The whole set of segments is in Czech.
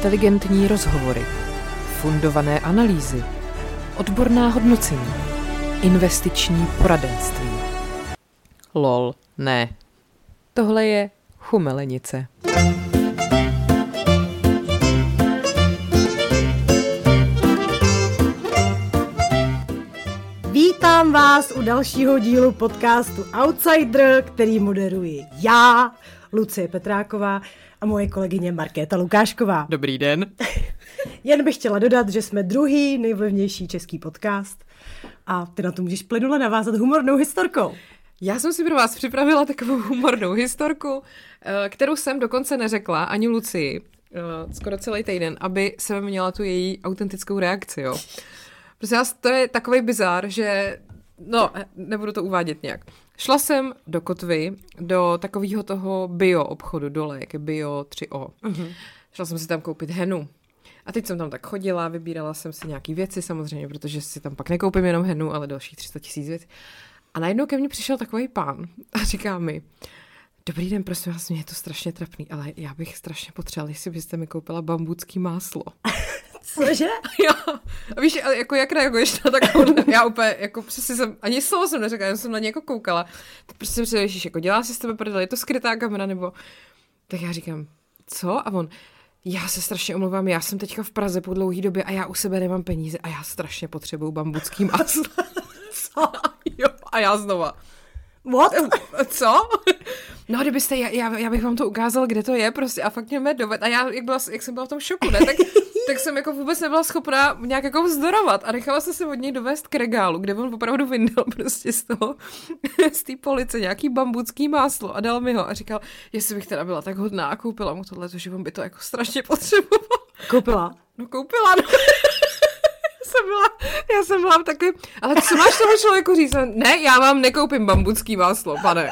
Inteligentní rozhovory, fundované analýzy, odborná hodnocení, investiční poradenství. Lol, ne. Tohle je chumelenice. Vítám vás u dalšího dílu podcastu Outsider, který moderuji já, Lucie Petráková a moje kolegyně Markéta Lukášková. Dobrý den. Jen bych chtěla dodat, že jsme druhý nejvlivnější český podcast a ty na to můžeš plynule navázat humornou historkou. Já jsem si pro vás připravila takovou humornou historku, eh, kterou jsem dokonce neřekla ani Lucii eh, skoro celý týden, aby jsem měla tu její autentickou reakci, jo. Prostě to je takový bizár, že no, nebudu to uvádět nějak. Šla jsem do kotvy, do takového toho bio obchodu dole, jak je bio 3O. Uh-huh. Šla jsem si tam koupit henu. A teď jsem tam tak chodila, vybírala jsem si nějaký věci samozřejmě, protože si tam pak nekoupím jenom henu, ale dalších 300 tisíc věcí. A najednou ke mně přišel takový pán a říká mi, Dobrý den, prosím vás, mě je to strašně trapný, ale já bych strašně potřebovala, jestli byste mi koupila bambucký máslo. Cože? jo. A víš, jako jak reaguješ na takovou, já úplně, jako přesně jsem, ani slovo jsem neřekla, jen jsem na něj jako koukala. Tak prostě jsem si ježiš, jako dělá si s tebe prdel, je to skrytá kamera, nebo... Tak já říkám, co? A on, já se strašně omlouvám, já jsem teďka v Praze po dlouhé době a já u sebe nemám peníze a já strašně potřebuju bambucký máslo. jo, a já znova. What? Co? No, kdybyste, já, já, já bych vám to ukázal, kde to je, prostě, a fakt mě doved. A já, jak, byla, jak jsem byla v tom šoku, ne, tak, tak jsem jako vůbec nebyla schopná nějak jako vzdorovat a nechala jsem se od něj dovést k regálu, kde on opravdu vyndal prostě z toho, z té police nějaký bambucký máslo a dal mi ho a říkal, jestli bych teda byla tak hodná a koupila mu tohle, že on by to jako strašně potřeboval. Koupila? No koupila, no jsem byla, já jsem byla taky, ale co máš tomu člověku říct? Ne, já vám nekoupím bambucký máslo, pane.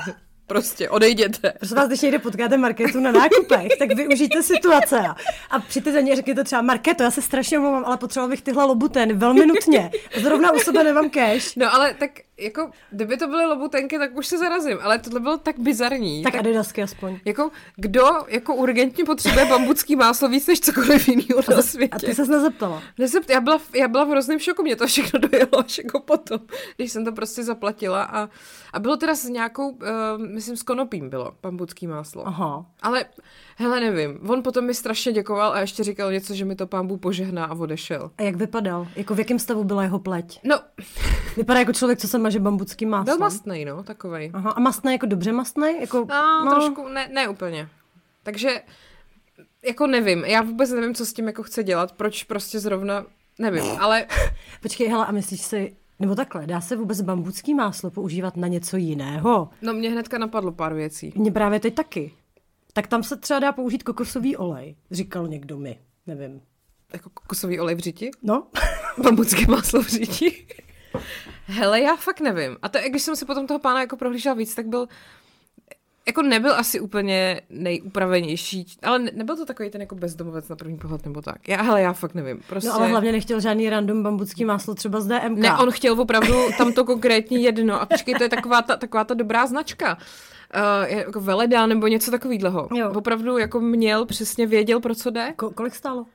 Prostě odejděte. Prosím vás, když někde potkáte Marketu na nákupech, tak využijte situace a přijďte za ní a řekněte třeba Marketo, já se strašně omlouvám, ale potřeboval bych tyhle lobuteny velmi nutně. Zrovna u sebe nemám cash. No ale tak jako, kdyby to byly lobutenky, tak už se zarazím, ale tohle bylo tak bizarní. Tak, tak adidasky aspoň. Jako, kdo jako urgentně potřebuje bambucký máslo víc než cokoliv jiného na světě? A ty ses nezeptala? Nezept, já, byla, já byla v hrozném šoku, mě to všechno dojelo až jako potom, když jsem to prostě zaplatila a, a bylo teda s nějakou, uh, myslím s konopím bylo, bambucký máslo. Aha. Ale hele, nevím, on potom mi strašně děkoval a ještě říkal něco, že mi to Bůh požehná a odešel. A jak vypadal? Jako v jakém stavu byla jeho pleť? No. Vypadá jako člověk, co se maže bambucký máslo. Byl mastný, no, takovej. Aha, a mastný jako dobře mastný? Jako, no, no, trošku, ne, ne úplně. Takže, jako nevím, já vůbec nevím, co s tím jako chce dělat, proč prostě zrovna, nevím, ale... Počkej, hele, a myslíš si, nebo takhle, dá se vůbec bambucký máslo používat na něco jiného? No mě hnedka napadlo pár věcí. Mně právě teď taky. Tak tam se třeba dá použít kokosový olej, říkal někdo mi, nevím. Jako kokosový olej v řiti? No. Bambucké máslo v řiti? Hele, já fakt nevím. A to, když jsem si potom toho pána jako prohlížela víc, tak byl jako nebyl asi úplně nejupravenější, ale nebyl to takový ten jako bezdomovec na první pohled nebo tak. Já, hele, já fakt nevím. Prostě... No ale hlavně nechtěl žádný random bambucký máslo třeba z DMK. Ne, on chtěl opravdu tam to konkrétní jedno. A počkej, to je taková ta, taková ta dobrá značka. Uh, jako veleda nebo něco takového. Opravdu jako měl, přesně věděl, pro co jde. Ko- kolik stálo?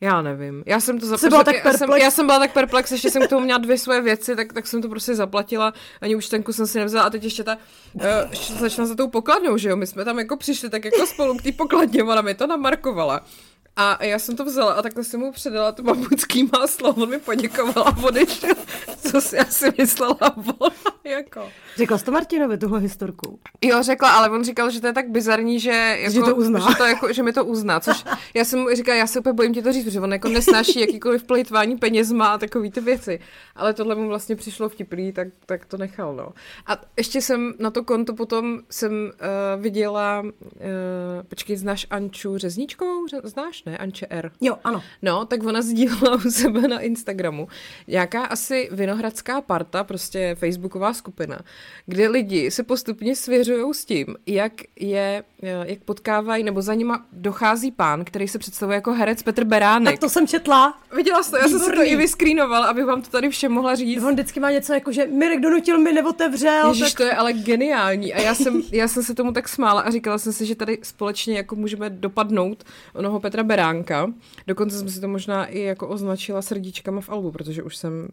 Já nevím. Já jsem to zaplatila. Tak já, jsem, já jsem byla tak perplex, ještě jsem k tomu měla dvě svoje věci, tak, tak jsem to prostě zaplatila. Ani už tenku jsem si nevzala a teď ještě ta uh, začala za tou pokladnou, že jo? My jsme tam jako přišli tak jako spolu k té pokladně, ona mi to namarkovala. A já jsem to vzala a takhle jsem mu předala to bambucký máslo, on mi poděkoval a odešel, co si asi myslela on, jako. Řekla jsi to Martinovi, tuhle historku? Jo, řekla, ale on říkal, že to je tak bizarní, že, jako, že, to uzná. Že, to jako, že mi to uzná, což já jsem mu říkala, já se úplně bojím ti to říct, protože on jako nesnáší jakýkoliv plejtvání penězma a takový ty věci. Ale tohle mu vlastně přišlo vtipný, tak, tak to nechal, no. A ještě jsem na to konto potom jsem uh, viděla, uh, počkej, znáš Anču Řezničkovou? Znáš, ne? Anče R. Jo, ano. No, tak ona sdílela u sebe na Instagramu nějaká asi Vinohradská parta, prostě facebooková skupina, kde lidi se postupně svěřují s tím, jak je, jak potkávají, nebo za nima dochází pán, který se představuje jako herec Petr Beránek. Tak to jsem četla. Viděla jsi to, já jsem si to i vyskrýnovala, abych vám to tady všem mohla říct. On vždycky má něco jako, že Mirek donutil mi neotevřel. Ježiš, tak... to je ale geniální. A já jsem, já jsem se tomu tak smála a říkala jsem si, že tady společně jako můžeme dopadnout onoho Petra Beránka. Dokonce jsem si to možná i jako označila srdíčkama v albu, protože už jsem uh,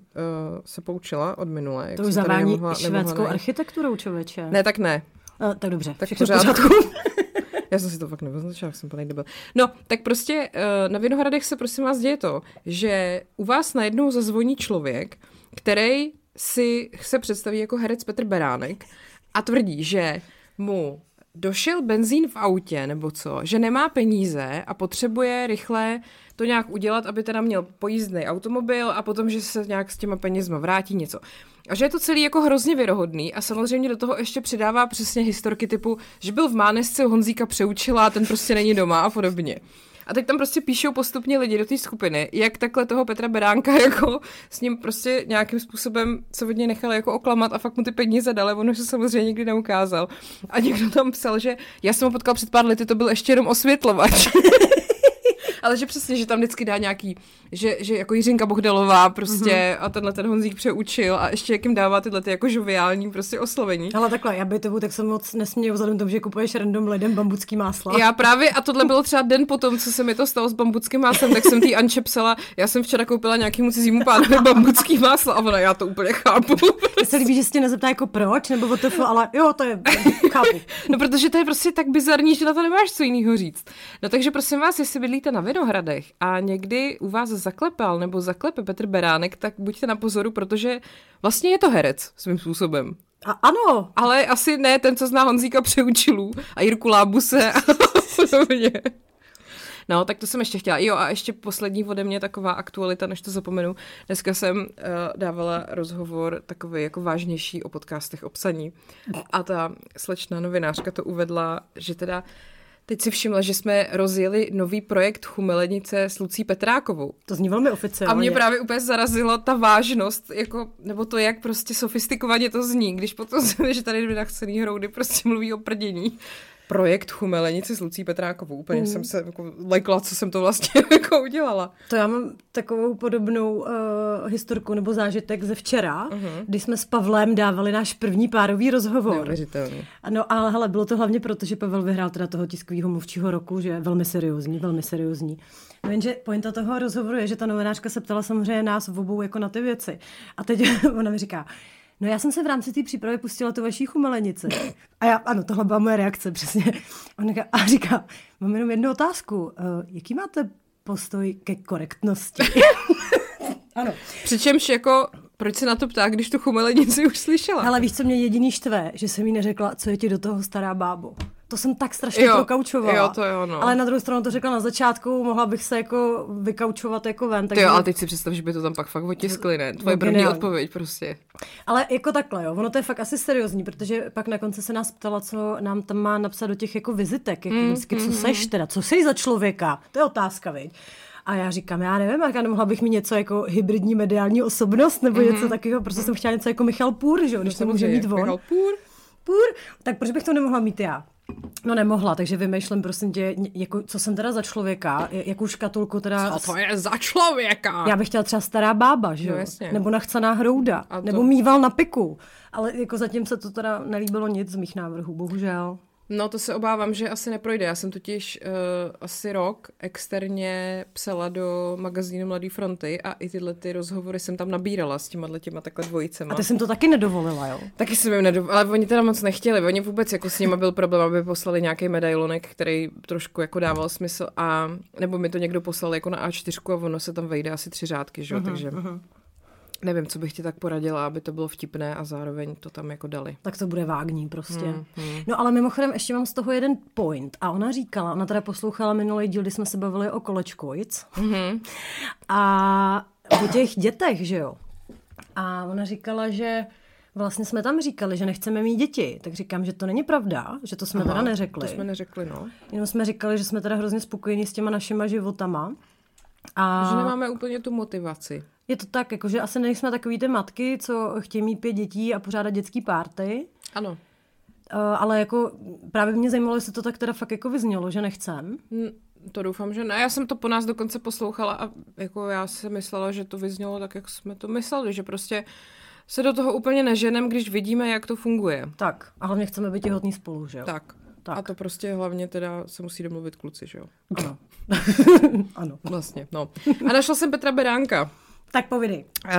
se poučila od minule. Jak to už zavání nemohla, švédskou nemohla architekturou, člověče. Ne, tak ne. Uh, tak dobře, tak pořádku. Já jsem si to fakt neoznačila, jak jsem plný debil. No, tak prostě uh, na Vinohradech se prosím vás děje to, že u vás najednou zazvoní člověk, který si se představí jako herec Petr Beránek a tvrdí, že mu došel benzín v autě nebo co, že nemá peníze a potřebuje rychle to nějak udělat, aby teda měl pojízdný automobil a potom, že se nějak s těma penězma vrátí něco. A že je to celý jako hrozně věrohodný a samozřejmě do toho ještě přidává přesně historky typu, že byl v Mánesce Honzíka přeučila a ten prostě není doma a podobně. A teď tam prostě píšou postupně lidi do té skupiny, jak takhle toho Petra Beránka jako s ním prostě nějakým způsobem se od něj nechali jako oklamat a fakt mu ty peníze dali, ono se samozřejmě nikdy neukázal. A někdo tam psal, že já jsem ho potkal před pár lety, to byl ještě jenom osvětlovač. ale že přesně, že tam vždycky dá nějaký, že, že jako Jiřinka Bohdalová prostě mm-hmm. a tenhle ten Honzík přeučil a ještě jak jim dává tyhle ty jako žoviální prostě oslovení. Ale takhle, já by to tak se moc nesměju vzhledem tomu, že kupuješ random lidem bambucký másla. Já právě, a tohle bylo třeba den potom, co se mi to stalo s bambuckým máslem, tak jsem tý Anče psala, já jsem včera koupila nějakýmu cizímu pánovi bambucký máslo a ona, já to úplně chápu. Mně se líbí, že se nezeptá jako proč, nebo o to, ale jo, to je, chápu. no protože to je prostě tak bizarní, že na to nemáš co jiného říct. No takže prosím vás, jestli bydlíte na Vinohradech a někdy u vás zaklepal nebo zaklepe Petr Beránek, tak buďte na pozoru, protože vlastně je to herec svým způsobem. A ano. Ale asi ne ten, co zná Honzíka Přeučilů a Jirku Lábuse a podobně. No, tak to jsem ještě chtěla. Jo, a ještě poslední ode mě taková aktualita, než to zapomenu. Dneska jsem uh, dávala rozhovor takový jako vážnější o podcastech obsaní. A ta slečná novinářka to uvedla, že teda Teď si všimla, že jsme rozjeli nový projekt Chumelenice s Lucí Petrákovou. To zní velmi oficiálně. A mě právě úplně zarazilo ta vážnost, jako, nebo to, jak prostě sofistikovaně to zní, když potom se, že tady dvě nachcený hroudy prostě mluví o prdění projekt Chumelenice s Lucí Petrákovou. Úplně mm. jsem se jako lekla, co jsem to vlastně jako udělala. To já mám takovou podobnou uh, historku nebo zážitek ze včera, uh-huh. kdy jsme s Pavlem dávali náš první párový rozhovor. No ale hele, bylo to hlavně proto, že Pavel vyhrál teda toho tiskového mluvčího roku, že je velmi seriózní, velmi seriózní. No jenže pointa toho rozhovoru je, že ta novinářka se ptala samozřejmě nás v obou jako na ty věci. A teď ona mi říká, No já jsem se v rámci té přípravy pustila tu vaší chumelenici. A já, ano, tohle byla moje reakce, přesně. On říká, a říká, mám jenom jednu otázku. Uh, jaký máte postoj ke korektnosti? ano. Přičemž jako proč se na to ptá, když tu chumelenici už slyšela? Ale víš, co mě jediný štve, že jsem jí neřekla, co je ti do toho stará bábo to jsem tak strašně jo, prokaučovala. Jo, to jo, no. Ale na druhou stranu to řekla na začátku, mohla bych se jako vykaučovat jako ven. Takže... Jo, ale teď si představ, že by to tam pak fakt otiskli, ne? Tvoje no, první odpověď prostě. Ale jako takhle, jo, ono to je fakt asi seriózní, protože pak na konci se nás ptala, co nám tam má napsat do těch jako vizitek, jako mm, vždycky, co mm, seš teda, co jsi za člověka, to je otázka, viď? A já říkám, já nevím, jak nemohla bych mít něco jako hybridní mediální osobnost nebo mm-hmm. něco takového, prostě jsem chtěla něco jako Michal Půr, že jo, když to může mít on. Michal Půr? Půr, tak proč bych to nemohla mít já? No nemohla, takže vymýšlím prosím tě, jako, co jsem teda za člověka, jakou škatulku teda... Co to je za člověka? Já bych chtěla třeba stará bába, že jo? No, Nebo nachcená hrouda, to... nebo mýval na piku. Ale jako zatím se to teda nelíbilo nic z mých návrhů, bohužel. No to se obávám, že asi neprojde. Já jsem totiž uh, asi rok externě psala do magazínu Mladý fronty a i tyhle ty rozhovory jsem tam nabírala s těma těma takhle dvojicema. A ty jsem to taky nedovolila, jo? Taky jsem jim nedovolila, ale oni teda moc nechtěli. Oni vůbec jako s nimi byl problém, aby poslali nějaký medailonek, který trošku jako dával smysl a nebo mi to někdo poslal jako na A4 a ono se tam vejde asi tři řádky, že jo? Uh-huh, takže... Uh-huh nevím, co bych ti tak poradila, aby to bylo vtipné a zároveň to tam jako dali. Tak to bude vágní prostě. Hmm, hmm. No ale mimochodem ještě mám z toho jeden point a ona říkala, ona teda poslouchala minulý díl, kdy jsme se bavili o kolečkojc hmm. a o těch dětech, že jo. A ona říkala, že Vlastně jsme tam říkali, že nechceme mít děti, tak říkám, že to není pravda, že to jsme Aha, teda neřekli. To jsme neřekli, no. Jenom jsme říkali, že jsme teda hrozně spokojení s těma našima životama A... Že nemáme úplně tu motivaci. Je to tak, jakože asi nejsme takový ty matky, co chtějí mít pět dětí a pořádat dětský párty. Ano. Uh, ale jako právě mě zajímalo, jestli to tak teda fakt jako vyznělo, že nechcem. To doufám, že ne. Já jsem to po nás dokonce poslouchala a jako já si myslela, že to vyznělo tak, jak jsme to mysleli, že prostě se do toho úplně neženem, když vidíme, jak to funguje. Tak, a hlavně chceme být těhotní spolu, že jo? Tak. Tak. A to prostě hlavně teda se musí domluvit kluci, že jo? Ano. ano. Vlastně, no. A našla jsem Petra Beránka. Tak povídej. Uh,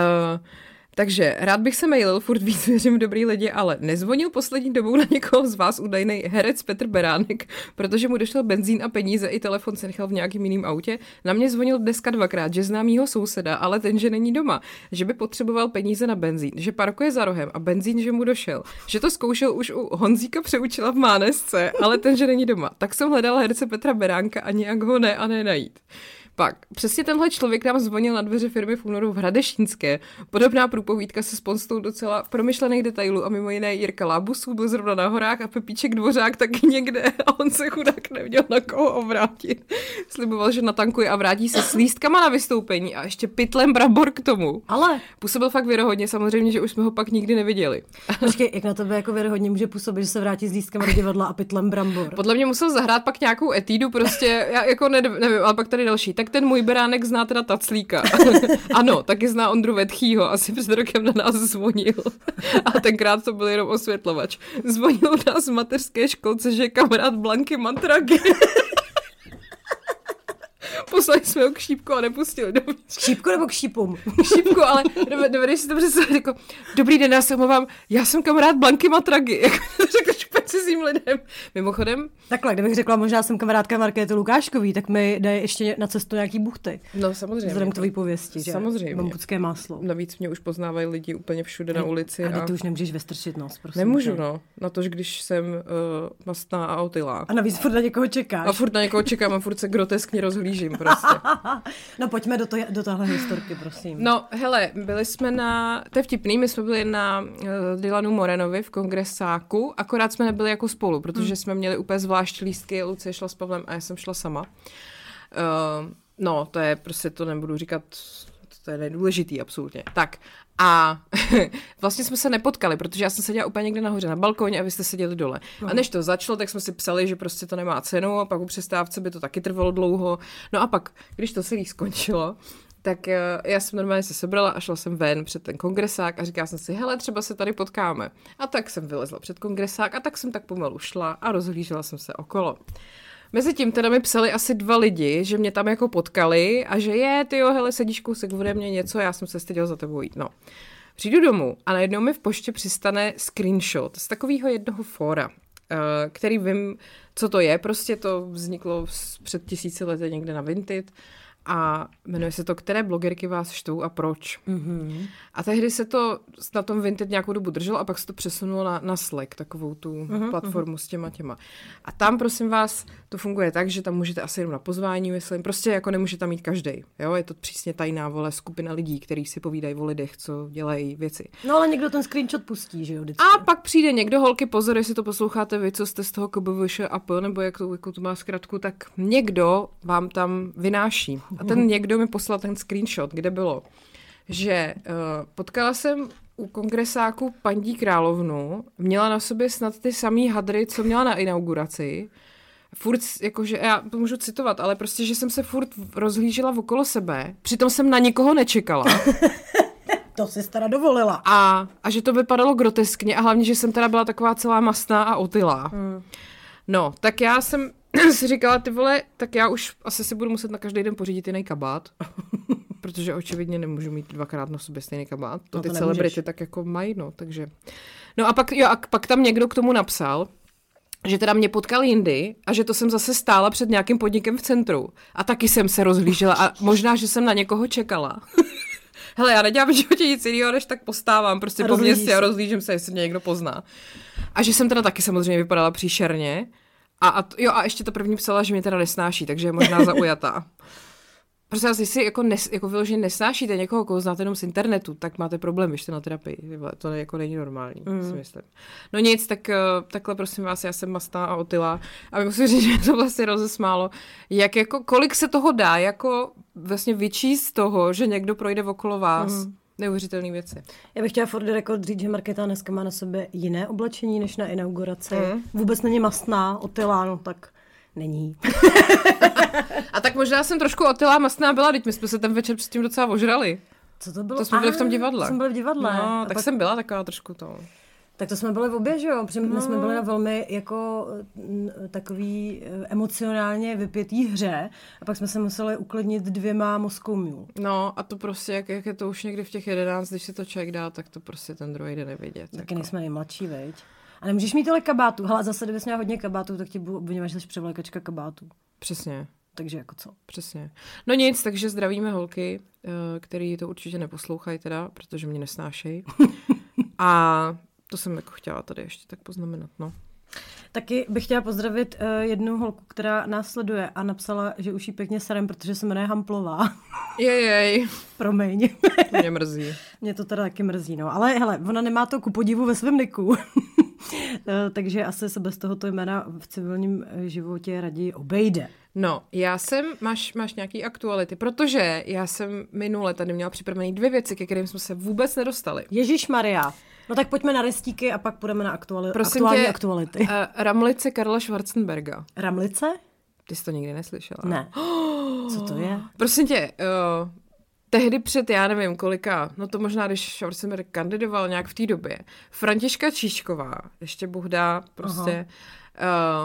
takže rád bych se mailil, furt víc věřím dobrý lidi, ale nezvonil poslední dobou na někoho z vás údajný herec Petr Beránek, protože mu došel benzín a peníze, i telefon se nechal v nějakým jiném autě. Na mě zvonil dneska dvakrát, že znám mýho souseda, ale ten, že není doma, že by potřeboval peníze na benzín, že parkuje za rohem a benzín, že mu došel, že to zkoušel už u Honzíka Přeučila v Mánesce, ale ten, že není doma. Tak jsem hledal herce Petra Beránka a nějak ho ne a ne najít. Pak, přesně tenhle člověk nám zvonil na dveře firmy v únoru v Hradešínské. Podobná průpovídka se spoustou docela promyšlených detailů a mimo jiné Jirka Lábusů byl zrovna na horách a Pepíček Dvořák taky někde a on se chudák neměl na koho obrátit. Sliboval, že natankuje a vrátí se s lístkama na vystoupení a ještě pytlem brabor k tomu. Ale. Působil fakt věrohodně, samozřejmě, že už jsme ho pak nikdy neviděli. Počkej, jak na tebe jako věrohodně může působit, že se vrátí s lístkama do divadla a pytlem brambor? Podle mě musel zahrát pak nějakou etídu, prostě, já jako ne, nevím, ale pak tady další. Tak tak ten můj beránek zná teda Taclíka. ano, taky zná Ondru Vetchýho, asi před rokem na nás zvonil. a tenkrát to byl jenom osvětlovač. Zvonil nás v mateřské školce, že je kamarád Blanky Mantragy. Poslali jsme ho k šípku a nepustili dovnitř. K šípku nebo k šípům? K šípku, ale dovedeš si to představit, jako, dobrý den, já se omlouvám, já jsem kamarád Blanky Matragy. Jako, řekl precizním lidem. Mimochodem... Takhle, kdybych řekla, možná jsem kamarádka Markéty Lukáškový, tak mi jde ještě na cestu nějaký buchty. No samozřejmě. Vzhledem k tvojí pověsti, že? Samozřejmě. Bambucké máslo. Navíc mě už poznávají lidi úplně všude na ulici. A, a... ty už nemůžeš vestrčit nos, prosím. Nemůžu, tě. no. Na to, když jsem uh, mastná a otylá. A navíc furt na někoho čekáš. A furt na někoho čekám a furt se groteskně rozhlížím prostě. no pojďme do, to, do téhle historky, prosím. No, hele, byli jsme na, to je vtipný, my jsme byli na uh, Dylanu Morenovi v kongresáku, akorát jsme nebyli jako spolu, protože hmm. jsme měli úplně zvlášť lístky, Lucie šla s Pavlem a já jsem šla sama. Uh, no, to je prostě, to nebudu říkat, to je nedůležitý absolutně. Tak, a vlastně jsme se nepotkali, protože já jsem seděla úplně někde nahoře na balkóně a vy jste seděli dole. No. A než to začalo, tak jsme si psali, že prostě to nemá cenu a pak u přestávce by to taky trvalo dlouho. No a pak, když to celý skončilo, tak eh, já jsem normálně se sebrala a šla jsem ven před ten kongresák a říkala jsem si, hele, třeba se tady potkáme. A tak jsem vylezla před kongresák a tak jsem tak pomalu šla a rozhlížela jsem se okolo. Mezitím teda mi psali asi dva lidi, že mě tam jako potkali a že je, ty jo, hele, sedíš kousek ode mě něco, já jsem se styděl za tebou jít, no. Přijdu domů a najednou mi v poště přistane screenshot z takového jednoho fóra, eh, který vím, co to je, prostě to vzniklo před tisíci lety někde na Vinted a jmenuje se to Které blogerky vás štvou a proč. Mm-hmm. A tehdy se to na tom Vinted nějakou dobu drželo a pak se to přesunulo na, na Slack, takovou tu mm-hmm. platformu s těma těma. A tam, prosím vás, to funguje tak, že tam můžete asi jenom na pozvání, myslím, prostě jako nemůže tam mít každý. Jo, je to přísně tajná vole skupina lidí, kteří si povídají o lidech, co dělají věci. No ale někdo ten screenshot pustí, že jo? Vždycky. A pak přijde někdo, holky, pozor, jestli to posloucháte vy, co jste z toho KBVŠ a P, nebo jak to, jako to má zkratku, tak někdo vám tam vynáší. A ten někdo mi poslal ten screenshot, kde bylo, že uh, potkala jsem u kongresáku paní královnu, měla na sobě snad ty samý hadry, co měla na inauguraci. Furt, jakože, já to můžu citovat, ale prostě, že jsem se furt rozhlížela okolo sebe, přitom jsem na nikoho nečekala. to si teda dovolila. A, a že to vypadalo groteskně a hlavně, že jsem teda byla taková celá masná a otylá. Hmm. No, tak já jsem si říkala, ty vole, tak já už asi si budu muset na každý den pořídit jiný kabát, protože očividně nemůžu mít dvakrát na sobě stejný kabát. To, no to ty celebrity tak jako mají, no, takže... No a pak, jo, a pak tam někdo k tomu napsal, že teda mě potkal jindy a že to jsem zase stála před nějakým podnikem v centru. A taky jsem se rozhlížela a možná, že jsem na někoho čekala. Hele, já nedělám v životě nic jiného, než tak postávám prostě po městě a rozlížím se, jestli mě někdo pozná. A že jsem teda taky samozřejmě vypadala příšerně. A, a, jo, a ještě to první psala, že mě teda nesnáší, takže je možná zaujatá. Prostě asi si jako, nes, jako vyloženě nesnášíte někoho, koho znáte jenom z internetu, tak máte problém ještě na terapii. To jako není normální, mm. si myslím. No nic, tak uh, takhle prosím vás, já jsem mastná a otila a musím říct, že to vlastně rozesmálo, jak jako, kolik se toho dá jako vlastně vyčíst z toho, že někdo projde okolo vás. Mm neuvěřitelné věci. Já bych chtěla for the record říct, že Markéta dneska má na sobě jiné oblečení než na inauguraci. Mm. Vůbec není mastná, otylá, no tak není. A tak možná jsem trošku otylá mastná byla, teď my jsme se ten večer předtím docela ožrali. Co to bylo? To jsme byli v tom divadle. Jsme byli v divadle. No, tak pak... jsem byla taková trošku to. Tak to jsme byli v obě, že jo? Protože no. my jsme byli na velmi jako takový eh, emocionálně vypětý hře a pak jsme se museli uklidnit dvěma mozkou. No a to prostě, jak, jak je to už někdy v těch jedenáct, když si to člověk dá, tak to prostě ten druhý jde nevidět. Taky jako. nejsme nejmladší, veď? A nemůžeš mít tolik kabátů. Hele, zase, kdybys měla hodně kabátů, tak ti budu obvinovat, že jsi převlékačka kabátů. Přesně. Takže jako co? Přesně. No nic, takže zdravíme holky, eh, který to určitě neposlouchají teda, protože mě nesnášejí. A to jsem jako chtěla tady ještě tak poznamenat, no. Taky bych chtěla pozdravit uh, jednu holku, která nás sleduje a napsala, že už jí pěkně serem, protože se jmenuje Hamplová. Jej, jej. Promiň. Mě mrzí. Mě to teda taky mrzí, no. Ale hele, ona nemá to ku podivu ve svém niku. Eh, takže asi se bez tohoto jména v civilním eh, životě raději obejde. No, já jsem, máš, máš nějaký aktuality, protože já jsem minule tady měla připravený dvě věci, ke kterým jsme se vůbec nedostali. Ježíš Maria. No tak pojďme na restíky a pak půjdeme na aktuali- Prosím aktuální tě, aktuality. Uh, Ramlice Karla Schwarzenberga. Ramlice? Ty jsi to nikdy neslyšela. Ne. Co to je? Prosím tě, uh, tehdy před, já nevím kolika, no to možná, když Schwarzenberg kandidoval nějak v té době, Františka Číšková, ještě Bůh dá, prostě,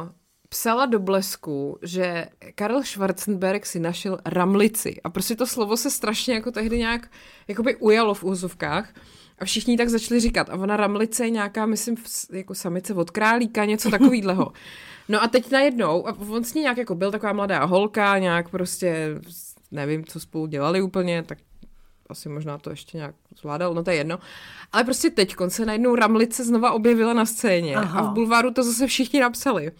uh, psala do blesku, že Karl Schwarzenberg si našel ramlici a prostě to slovo se strašně jako tehdy nějak jakoby ujalo v úzovkách a všichni tak začali říkat a ona ramlice je nějaká, myslím, jako samice od králíka, něco takového. No a teď najednou, a on s ní nějak jako byl taková mladá holka, nějak prostě, nevím, co spolu dělali úplně, tak asi možná to ještě nějak zvládal, no to je jedno. Ale prostě teď se najednou Ramlice znova objevila na scéně Aha. a v bulváru to zase všichni napsali.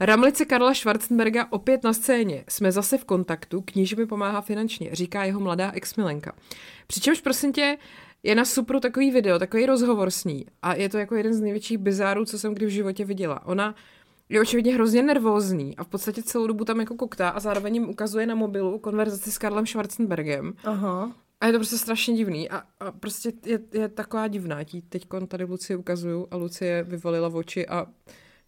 Ramlice Karla Schwarzenberga opět na scéně. Jsme zase v kontaktu, kníže mi pomáhá finančně, říká jeho mladá exmilenka. Přičemž prosím tě, je na Supru takový video, takový rozhovor s ní a je to jako jeden z největších bizárů, co jsem kdy v životě viděla. Ona je očividně hrozně nervózní a v podstatě celou dobu tam jako koktá a zároveň jim ukazuje na mobilu konverzaci s Karlem Schwarzenbergem. Aha. A je to prostě strašně divný a, a prostě je, je taková divná. Teď tady Luci ukazuju a Lucie vyvalila v oči a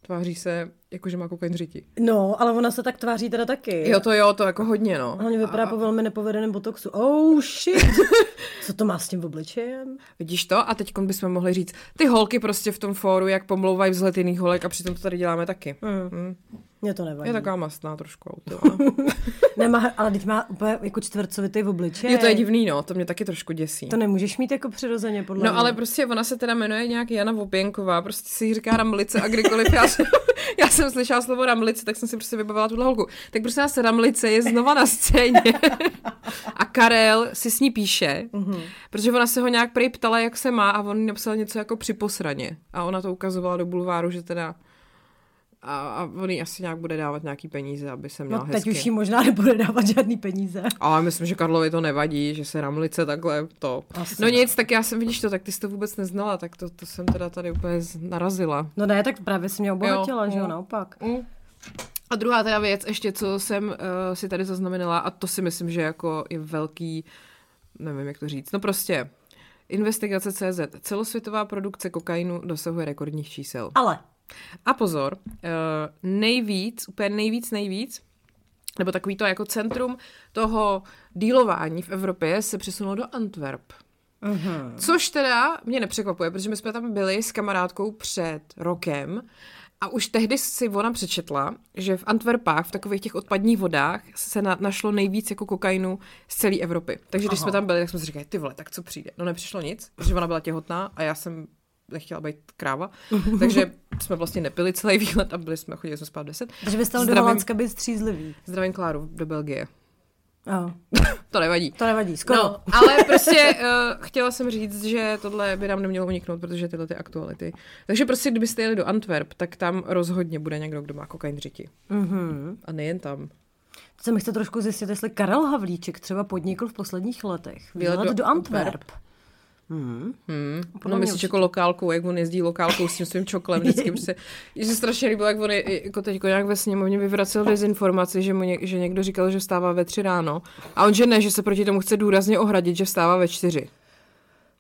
tváří se, jako že má kokain řiti. No, ale ona se tak tváří teda taky. Jo, to jo, to jako hodně, no. Hlavně vypadá a... po velmi nepovedeném botoxu. Oh, shit! Co to má s tím obličejem? Vidíš to? A teď bychom mohli říct, ty holky prostě v tom fóru, jak pomlouvají vzhled jiných holek a přitom to tady děláme taky. Mm. Mm. Mě to nevadí. Je taková mastná trošku auto. Nemá, ale teď má úplně jako čtvrcovitý v obličeji. Je to je divný, no, to mě taky trošku děsí. To nemůžeš mít jako přirozeně, podle No mě. ale prostě ona se teda jmenuje nějak Jana Vopěnková, prostě si říká Ramlice a kdykoliv já jsem, já jsem slyšela slovo Ramlice, tak jsem si prostě vybavila tuhle holku. Tak prostě nás Ramlice je znova na scéně a Karel si s ní píše, mm-hmm. protože ona se ho nějak prej ptala, jak se má a on napsal něco jako při posraně a ona to ukazovala do bulváru, že teda a, a on jí asi nějak bude dávat nějaký peníze, aby se měla no, teď už jí možná nebude dávat žádný peníze. Ale myslím, že Karlovi to nevadí, že se Ramlice takhle to. Asi. No nic, tak já jsem, vidíš to, tak ty jsi to vůbec neznala, tak to, to jsem teda tady úplně narazila. No ne, tak právě si mě obohatila, jo, že jo, mm. naopak. Mm. A druhá teda věc ještě, co jsem uh, si tady zaznamenala, a to si myslím, že jako je velký, nevím, jak to říct, no prostě Investigace CZ. Celosvětová produkce kokainu dosahuje rekordních čísel. Ale a pozor, eh, nejvíc, úplně nejvíc, nejvíc, nebo takový to jako centrum toho dílování v Evropě se přesunulo do Antwerp. Uh-huh. Což teda mě nepřekvapuje, protože my jsme tam byli s kamarádkou před rokem a už tehdy si ona přečetla, že v Antwerpách, v takových těch odpadních vodách, se na, našlo nejvíc jako kokainu z celé Evropy. Takže když Aha. jsme tam byli, tak jsme si říkali, ty vole, tak co přijde? No nepřišlo nic, protože ona byla těhotná a já jsem nechtěla být kráva, takže jsme vlastně nepili celý výlet a byli jsme, chodili jsme spát 10. Takže byste do Holandska být střízlivý. Zdravím Kláru do Belgie. Oh. to nevadí. To nevadí, skoro. No, ale prostě uh, chtěla jsem říct, že tohle by nám nemělo uniknout, protože tyhle ty aktuality. Takže prostě, kdybyste jeli do Antwerp, tak tam rozhodně bude někdo, kdo má kokain řiti. Mm-hmm. A nejen tam. Co mi chce trošku zjistit, jestli Karel Havlíček třeba podnikl v posledních letech. Výlet do do Antwerp. Antwerp. Hmm. Hmm. No myslíš jako lokálkou, jak on jezdí lokálkou s tím svým čoklem vždycky. Prostě, že se strašně líbilo, jak on je, jako teď nějak ve sněmovně vyvracel dezinformaci, že, mu ně, že někdo říkal, že vstává ve tři ráno. A on, že ne, že se proti tomu chce důrazně ohradit, že vstává ve čtyři.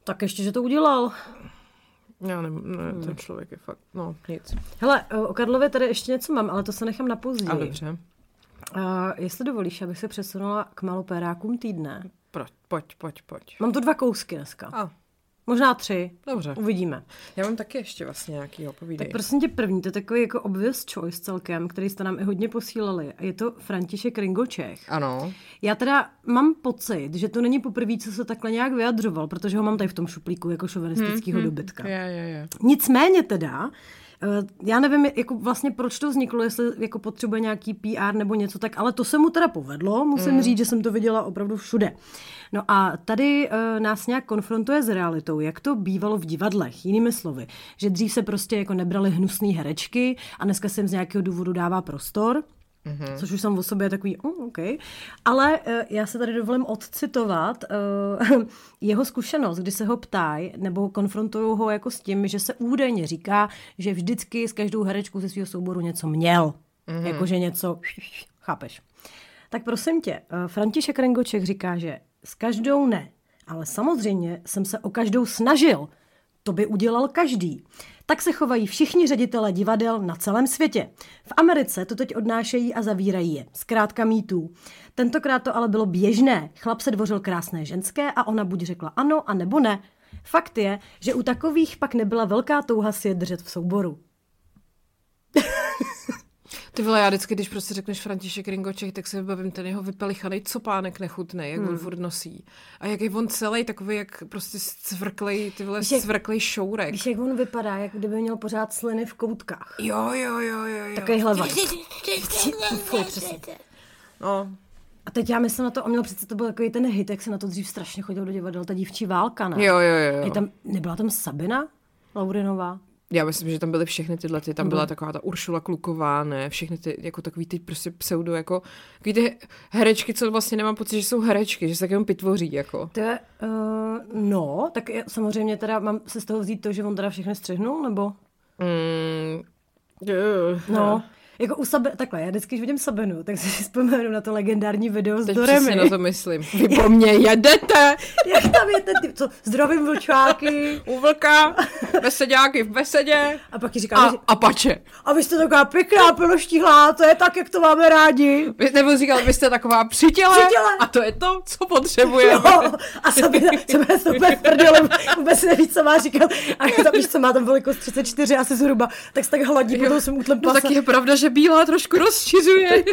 Tak ještě, že to udělal. Já nevím, ne, ten člověk je fakt, no nic. Hele, o Karlově tady ještě něco mám, ale to se nechám na později. A dobře, Uh, jestli dovolíš, abych se přesunula k malopérákům týdne. Pojď, pojď, pojď. Mám tu dva kousky dneska. A, Možná tři. dobře. Uvidíme. Já mám taky ještě vlastně nějaký povídej. Tak prosím tě první, to je takový jako obvious choice celkem, který jste nám i hodně posílali. A je to František Ringočech. Ano. Já teda mám pocit, že to není poprvé, co se takhle nějak vyjadřoval, protože ho mám tady v tom šuplíku jako šovinistického hmm, dobytka. Je, je, je. Nicméně teda, já nevím, jako vlastně proč to vzniklo, jestli jako potřebuje nějaký PR nebo něco, tak ale to se mu teda povedlo, musím mm. říct, že jsem to viděla opravdu všude. No a tady uh, nás nějak konfrontuje s realitou, jak to bývalo v divadlech, jinými slovy, že dřív se prostě jako nebrali hnusné herečky a dneska se jim z nějakého důvodu dává prostor, Mm-hmm. Což už jsem o sobě takový, oh, OK. Ale uh, já se tady dovolím odcitovat uh, jeho zkušenost, kdy se ho ptají nebo konfrontují ho jako s tím, že se údajně říká, že vždycky s každou herečkou ze svého souboru něco měl. Mm-hmm. Jakože něco, chápeš. Tak prosím tě, uh, František Rengoček říká, že s každou ne, ale samozřejmě jsem se o každou snažil. To by udělal každý. Tak se chovají všichni ředitelé divadel na celém světě. V Americe to teď odnášejí a zavírají je. Zkrátka mýtů. Tentokrát to ale bylo běžné. Chlap se dvořil krásné ženské a ona buď řekla ano, a nebo ne. Fakt je, že u takových pak nebyla velká touha si je držet v souboru. Ty vole, já vždycky, když prostě řekneš František Ringoček, tak se vybavím ten jeho vypelichaný copánek nechutný, jak hmm. on furt nosí. A jak je on celý takový, jak prostě cvrklej, ty vole, Víš, cvrklej šourek. Víš, jak on vypadá, jak kdyby měl pořád sliny v koutkách. Jo, jo, jo, jo, jo. Fuj, přesně. No, A teď já myslím na to, on měl přece to byl takový ten hit, jak se na to dřív strašně chodil do divadel, ta dívčí válka, ne? jo, jo, jo. Je jo. tam, nebyla tam Sabina Laurinová? Já myslím, že tam byly všechny tyhle, ty, tam byla taková ta Uršula Kluková, ne, všechny ty, jako takový ty prostě pseudo, jako, takový ty herečky, co vlastně nemám pocit, že jsou herečky, že se tak jenom pitvoří, jako. To je, uh, no, tak je, samozřejmě teda mám se z toho vzít to, že on teda všechny střihnul, nebo? Mm, No, jako u Sabe, takhle, já vždycky, když vidím Sabinu, tak si vzpomenu na to legendární video s Teď Doremi. přesně na to myslím. Vy po mně jedete Jak tam je ten typ, co zdravím vlčáky. u vlka, besedáky v besedě A pak ti říká, a, a, a pače. a vy jste taková pěkná piloštíhlá, to je tak, jak to máme rádi. Vy, nebo říkal, vy jste taková přitěle, Přitěle. a to je to, co potřebujeme. Jo, a Sabina, Sabina se úplně v prdeli, vůbec neví, co má říkat. A tam víš, co má tam velikost 34 asi zhruba, tak se tak hladí po tom svým útlem No pasa. tak je pravda, že bílá trošku rozšiřuje.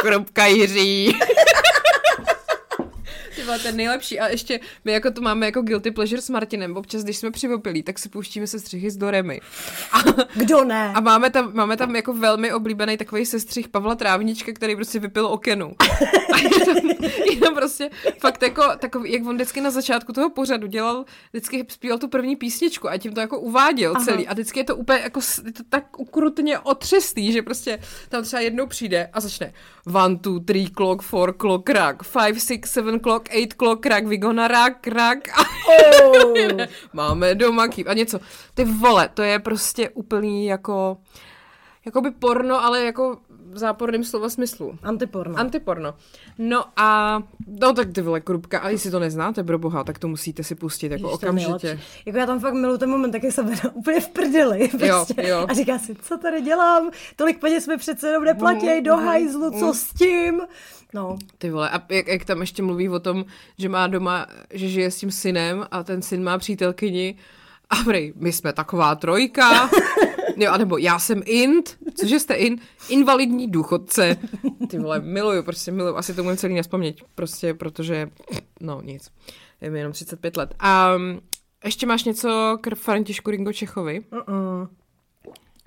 Krupka Jiří. Ty vole, ten nejlepší. A ještě my jako to máme jako guilty pleasure s Martinem. Občas, když jsme přivopilí, tak si pouštíme se střichy s Doremi. A, Kdo ne? a máme, tam, máme tam jako velmi oblíbený takový sestřih Pavla Trávnička, který prostě vypil okenu. A je tam, je tam prostě fakt jako takový, jak on vždycky na začátku toho pořadu dělal, vždycky zpíval tu první písničku a tím to jako uváděl Aha. celý. A vždycky je to úplně jako je to tak ukrutně otřesný, že prostě tam třeba jednou přijde a začne one, two, three clock, four clock, crack, five, six, seven clock, eight clock, crack, we gonna rock, crack. A Oh. máme doma kýp a něco. Ty vole, to je prostě úplný jako, jakoby porno, ale jako v záporném slova smyslu. Antiporno. Antiporno. No a, no tak ty vole, krupka, a jestli to neznáte, pro boha, tak to musíte si pustit jako Ježiš, okamžitě. nejlepší. Jako já tam fakt miluji ten moment, tak Sabina úplně v prdeli. Prostě. jo. A říká si, co tady dělám? Tolik peněz mi přece jenom neplatí, Mhm, do hajzlu, co s tím? No, Ty vole, a jak, jak tam ještě mluví o tom, že má doma, že žije s tím synem a ten syn má přítelkyni a prej, my jsme taková trojka, jo, anebo já jsem int, cože jste in, invalidní důchodce. Ty vole, miluju, prostě miluju, asi to můžu celý nespomnět, prostě protože, no nic, je mi jenom 35 let. A um, ještě máš něco k Františku Ringo Čechovi? uh-uh.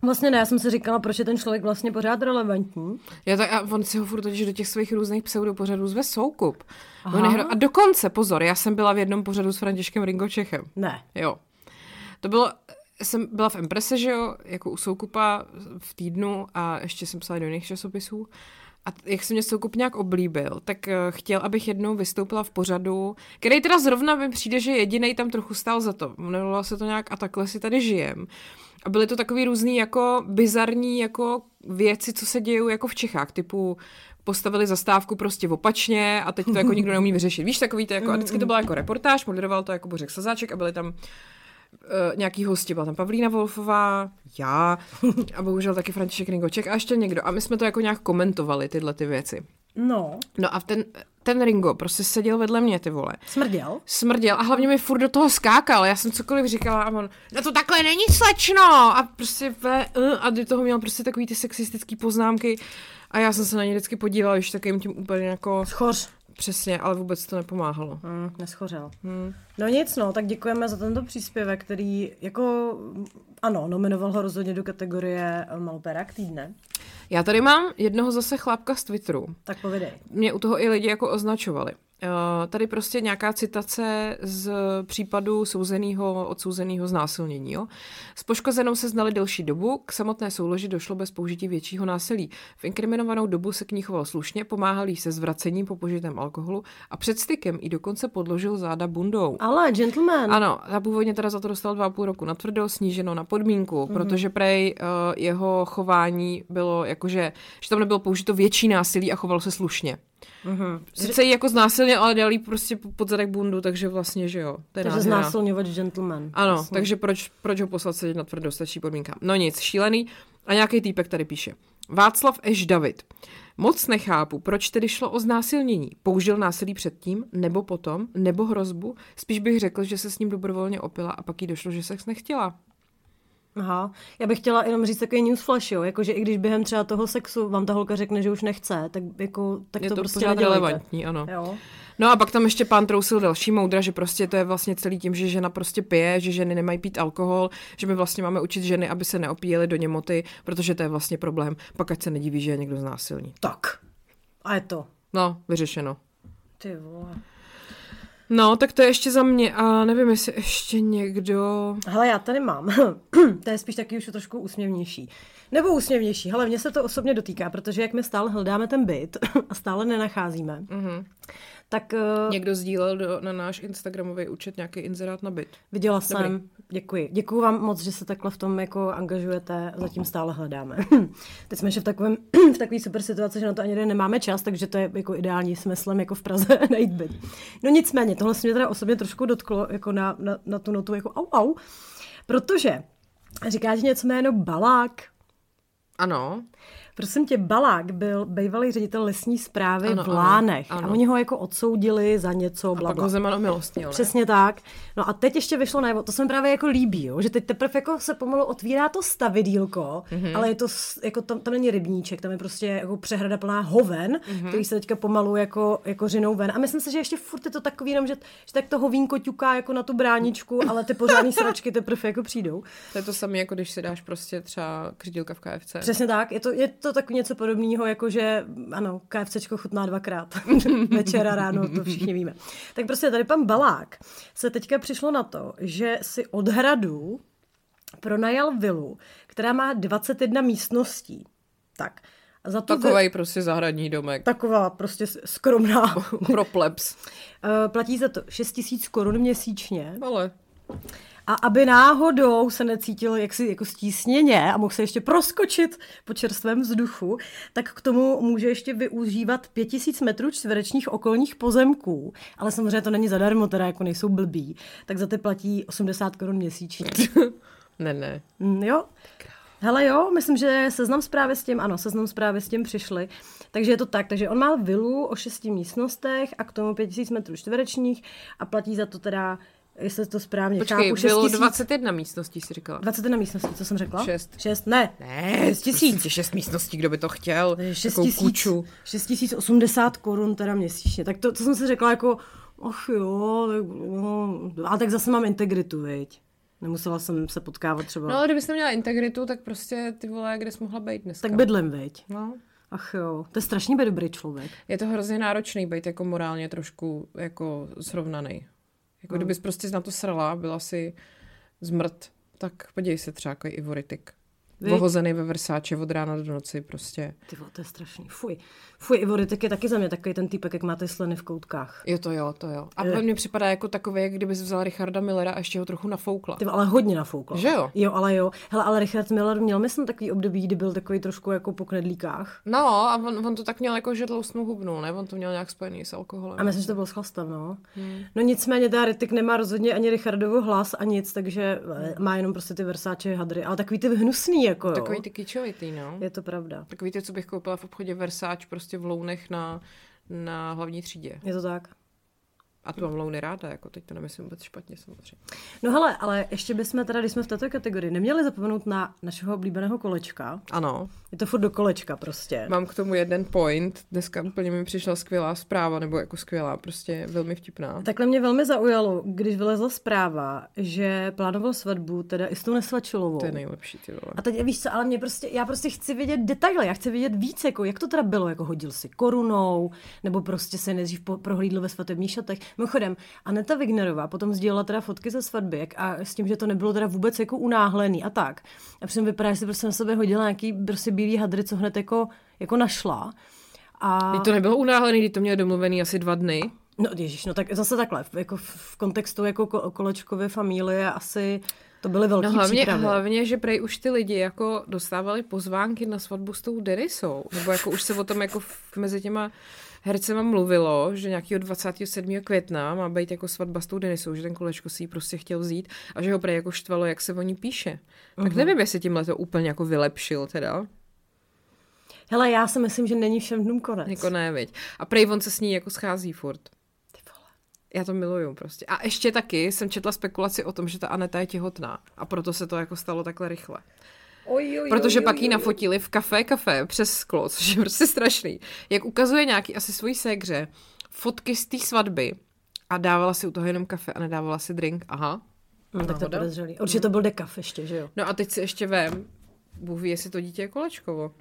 Vlastně ne, já jsem si říkala, proč je ten člověk vlastně pořád relevantní. Já tak, a on si ho furt totiž do těch svých různých pseudopořadů zve soukup. Aha. On hro... A dokonce, pozor, já jsem byla v jednom pořadu s Františkem Ringočechem. Ne. Jo. To bylo, jsem byla v Emprese, že jo, jako u soukupa v týdnu a ještě jsem psala do jiných časopisů. a jak se mě Soukup nějak oblíbil, tak eh, chtěl, abych jednou vystoupila v pořadu, který teda zrovna mi přijde, že jediný tam trochu stál za to. Jmenovalo se to nějak a takhle si tady žijem. A byly to takový různý jako bizarní jako věci, co se dějí jako v Čechách, typu postavili zastávku prostě opačně a teď to jako nikdo neumí vyřešit. Víš, takový to jako, a vždycky to byla jako reportáž, moderoval to jako Bořek Sazáček a byli tam uh, nějaký hosti, byla tam Pavlína Wolfová, já a bohužel taky František Ringoček a ještě někdo. A my jsme to jako nějak komentovali, tyhle ty věci. No. No a ten, ten Ringo prostě seděl vedle mě, ty vole. Smrděl? Smrděl a hlavně mi furt do toho skákal. Já jsem cokoliv říkala a on, no to takhle není slečno. A prostě ve, uh, a do toho měl prostě takový ty sexistický poznámky. A já jsem se na ně vždycky podívala, už takovým tím úplně jako... Schoř. Přesně, ale vůbec to nepomáhalo. Hmm, neschořel. Hmm. No nic, no, tak děkujeme za tento příspěvek, který jako, ano, nominoval ho rozhodně do kategorie Malperák týdne. Já tady mám jednoho zase chlápka z Twitteru. Tak povidej. Mě u toho i lidi jako označovali. Uh, tady prostě nějaká citace z případu souzeného, odsouzeného znásilnění. Jo? S poškozenou se znali delší dobu, k samotné souloži došlo bez použití většího násilí. V inkriminovanou dobu se k ní choval slušně, pomáhal jí se zvracením po požitém alkoholu a před stykem i dokonce podložil záda bundou. Ale, gentleman. Ano, a původně teda za to dostal dva a půl roku na tvrdo, sníženo na podmínku, mm-hmm. protože prej uh, jeho chování bylo jakože, že tam nebylo použito větší násilí a choval se slušně. Mhm. Sice jí jako znásilně, ale dal jí prostě pod zadek bundu, takže vlastně, že jo. To je Takže nádhera. znásilňovač gentleman. Ano, Jasně. takže proč, proč ho poslat sedět na tvrdo, stačí podmínka. No nic, šílený. A nějaký týpek tady píše. Václav Eš David. Moc nechápu, proč tedy šlo o znásilnění. Použil násilí předtím, nebo potom, nebo hrozbu? Spíš bych řekl, že se s ním dobrovolně opila a pak jí došlo, že sex nechtěla. Aha, já bych chtěla jenom říct takový newsflash, jo, jakože i když během třeba toho sexu vám ta holka řekne, že už nechce, tak jako, tak Je to, to prostě pořád relevantní, ano. Jo. No a pak tam ještě pán trousil další moudra, že prostě to je vlastně celý tím, že žena prostě pije, že ženy nemají pít alkohol, že my vlastně máme učit ženy, aby se neopíjely do němoty, protože to je vlastně problém. Pak ať se nediví, že je někdo znásilní. Tak. A je to. No, vyřešeno. Ty vole. No, tak to je ještě za mě a nevím, jestli ještě někdo... Hele, já tady mám. to je spíš taky už trošku úsměvnější. Nebo úsměvnější. Hele, mně se to osobně dotýká, protože jak my stále hledáme ten byt a stále nenacházíme, Mhm. Tak uh, Někdo sdílel do, na náš Instagramový účet nějaký inzerát na byt. viděla Dobrý. jsem. Děkuji. Děkuji vám moc, že se takhle v tom jako angažujete. Zatím stále hledáme. Teď jsme ještě v takovém v takové super situaci, že na to ani nemáme čas, takže to je jako ideální smyslem jako v Praze najít byt. No nicméně, tohle se mě teda osobně trošku dotklo jako na, na, na tu notu jako au au, protože říká ti něco jméno Balák? Ano. Prosím tě, Balák byl bývalý ředitel lesní zprávy Ano, v ano, Lánech ano. a oni ho jako odsoudili za něco, A bla, pak bla. ho Zeman omilostnil? Přesně tak. No a teď ještě vyšlo najevo, to se mi právě jako líbí, jo? že teď teprve jako se pomalu otvírá to stavidílko, Mhm. mm-hmm. ale je to, jako tam, tam není rybníček, tam je prostě jako přehrada plná hoven, Mhm. mm-hmm. který se teďka pomalu jako, jako řinou ven. A myslím si, že ještě furt je to takový, jenom, že, že tak to hovínko ťuká jako na tu bráničku, ale ty pořádný sračky teprve jako přijdou. To je to samé, jako když si dáš prostě třeba křidílka v KFC. Přesně tak, je to, je to tak něco podobného, jako že ano, KFCčko chutná dvakrát. Večer a ráno, to všichni víme. Tak prostě tady pan Balák se teďka přišlo na to, že si od hradu pronajal vilu, která má 21 místností. Tak. A za tu vi- Takovej prostě zahradní domek. taková prostě skromná. Pro plebs. Eh, Platí za to 6 tisíc korun měsíčně. Ale A aby náhodou se necítil jaksi jako stísněně a mohl se ještě proskočit po čerstvém vzduchu, tak k tomu může ještě využívat 5000 metrů čtverečních okolních pozemků. Ale samozřejmě to není zadarmo, teda jako nejsou blbí. Tak za ty platí 80 korun měsíčně. ne, ne. Mm, jo. Hele jo, myslím, že seznam zprávy s tím, ano, seznam zprávy s tím přišli. Takže je to tak, takže on má vilu o šesti místnostech a k tomu 5000 metrů čtverečních a platí za to teda, jestli to správně Počkej, chápu, 6 bylo tisíc- 21 místností, si říkala. 21 místností, co jsem řekla? Šest. Šest, ne. Ne, 6 tisíc. Prostě šest místností, kdo by to chtěl. 6 Takovou tisíc, kuču. 6 tisíc 80 korun teda měsíčně. Tak to, co jsem si řekla jako, ach jo, tak, no, a tak zase mám integritu, viď. Nemusela jsem se potkávat třeba. No ale kdybys neměla integritu, tak prostě ty vole, kde jsi mohla být dneska. tak bydlím, viď. No. Ach jo, to je strašně být dobrý člověk. Je to hrozně náročný být jako morálně trošku jako srovnaný. Jako Hmm. kdybys prostě na to srala, byla si zmrt, tak podívej se třeba jako Ivoritik. Vy? Vohozený ve Versáče od rána do noci prostě. Ty vole, to je strašný. Fuj. Fuj, Ivo tak je taky za mě takový ten týpek, jak máte sliny v koutkách. Jo, to jo, to jo. A Je. mně připadá jako takový, jak kdybys vzal Richarda Millera a ještě ho trochu nafoukla. Ty ale hodně nafoukla. Že jo? Jo, ale jo. Hele, ale Richard Miller měl, myslím, takový období, kdy byl takový trošku jako po knedlíkách. No a on, on to tak měl jako, že tloustnou hubnu, ne? On to měl nějak spojený s alkoholem. A myslím, že to byl s chlastem, no. Hmm. No nicméně, ta Ritik nemá rozhodně ani Richardovo hlas a nic, takže eh, má jenom prostě ty Versace hadry. Ale takový ty hnusný, jako jo. Takový ty kyčovitý, no. Je to pravda. Takový ty, co bych koupila v obchodě Versace prostě v lounech na, na hlavní třídě. Je to tak. A tu mám louny ráda, jako teď to nemyslím vůbec špatně samozřejmě. No hele, ale ještě bychom teda, když jsme v této kategorii, neměli zapomenout na našeho oblíbeného kolečka. Ano, Je to furt do kolečka prostě. mám k tomu jeden point. Dneska úplně mi přišla skvělá zpráva, nebo jako skvělá, prostě velmi vtipná. Takhle mě velmi zaujalo, když vylezla zpráva, že plánoval svatbu teda i s tou nesvačilovou. To je nejlepší, ty vole. A teď víš co, ale mě prostě, já prostě chci vědět detaily, já chci vědět víc, jako jak to teda bylo, jako hodil si korunou, nebo prostě se nejdřív prohlídl ve svatebních šatech. Mimochodem, Aneta Wignerová potom sdílela teda fotky ze svatby a s tím, že to nebylo teda vůbec jako unáhlený a tak. A přitom vypadá, že si prostě na sebe hodila nějaký prostě bílý hadry, co hned jako, jako našla. A... Teď to nebylo unáhlený, když to měli domluvený asi dva dny. No ježiš, no tak zase takhle, v- jako v- kontextu jako ko- kolečkové familie asi to byly velké No hlavně, přípravy. hlavně, že prej už ty lidi jako dostávali pozvánky na svatbu s tou Denisou. Nebo jako už se o tom jako v- mezi těma hercema mluvilo, že nějakého 27. května má být jako svatba s tou Denisou, že ten kolečko si ji prostě chtěl vzít a že ho prej jako štvalo, jak se o ní píše. Tak nevím, jestli tímhle to úplně jako vylepšil teda. Hele, já si myslím, že není všem dnům konec. Jako ne, viď. A prej on se s ní jako schází furt. Ty vole. Já to miluju prostě. A ještě taky jsem četla spekulaci o tom, že ta Aneta je těhotná. A proto se to jako stalo takhle rychle. Oj, oj, Protože oj, pak oj, ji nafotili v kafe kafe přes sklo, což je prostě strašný. Jak ukazuje nějaký asi svojí ségře fotky z té svatby a dávala si u toho jenom kafe a nedávala si drink. Aha. No, tak to podezřelý. Určitě to byl dekaf ještě, že jo? No a teď si ještě vem, Bůh ví, jestli to dítě je kolečkovo.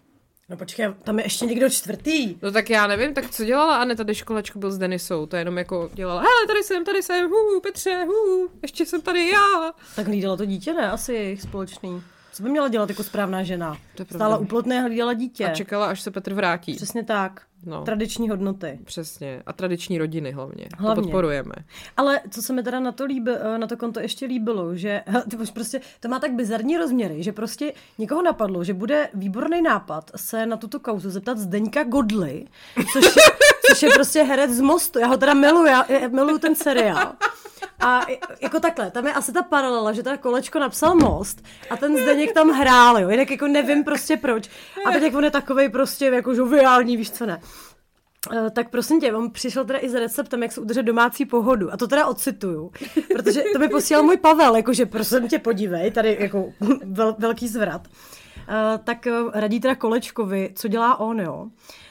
No počkej, tam je ještě někdo čtvrtý. No tak já nevím, tak co dělala Aneta, když kolečko byl s Denisou? To jenom jako dělala, hele, tady jsem, tady jsem, hu, Petře, hu, ještě jsem tady já. Tak hlídala to dítě, ne? Asi je jejich společný. Co by měla dělat jako správná žena? To. Stála uplotné hlídala dítě. A čekala, až se Petr vrátí. Přesně tak. No. Tradiční hodnoty. Přesně. A tradiční rodiny hlavně. Hlavně. To podporujeme. Ale co se mi teda na to, líbi, eh, na to konto ještě líbilo, že už prostě, to má tak bizarní rozměry, že prostě někoho napadlo, že bude výborný nápad se na tuto kauzu zeptat Zdeňka Godly, což je, což je prostě herec z Mostu. Já ho teda miluju, já, já miluju ten seriál. A jako takhle, tam je asi ta paralela, že teda kolečko napsal Most a ten Zdeněk tam hrál, jo, jinak jako nevím prostě proč. A teď jak on je takovej prostě jako žoviální, víš co ne. Eh, Tak prosím tě, on přišel teda i s receptem, jak se udržet domácí pohodu. A to teda ocituju, protože to mi posílal můj Pavel, jakože prosím tě podívej, tady jako vel, velký zvrat. Uh, tak uh, radí teda Kolečkovi, co dělá on, jo.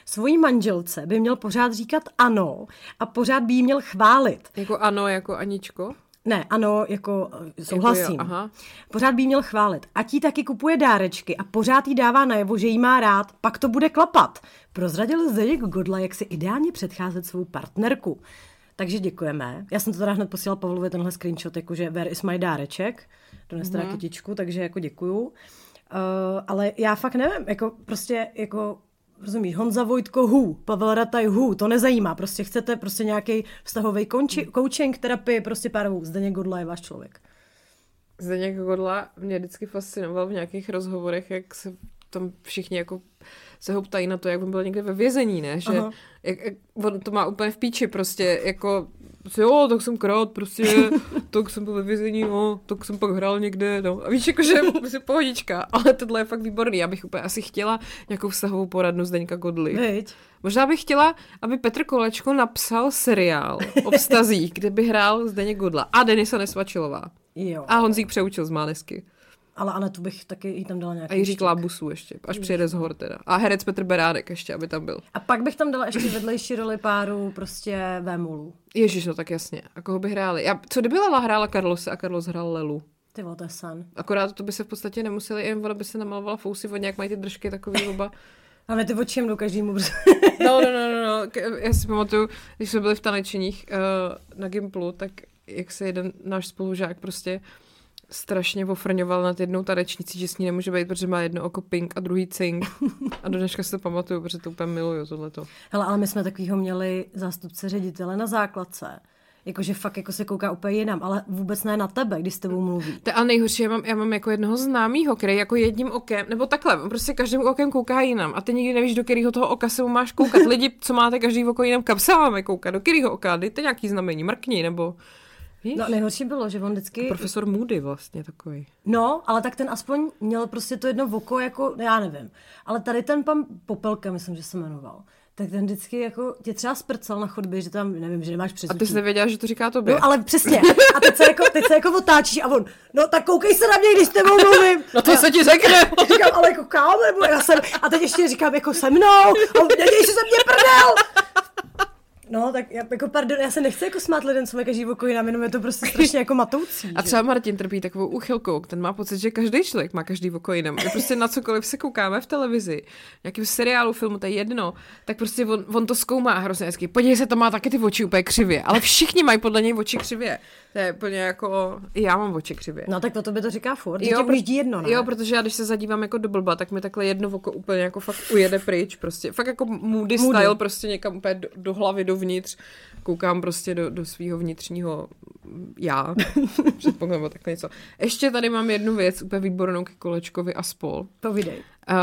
Svojí manželce by měl pořád říkat ano a pořád by jí měl chválit. Jako ano, jako Aničko. Ne, ano, jako eh, souhlasím. jo, aha. Pořád by jí měl chválit. A tí taky kupuje dárečky a pořád jí dává najevo, že jí má rád. Pak to bude klapat. Prozradil Zdeněk Godla, jak si ideálně předcházet svou partnerku. Takže děkujeme. Já jsem to teda hned posílal Pavlovi tenhle screenshot, jakože where is my dáreček. Dones teda kytičku, takže jako děkuju. Uh, ale já fakt nevím, jako prostě jako Rozumíš, Honza Vojtko hu, Pavel Rataj hu, to nezajímá, prostě chcete prostě nějaký vztahový konči, coaching, terapii, prostě párovou, Zdeněk Godla je váš člověk. Zdeněk Godla mě vždycky fascinoval v nějakých rozhovorech, jak se tam všichni jako se ho ptají na to, jak on byl někde ve vězení, ne? Že Aha. jak, jak, on to má úplně v píči, prostě jako prostě, jo, tak jsem krát, prostě, tak jsem byl ve vězení, no, tak jsem pak hrál někde, no. A víš, jakože prostě pohodička, ale tohle je fakt výborný. Já bych úplně asi chtěla nějakou vztahovou poradnu Zdeňka Godly. Viď? Možná bych chtěla, aby Petr Kolečko napsal seriál o vztazích, kde by hrál Zdeněk Godla a Denisa Nesvačilová. Jo. A Honzík přeučil z Mánesky. Ale Anetu bych taky jí tam dala nějaký A Jiří. Klábusu ještě, až přijede z hor teda. A herec Petr Berádek ještě, aby tam byl. A pak bych tam dala ještě vedlejší roli páru prostě Vémulu. Ježíš, no tak jasně. A koho by hráli? Já, co kdyby Lala hrála Carlose a Carlos hrál Lelu? Ty vole, to je sen. Akorát to by se v podstatě nemuseli, jen ona by se namalovala fousy, oni jak mají ty držky takový oba. Ale ty oči jim jdou každému. No, no, no, no, no. Já si pamatuju, když jsme byli v tanečních uh, na Gimplu, tak jak se jeden náš spolužák prostě strašně ofrňoval nad jednou tanečnicí, že s ní nemůže být, protože má jedno oko pink a druhý cink. A do dneška si to pamatuju, protože to úplně miluju, tohleto. Hele, ale my jsme takovýho měli zástupce ředitele na základce. Jakože fakt jako se kouká úplně jinam, ale vůbec ne na tebe, když s tebou mluví. To je ale nejhorší, já mám, já mám jako jednoho známého, který jako jedním okem, nebo takhle, on prostě každým okem kouká jinam a ty nikdy nevíš, do kterého toho oka se mu máš koukat. Lidi, co máte každý oko jinam, kam se máme koukat, do kterého oka, dejte nějaký znamení, mrkni, nebo... Víš? No nejhorší bylo, že on vždycky... Profesor Moody vlastně takový. No, ale tak ten aspoň měl prostě to jedno oko jako, já nevím. Ale tady ten pan Popelka, myslím, že se jmenoval, tak ten vždycky jako tě třeba sprcal na chodbě, že tam, nevím, že nemáš přes. A ty jsi nevěděla, že to říká tobě. No, ale přesně. A teď se jako, teď se jako otáčíš a on, no tak koukej se na mě, když s tebou mluvím. No to se ti řekne. A říkám, ale jako kámo, nebo já jsem, a teď ještě říkám jako se mnou, a neděj si se mě prdel. No, tak já, jako pardon, já se nechci jako smát lidem, co mají každý oko jinam, jenom je to prostě strašně jako matoucí. A třeba Martin trpí takovou úchylkou, ten má pocit, že každý člověk má každý oko jinam. Že prostě na cokoliv se koukáme v televizi, nějakým seriálu, filmu, to je jedno, tak prostě on, on to zkoumá hrozně hezky. Podívej se, to má taky ty oči úplně křivě, ale všichni mají podle něj oči křivě. To je úplně jako, i já mám oči křivě. No tak to tobě to říká furt, jo, tě jedno, ne? Jo, protože já když se zadívám jako do blba, tak mi takhle jedno oko úplně jako fakt ujede pryč, prostě. Fakt jako moody, moody. style, prostě někam úplně do, do hlavy, dovnitř koukám prostě do, do svého vnitřního já, předpokládám takhle něco. Ještě tady mám jednu věc, úplně výbornou ke kolečkovi a spol. Povídej. Uh,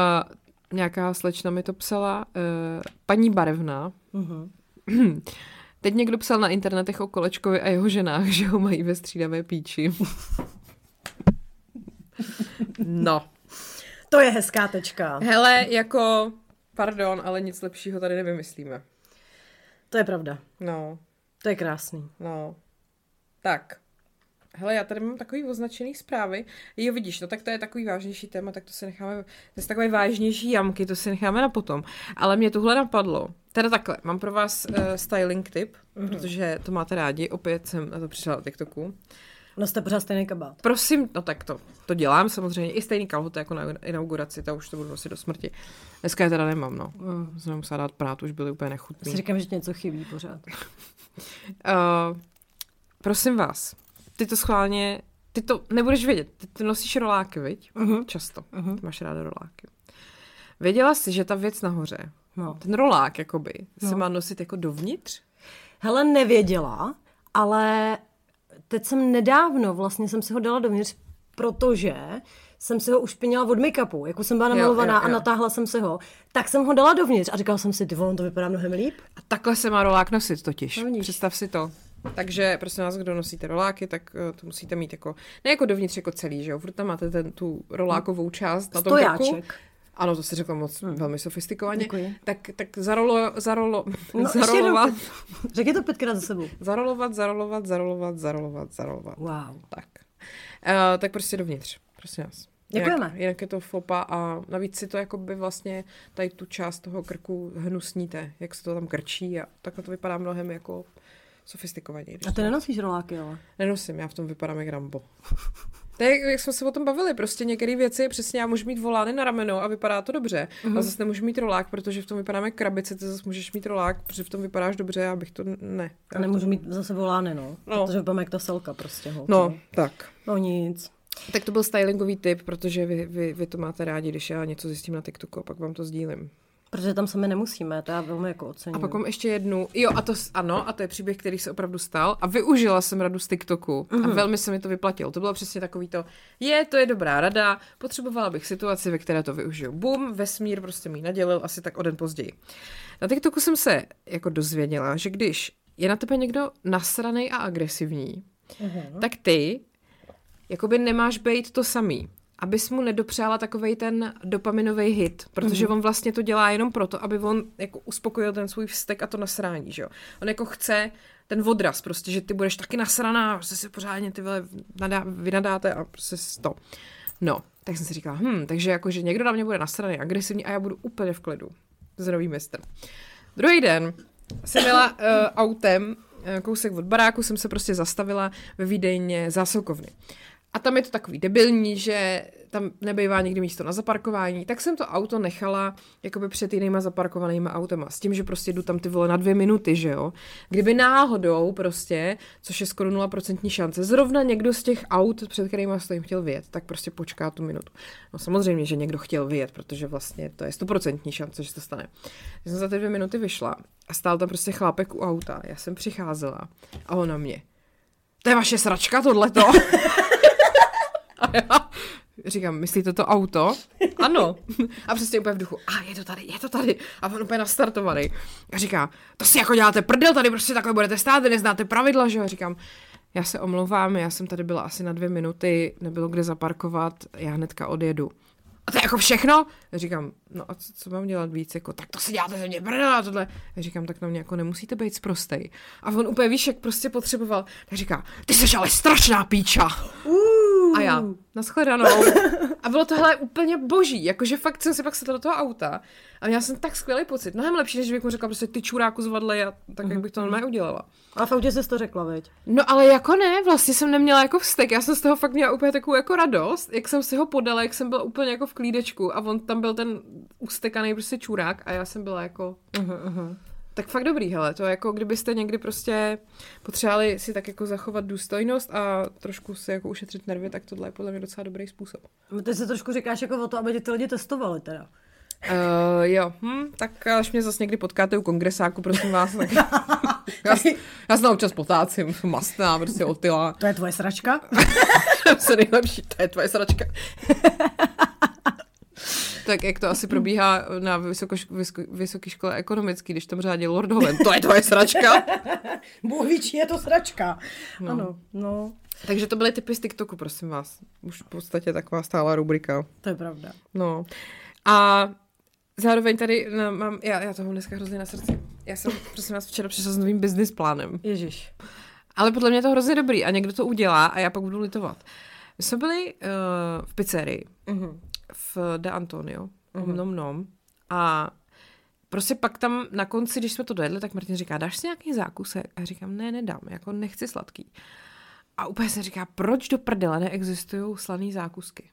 nějaká slečna mi to psala, uh, paní Barevná. Uh-huh. Teď někdo psal na internetech o Kolečkovi a jeho ženách, že ho mají ve střídavé píči. no. To je hezká tečka. Hele, jako, pardon, ale nic lepšího tady nevymyslíme. To je pravda. No. To je krásný. No. Tak. Hele, já tady mám takový označený zprávy. Jo, vidíš, no tak to je takový vážnější téma, tak to si necháme, to je takové vážnější jamky, to si necháme na potom. Ale mě tohle napadlo. Teda takhle, mám pro vás uh, styling tip, mm-hmm. protože to máte rádi, opět jsem na to přišla na TikToku. No jste pořád stejný kabát. Prosím, no tak to, to dělám samozřejmě, i stejný kalhoty jako na inauguraci, to už to budu nosit do smrti. Dneska je teda nemám, no. Mm. Jsem musela dát prát, už byly úplně nechutný. Si říkám, že něco chybí pořád. uh, prosím vás, ty to schválně, ty to nebudeš vědět, ty, ty nosíš roláky, viď? Uh-huh. Často, uh-huh. ty máš ráda roláky. Věděla jsi, že ta věc nahoře, no. ten rolák, jakoby, no. se má nosit jako dovnitř? Hele, nevěděla, ale teď jsem nedávno, vlastně jsem si ho dala dovnitř, protože jsem si ho ušpinila od make-upu, jako jsem byla namalovaná a natáhla jsem se ho, tak jsem ho dala dovnitř a říkala jsem si, ty on to vypadá mnohem líp. A takhle se má rolák nosit totiž. No, Představ si to. Takže prosím vás, kdo nosíte roláky, tak uh, to musíte mít jako, ne jako dovnitř jako celý, že jo, furt tam máte ten, tu rolákovou část na tom krku. Ano, to si řekla moc hmm. velmi sofistikovaně. Děkuji. Tak, tak zarolo, zarolo, no, zarolovat. Řekni to pětkrát za sebou. Zarolovat, zarolovat, zarolovat, zarolovat, zarolovat. Wow. Tak. Uh, tak prostě dovnitř, prosím vás. Děkujeme. Jinak, jinak je to fopa a navíc si to jako by vlastně tady tu část toho krku hnusníte, jak se to tam krčí a takhle to vypadá mnohem jako sofistikovanější. A ty nenosíš roláky, ale? Nenosím, já v tom vypadám jak Rambo. To je, jak jsme se o tom bavili, prostě některé věci, přesně já můžu mít volány na rameno a vypadá to dobře. Mm-hmm. A zase nemůžu mít rolák, protože v tom vypadáme krabice, ty zase můžeš mít rolák, protože v tom vypadáš dobře, abych to ne. A nemůžu to... mít zase volány, no. no. Protože vypadám jak ta selka prostě. Ho, no, tak. No nic. Tak to byl stylingový tip, protože vy, vy, vy to máte rádi, když já něco zjistím na TikToku a pak vám to sdílím. Protože tam sami nemusíme, to já velmi jako ocením. A pak mám ještě jednu, jo a to ano, a to je příběh, který se opravdu stal a využila jsem radu z TikToku mm-hmm. a mhm. velmi se mi to vyplatilo. To bylo přesně takový to, je, to je dobrá rada, potřebovala bych situaci, ve které to využiju. Bum, vesmír prostě mi nadělil asi tak o den později. Na TikToku jsem se jako dozvěděla, že když je na tebe někdo nasraný a agresivní, mm-hmm. tak ty jakoby nemáš být to samý abys mu nedopřála takový ten dopaminový hit, protože mm-hmm. on vlastně to dělá jenom proto, aby on jako uspokojil ten svůj vztek a to nasrání, že jo. On jako chce ten odraz prostě, že ty budeš taky nasraná, že si pořádně ty vole nadá, vynadáte a prostě to. No, tak jsem si říkala, hm, takže jako, že někdo na mě bude nasraný, agresivní a já budu úplně v klidu. Zdravý mistr. Druhý den jsem jela uh, autem, uh, kousek od baráku, jsem se prostě zastavila ve výdejně zásilkovny. A tam je to takový debilní, že tam nebývá nikdy místo na zaparkování, tak jsem to auto nechala jakoby před jinýma zaparkovanýma autama. S tím, že prostě jdu tam ty vole na dvě minuty, že jo. Kdyby náhodou prostě, což je skoro 0% šance, zrovna někdo z těch aut, před kterými stojím, chtěl vyjet, tak prostě počká tu minutu. No samozřejmě, že někdo chtěl vyjet, protože vlastně to je 100% šance, že se to stane. Já jsem za ty dvě minuty vyšla a stál tam prostě chlápek u auta. Já jsem přicházela a on na mě. To je vaše sračka tohleto? Říkám, myslíte to auto? Ano. A přesně úplně v duchu, a je to tady, je to tady. A on úplně nastartovaný. A říká, to si jako děláte prdel, tady prostě takhle budete stát, neznáte pravidla, že jo? Říkám, já se omlouvám, já jsem tady byla asi na dvě minuty, nebylo kde zaparkovat, já hnedka odjedu a to je jako všechno? Já říkám, no a co, co mám dělat víc? Jako, tak to si děláte ze mě prdel a tohle. Já říkám, tak na mě jako nemusíte být sprostej. A on úplně víš, jak prostě potřeboval. Tak říká, ty jsi ale strašná píča. Uh. A já, nashledanou. A bylo tohle úplně boží, jakože fakt jsem si pak sedla do toho auta a měla jsem tak skvělý pocit, mnohem lepší, než bych mu řekla prostě ty čuráku zvadle a tak, jak bych to normálně udělala. A v autě jsi to řekla, veď? No ale jako ne, vlastně jsem neměla jako vztek, já jsem z toho fakt měla úplně takovou jako radost, jak jsem si ho podala, jak jsem byla úplně jako v klídečku a on tam byl ten ustekaný prostě čurák a já jsem byla jako... Uh-huh, uh-huh. Tak fakt dobrý, hele, to jako kdybyste někdy prostě potřebovali si tak jako zachovat důstojnost a trošku si jako ušetřit nervy, tak tohle je podle mě docela dobrý způsob. Ty se trošku říkáš jako o to, aby ty lidi testovali teda. Uh, jo, hm, tak až mě zase někdy potkáte u kongresáku, prosím vás. Tak... já, já se občas potácím, mastná, prostě otila. To je tvoje sračka? to nejlepší, to je tvoje sračka. tak jak to asi probíhá na vysoko, vysoké škole ekonomický, když tam řádí Lord Hoven. To je tvoje sračka? Bůh je to sračka. No. Ano, no. Takže to byly typy z TikToku, prosím vás. Už v podstatě taková stála rubrika. To je pravda. No. A Zároveň tady no, mám, já, já toho dneska hrozně na srdci. Já jsem, prosím vás, včera přišla s novým business plánem. Ježíš. Ale podle mě je to hrozně dobrý a někdo to udělá a já pak budu litovat. My jsme byli uh, v pizzerii uh-huh. V De Antonio, uh-huh. nom nom, a prostě pak tam na konci, když jsme to dojedli, tak Martin říká, dáš si nějaký zákusek? A říkám, ne, nedám, jako nechci sladký. A úplně se říká, proč do prdele neexistují slaný zákusky?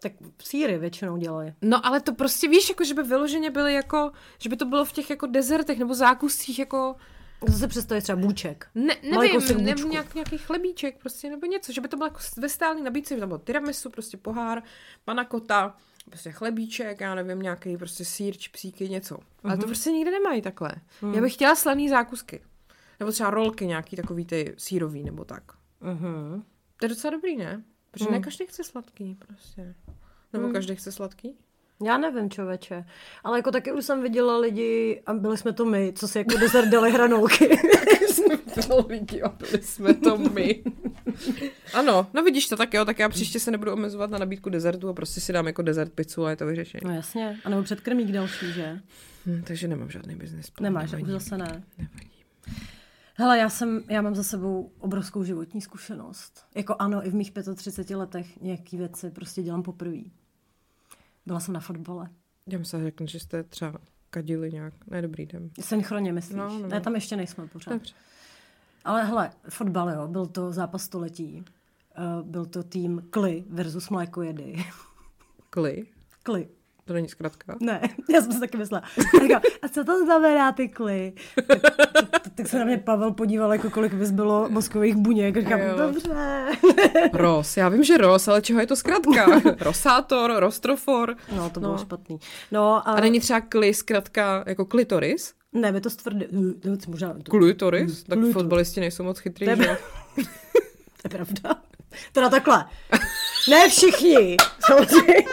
Tak síry většinou dělají. No ale to prostě víš, jako že by vyloženě byly jako, že by to bylo v těch jako dezertech nebo zákuscích jako... Zase představit třeba bůček. Ne, nevím, nebo nějak, nějaký chlebíček prostě, nebo něco, že by to bylo jako ve stálý nabídce, tam bylo tiramisu, prostě pohár, panakota, prostě chlebíček, já nevím, nějaký prostě sír, čipsíky, něco. Uh-huh. Ale to mhm. prostě nikde nemají takhle. Uh-huh. Já bych chtěla slaný zákusky. Nebo třeba rolky nějaký takový ty sírový, nebo tak. Uh-huh. To je docela dobrý, ne? Protože uh-huh. ne každý chce sladký, prostě. Nebo hmm. každý chce sladký? Já nevím, čověče. Ale jako taky už jsem viděla lidi, a byli jsme to my, co si jako dezert dali hranolky. jsme viděla lidi a byli jsme to my. ano, no vidíš to tak jo, tak já příště se nebudu omezovat na nabídku dezertu a prostě si dám jako dezert pizzu a je to vyřešení. No jasně, a nebo předkrmík další, že? Hmm, takže nemám žádný biznis. Nemáš, nevadí. už zase ne. Nevadí. Hele, já, jsem, já mám za sebou obrovskou životní zkušenost. Jako ano, i v mých 35 letech nějaký věci prostě dělám poprvé. Byla jsem na fotbale. Já myslím, řeknu, že jste třeba kadili nějak. Ne, dobrý den. Synchronně myslíš? No, no. Ne, tam ještě nejsme pořád. Dobře. Ale hele, fotbal, jo, byl to zápas století. Uh, byl to tým Kli versus Mlékojedy. Kli? Kli. To není zkrátka? Ne, já jsem si taky myslela. A, a co to znamená ty kly? tak, tak, tak se na mě Pavel podíval, jako kolik bys bylo mozkových buněk. Říkám, dobře. Ros, já vím, že Ros, ale čeho je to zkrátka? Rosátor, Rostrofor. No, to bylo no. špatný. No, a... a není třeba kly zkrátka jako klitoris? Ne, by to stvrdí. Možná to... Klitoris? Tak Klitoris. fotbalisti nejsou moc chytrý, že? to je pravda. Teda takhle. Ne všichni, samozřejmě.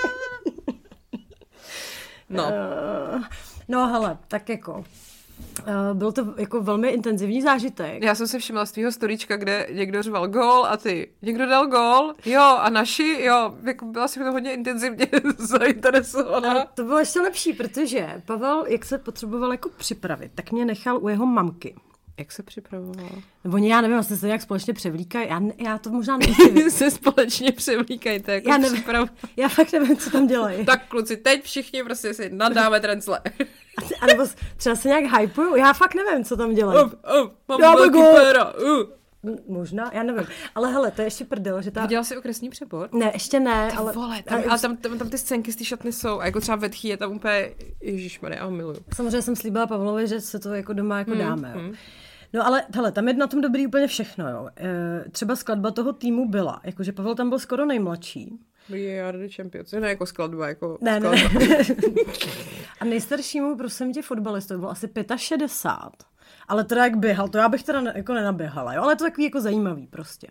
No. Uh, no hele, tak jako... Uh, byl to jako velmi intenzivní zážitek. Já jsem si všimla z tvýho storíčka, kde někdo řval gól a ty, někdo dal gól, jo, a naši, jo, jako byla si to hodně intenzivně zainteresovaná. A to bylo ještě lepší, protože Pavel, jak se potřeboval jako připravit, tak mě nechal u jeho mamky. Jak se připravovala? Oni, já nevím, vlastně se nějak společně převlíkají. Já, já to možná nevím. se společně převlíkají, to jako já nevím, připrav... já fakt nevím, co tam dělají. tak kluci, teď všichni prostě si nadáme trencle. A nebo třeba se nějak hypují, já fakt nevím, co tam dělají. Uh, uh, mám gol. Péra, uh. Možná, já nevím. Ale hele, to je ještě prdel, že ta... Viděla jsi okresní přebor? Ne, ještě ne, Ty ale... vole, tam, ale tam, tam, tam, ty scénky z té šatny jsou. A jako třeba ve tchý je tam úplně, ježišmarja, já ho miluju. Samozřejmě jsem slíbila Pavlovi, že se to jako doma jako Hmm, dáme, jo. No ale hele, tam je na tom dobrý úplně všechno, jo. E, třeba skladba toho týmu byla, jakože Pavel tam byl skoro nejmladší. We are the champions. Ne jako skladba, jako Ne, skladba. ne. A nejstaršímu, prosím tě, fotbalistovi byl asi 65. Ale teda jak běhal, to já bych teda ne, jako nenaběhala, jo. Ale je to takový jako zajímavý prostě.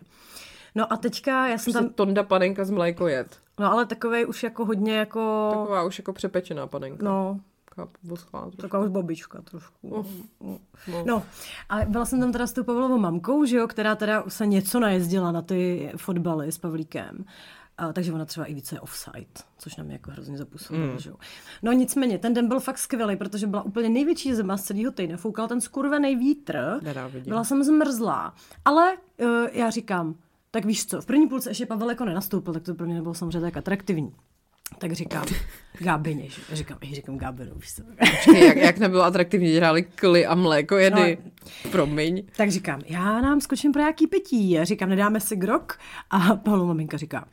No a teďka já jsem Prostě tam, Tonda panenka z mlékojet. no ale takovej už jako hodně jako, Taková už jako přepečená panenka. no, Chápu, taková už babička trošku. no. No, a byla jsem tam teda s tou Pavlovou mamkou, že jo, která teda se něco najezdila na ty fotbaly s Pavlíkem. A, takže ona třeba i více je offside, což na mě jako hrozně zapůsobilo, mm. že jo. No nicméně, ten den byl fakt skvělý, protože byla úplně největší zima z celého týdne. Foukal ten skurvený vítr, byla jsem zmrzlá. Ale uh, já říkám, tak víš co, v první půlce ještě Pavel jako nenastoupil, tak to pro mě nebylo samozřejmě tak atraktivní. Tak říkám, Gábině? Říkám, říkám Gábinu, víš co. Počkej, jak, jak nebylo atraktivní, hráli kly a mléko jedy. Promiň. Tak říkám, já nám skočím pro nějaký pití. A říkám, nedáme si grok? A Pavlo maminka říká,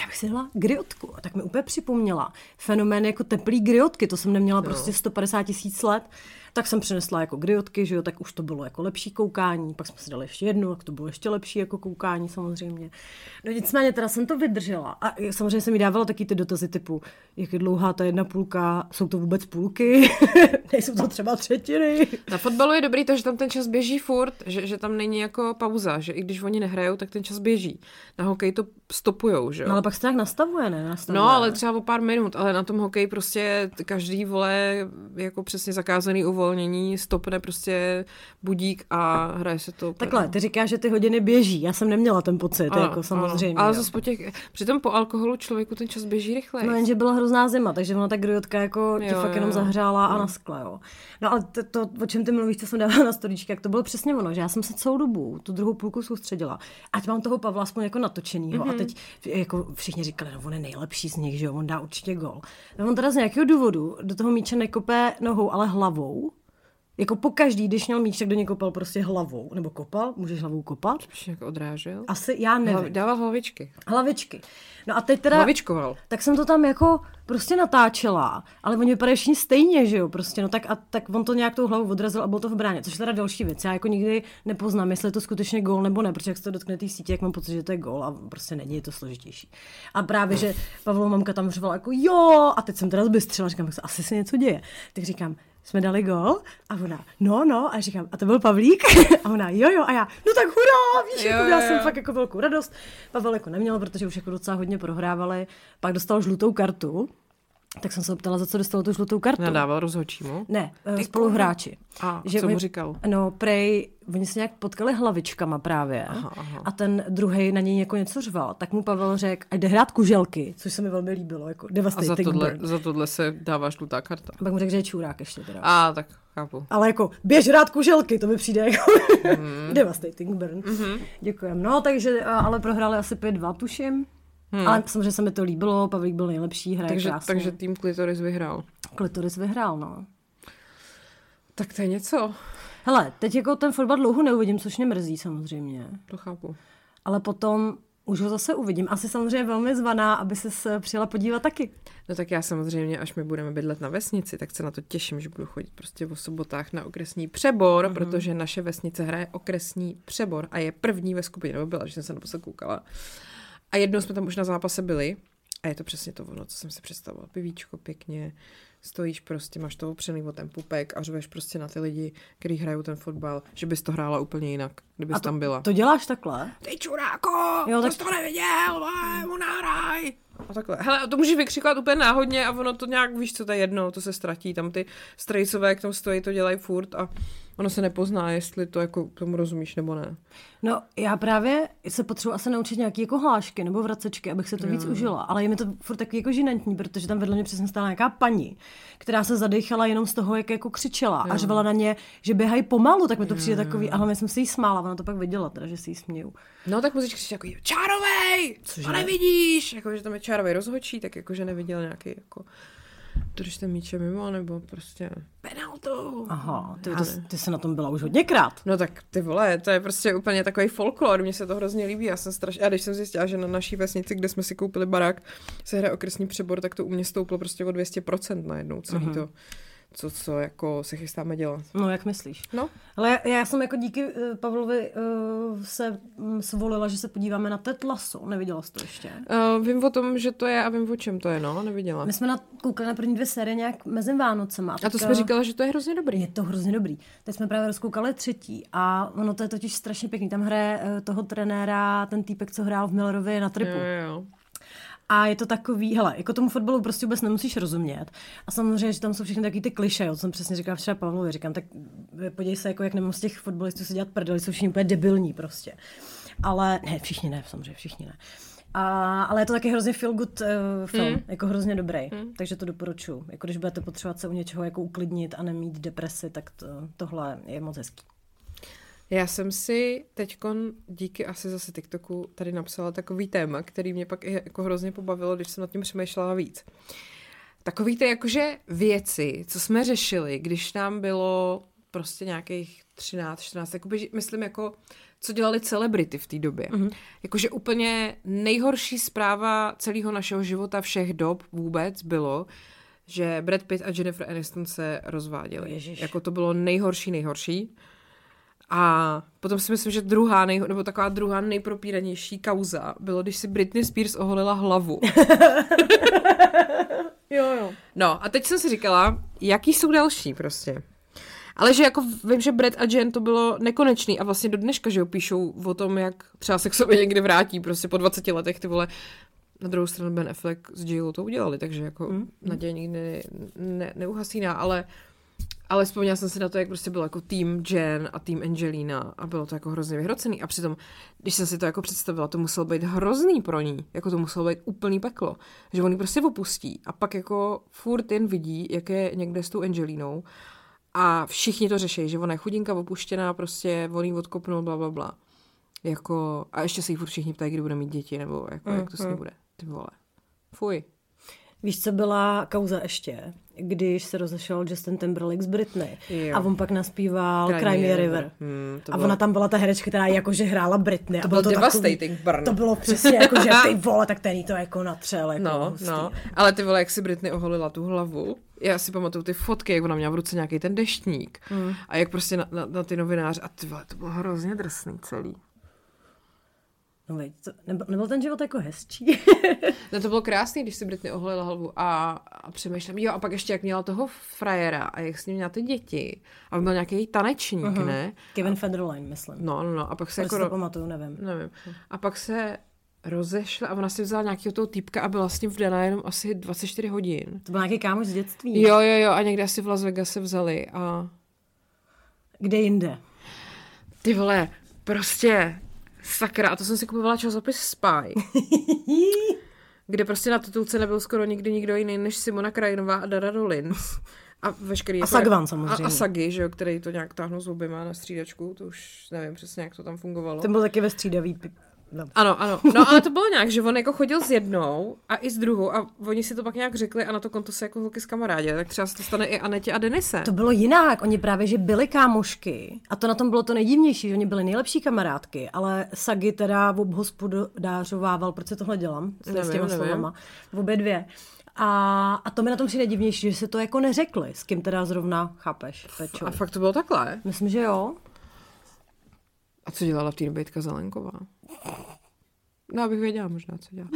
já bych si dala griotku. A tak mi úplně připomněla fenomén jako teplý griotky, to jsem neměla prostě 150 tisíc let. Tak jsem přinesla jako griotky, že jo, tak už to bylo jako lepší koukání, pak jsme si dali ještě jednu, tak to bylo ještě lepší jako koukání samozřejmě. No nicméně teda jsem to vydržela a samozřejmě jsem mi dávala taky ty dotazy typu, jak je dlouhá ta jedna půlka, jsou to vůbec půlky, nejsou to třeba třetiny. Na fotbalu je dobrý to, že tam ten čas běží furt, že, že tam není jako pauza, že i když oni nehrajou, tak ten čas běží. Na hokej to stopujou, že jo? No ale pak se tak nastavuje, ne? Nastavuje. No, ale třeba o pár minut, ale na tom hokeji prostě každý vole jako přesně zakázaný uvolnění, stopne prostě budík a hraje se to. Takhle, ty říkáš, že ty hodiny běží. Já jsem neměla ten pocit, Ano, jako samozřejmě. Ano. Ale zase po těch, přitom po alkoholu člověku ten čas běží rychleji. No jenže byla hrozná zima, takže ona ta griotka jako tě Jo, fakt jo, jenom jo. zahřála a naskla, jo. No ale to, to, o čem ty mluvíš, co jsem dávala na storičky, jak to bylo přesně ono, že já jsem se celou dobu tu druhou půlku soustředila. Ať mám toho Pavla aspoň jako natočenýho. Mm-hmm. A teď jako všichni říkali, no on je nejlepší z nich, že jo, on dá určitě gol. No on teda z nějakého důvodu do toho míče nekope nohou, ale hlavou. Jako po každý, když měl míč, tak do něj kopal prostě hlavou. Nebo kopal, můžeš hlavou kopat. Už jako odrážel. Asi, já nevím. Hlav, dával hlavičky. Hlavičky. No a teď teda... Hlavičkoval. Tak jsem to tam jako prostě natáčela, ale oni vypadají všichni stejně, že jo, prostě, no tak a tak on to nějak tou hlavou odrazil a byl to v bráně, což je teda další věc. Já jako nikdy nepoznám, jestli je to skutečně gól nebo ne, protože jak se to dotkne té sítě, jak mám pocit, že to je gól a prostě není, je to složitější. A právě, že Pavlova mamka tam řvala jako jo, a teď jsem teda zbystřila, říkám, asi se něco děje. Tak říkám, jsme dali gol? A ona, no, no, a říkám, a to byl Pavlík? A ona, jo, jo, a já, no tak hurá, víš, Jo, jako já jo, jsem fakt jako velkou radost. Pavel jako neměl, protože už jako docela hodně prohrávali, pak dostal žlutou kartu, tak jsem se ho ptala, za co dostal tu žlutou kartu. Nadával rozhodčímu. Ne, Ty spoluhráči. A co mu říkal? No, prej, oni se nějak potkali hlavičkama právě Aha, aha. a ten druhý na něj jako něco řval, tak mu Pavel řekl, ať jde hrát kuželky, což se mi velmi líbilo, jako A za devastating tohle, burn. za tohle se dává žlutá karta. Pak mu řekl, že je čurák ještě teda. A tak chápu. Ale jako, běž hrát kuželky, to mi přijde jako Mhm. devastating burn. Mm-hmm. Děkujem. No, takže, a- ale prohráli asi 5-2, tuším. Hmm. Ale samozřejmě se mi to líbilo, Pavlík byl nejlepší, hraje Takže, krásně. takže tým Klitoris vyhrál. Klitoris vyhrál, no. Tak to je něco. Hele, teď jako ten fotbal dlouho neuvidím, což mě mrzí samozřejmě. To chápu. Ale potom už ho zase uvidím. Asi samozřejmě velmi zvaná, aby se přijela podívat taky. No tak já samozřejmě, až my budeme bydlet na vesnici, tak se na to těším, že budu chodit prostě o sobotách na okresní přebor, mm-hmm. protože naše vesnice hraje okresní přebor a je první ve skupině, nebo byla, že jsem se na to koukala. A jednou jsme tam už na zápase byli a je to přesně to ono, co jsem si představovala. Pivíčko pěkně, stojíš prostě, máš to opřený o ten pupek a řveš prostě na ty lidi, kteří hrajou ten fotbal, že bys to hrála úplně jinak, kdybys A to, tam byla. to děláš takhle? Ty čuráko, Jo, tak- tak... to neviděl, vole, mu nahraj. A takhle. Hele, to můžeš vykřikovat úplně náhodně a ono to nějak, víš co, to je jedno, to se ztratí. Tam ty strejcové, jak tam stojí, to dělají furt a ono se nepozná, jestli to jako tomu rozumíš nebo ne. No, já právě se potřebuji asi naučit nějaký jako hlášky nebo vracečky, abych se to víc užila. Ale je mi to furt takový jako žinantní, protože tam vedle mě přesně stála nějaká paní, která se zadechala jenom z toho, jak jako křičela a řvala na ně, že běhají pomalu, tak mi to přijde takový, a hlavně jsem si jí smála, ona to pak viděla, teda, že si jí směju. No tak musíš křičet jako čárovej, Cože? to nevidíš, jako že tam je čárovej rozhočí, tak jako že neviděl nějaký jako držte míče mimo, nebo prostě penalty. to. Aha, ty, ty, ty jsi na tom byla už hodněkrát. No tak ty vole, to je prostě úplně takový folklor, mně se to hrozně líbí, já jsem strašně, a když jsem zjistila, že na naší vesnici, kde jsme si koupili barák, se hraje okresní přebor, tak to u mě stouplo prostě o 200% najednou celý Mhm. to, co, co jako se chystáme dělat. No, jak myslíš? No, Ale já, já jsem jako díky uh, Pavlovi uh, se um, svolila, že se podíváme na Ted Lasso. Neviděla jsi to ještě? uh, vím o tom, že to je a vím o čem to je, no, neviděla. My jsme na, koukali na první dvě série nějak mezi Vánocema. A to jsme říkala, že to je hrozně dobrý. Je to hrozně dobrý. Teď jsme právě rozkoukali třetí a ono to je totiž strašně pěkný. Tam hraje uh, toho trenéra, ten týpek, co hrál v Millerově na tripu. Jo, jo. A je to takový, hele, jako tomu fotbalu prostě vůbec nemusíš rozumět. A samozřejmě, že tam jsou všechny taky ty kliše, jo, co jsem přesně říkala včera Pavlovi, říkám, tak eh, podívej se, jako jak nemám z těch fotbalistů se dělat prdeli, jsou všichni úplně debilní prostě. Ale, ne, všichni ne, samozřejmě, všichni ne. A, ale je to taky hrozně feel good uh, film, mm. jako hrozně dobrý, mm. takže to doporučuji. Jako když budete potřebovat se u něčeho jako uklidnit a nemít depresi, tak to, tohle je moc hezký. Já jsem si teďkon díky asi zase TikToku tady napsala takový téma, který mě pak i jako hrozně pobavilo, když jsem nad tím přemýšlela víc. Takový ty jakože věci, co jsme řešili, když nám bylo prostě nějakých 13, 14, jakoby, myslím jako, co dělali celebrity v té době. Mm-hmm. Jakože úplně nejhorší zpráva celého našeho života všech dob vůbec bylo, že Brad Pitt a Jennifer Aniston se rozváděli. Ježiš. Jako to bylo nejhorší, nejhorší. A potom si myslím, že druhá, nej, nebo taková druhá nejpropíranější kauza bylo, když si Britney Spears oholila hlavu. Jo, jo. No a teď jsem si říkala, jaký jsou další prostě. Ale že jako vím, že Brad a Jen to bylo nekonečný a vlastně do dneška, že jo, píšou o tom, jak třeba se k sobě někdy vrátí, prostě po 20 letech ty vole. Na druhou stranu Ben Affleck s Jill to udělali, takže jako mm. naděje nikdy ne, neuhasíná, ale ale vzpomněla jsem si na to, jak prostě byl jako tým Jen a tým Angelina a bylo to jako hrozně vyhrocený. A přitom, když jsem si to jako představila, to muselo být hrozný pro ní. Jako to muselo být úplný peklo. Že on ji prostě opustí a pak jako furt jen vidí, jak je někde s tou Angelinou a všichni to řeší, že ona je chudinka opuštěná, prostě on jí odkopnul, bla, bla, bla. Jako, a ještě se jí furt všichni ptají, kdy bude mít děti, nebo jako, jak to s ní bude. Ty vole. Fuj. Víš, co byla kauza ještě? Když se rozešel Justin Timberlake s Britney. Jo. A on pak naspíval Cry Cry, Me Me a a River. River. Hmm, a bylo- ona tam byla ta herečka, která jakože hrála Britney. To a byl bylo devastating takový, burn. To bylo přesně jako, že ty vole, tak ten to jako natřel. Jako No, hustý. no, ale ty vole, jak si Britney oholila tu hlavu, já si pamatuju ty fotky, jak ona měla v ruce nějaký ten deštník mm. a jak prostě na, na, na ty novináře a ty vole, to bylo hrozně drsný celý. No, veď, to, nebyl, nebyl ten život jako hezčí. No to bylo krásný, když si Britney oholila hlavu a, a přemýšlím, jo a pak ještě jak měla toho frajera a jak s ním měla ty děti a byl nějaký tanečník, uh-huh. ne? Kevin Federline, myslím. No, no, no, a pak se Proč jako... to pamatuju, nevím. Nevím. A pak se rozešla a ona si vzala nějakého toho týpka a byla s ním vdaná jenom asi 24 hodin. To byl nějaký kámoš z dětství. Jo, jo, jo, a někde asi v Las Vegas se vzali a Kde jinde? ty vole, prostě sakra, a to jsem si kupovala časopis Spy, kde prostě na titulce nebyl skoro nikdy nikdo jiný než Simona Krajinová a Dara Rollins. A veškerý... A jako- Sagvan samozřejmě. A, a Sagi, že jo, který to nějak táhnou s oběma na střídačku, to už nevím přesně, jak to tam fungovalo. Ten byl taky ve střídavý. No. Ano, ano. No ale to bylo nějak, že on jako chodil s jednou a i s druhou a oni si to pak nějak řekli a na to konto se jako holky s kamarádě, tak třeba se to stane i Anetě a Denise. To bylo jinak, oni právě, že byli kámošky a to na tom bylo to nejdivnější, že oni byli nejlepší kamarádky, ale Sagi teda obhospodářovával, proč se tohle dělám s, Nevím, s těma nevím. slovama, v obě dvě. A, a to mi na tom přijde divnější, že se to jako neřekli, s kým teda zrovna chápeš, Pečo. A fakt to bylo takhle? Myslím, že jo. A co dělala v té době Jitka Zelenková? No, abych věděla možná, co dělá.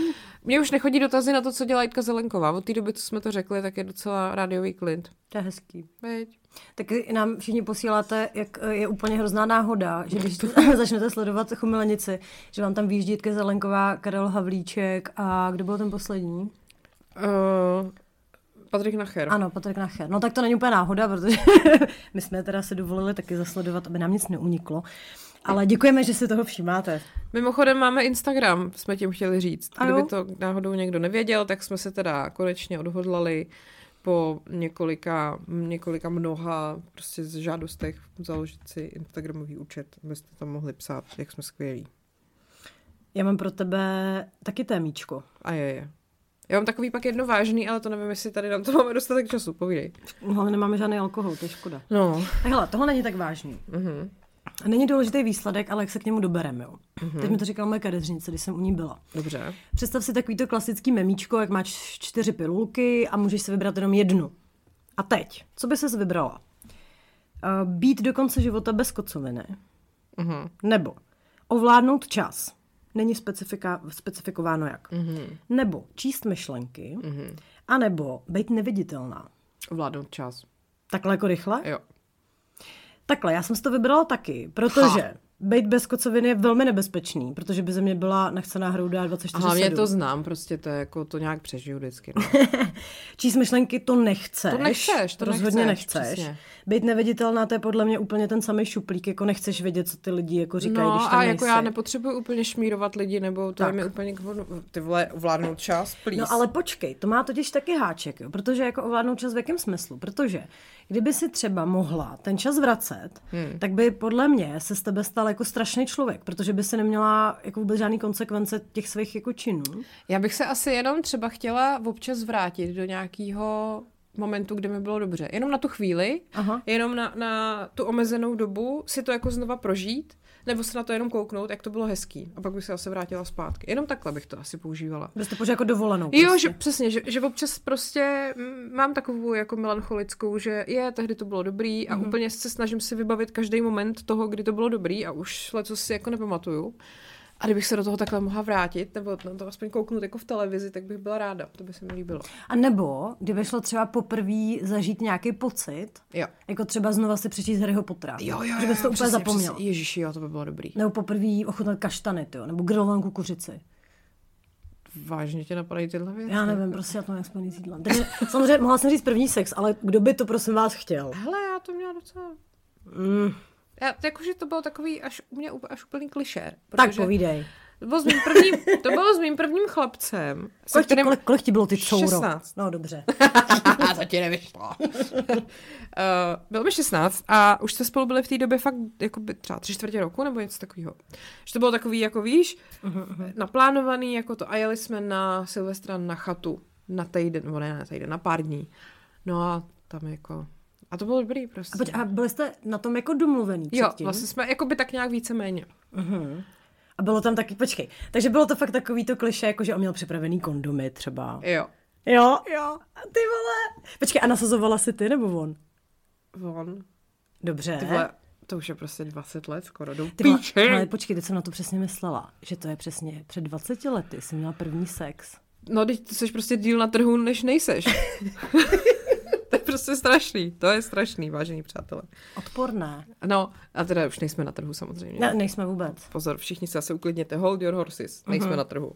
Mně už nechodí dotazy na to, co dělá Jitka Zelenková. Od té doby, co jsme to řekli, tak je docela rádiový klid. To je hezký. Veď. Taky nám všichni posíláte, jak eh, je úplně hrozná náhoda, že když začnete sledovat Chumilenici, že vám tam výjíždí Jitka Zelenková, Karel Havlíček a kdo byl ten poslední? Uh, Patrik Nacher. Ano, Patrik Nacher. No tak to není úplně náhoda, protože my jsme teda si dovolili taky zasledovat, aby nám nic neuniklo. Ale děkujeme, že si toho všímáte. Mimochodem máme Instagram, jsme tím chtěli říct. A Kdyby to náhodou někdo nevěděl, tak jsme se teda konečně odhodlali po několika, několika mnoha prostě z žádostech založit si Instagramový účet, abyste tam mohli psát, jak jsme skvělí. Já mám pro tebe taky témíčko. A je, je. Já mám takový pak jedno vážný, ale to nevím, jestli tady nám to máme dostatek času, povídej. No, ale nemáme žádný alkohol, to je škoda. No. Tak hele, tohle není tak vážný. Mhm. A Není důležitý výsledek, ale jak se k němu dobereme, jo. Teď mi to říkala moje kadeřnice, když jsem u ní byla. Dobře. Představ si takový to klasický memíčko, jak máš čtyři pilulky a můžeš si vybrat jenom jednu. A teď, co by ses vybrala? Uh, být do konce života bez kocoviny. Mhm. Nebo ovládnout čas. Není specifika, specifikováno jak. Mhm. Nebo číst myšlenky. Mhm. A nebo být neviditelná. Ovládnout čas. Takhle jako rychle? Jo. Takhle, já jsem si to vybrala taky, protože Ha. být bez kocoviny je velmi nebezpečný, protože by ze mě byla nechcená hrouda 24 A hlavně to znám, prostě to je jako, to nějak přežiju vždycky. No. Číst myšlenky to nechceš. To nechceš, to rozhodně nechceš, nechceš. přesně. Být neviditelná, to je podle mě úplně ten samý šuplík, jako nechceš vědět, co ty lidi jako říkají, no když tam a nejsi. jako já nepotřebuji úplně šmírovat lidi, nebo to Tak. je mi úplně. Ty vole, ovládnout čas, please. No ale počkej, to má totiž taky háček, jo? protože jako ovládnout čas v jakém smyslu? Protože kdyby si třeba mohla ten čas vracet, hmm. tak by podle mě se z tebe stal jako strašný člověk, protože by si neměla jako vůbec žádný konsekvence těch svých jako činů. Já bych se asi jenom třeba chtěla občas vrátit do nějakého momentu, kde mi bylo dobře. Jenom na tu chvíli, Aha. jenom na, na tu omezenou dobu si to jako znova prožít, nebo se na to jenom kouknout, jak to bylo hezký. A pak bych se zase vrátila zpátky. Jenom takhle bych to asi používala. Byste požil jako dovolenou. Jo, prostě. že přesně, že, že občas prostě mm, mám takovou jako melancholickou, že je, tehdy to bylo dobrý a mm-hmm. úplně se snažím si vybavit každý moment toho, kdy to bylo dobrý a už leco si jako nepamatuju. A kdybych se do toho takhle mohla vrátit, nebo na to aspoň kouknout jako v televizi, tak bych byla ráda. To by se mi líbilo. A nebo, kdyby šlo třeba poprvé zažít nějaký pocit, Jo. jako třeba znova si přečíst Harryho Pottera. Jo, jo, že bys to jo, úplně přesně, zapomněl. Přesně. Ježiši, jo, to by bylo dobrý. Nebo poprvé ochutnat kaštany, tyjo, nebo grilovanou kukuřici. Vážně tě napadají tyhle věci? Já nevím, prostě já to mám spojený s jídlem. Takže samozřejmě mohla jsem říct první sex, ale kdo by to prosím vás chtěl? Hele, já to měla docela... Mm, Já, jakože to bylo takový až, u mě až úplný klišé. tak povídej. To bylo s mým prvním, to bylo s mým prvním chlapcem. Kolik, kterým- kolik, kolik ti bylo ty couro? 16. No dobře. to ti nevyšlo. uh, bylo mi 16 a už jsme spolu byli v té době fakt jako by třeba tři čtvrtě roku nebo něco takového. Že to bylo takový, jako víš, naplánovaný jako to a jeli jsme na Silvestra na chatu na týden, nebo ne na týden, na pár dní. No a tam jako, a to bylo dobrý prostě. A, pojď, a byli jste na tom jako domluvený jo, předtím? vlastně jsme jako by tak nějak víceméně. Mhm. A bylo tam taky, počkej, takže bylo to fakt takový to kliše, jako že on měl připravený kondomy třeba. Jo. Jo, jo. A ty vole. Počkej, a nasazovala si ty nebo on? On. Dobře. Ty vole, to už je prostě 20 let skoro. Do Ty vole, píči. ale počkej, teď jsem na to přesně myslela, že to je přesně před 20 lety jsem měla první sex. No, teď ty jsi prostě díl na trhu, než nejseš. prostě strašný. To je strašný, vážení přátelé. Odporné. No, a teda už nejsme na trhu samozřejmě. Ne, nejsme vůbec. Pozor, všichni se zase uklidněte. Hold your horses. Nejsme uh-huh. na trhu.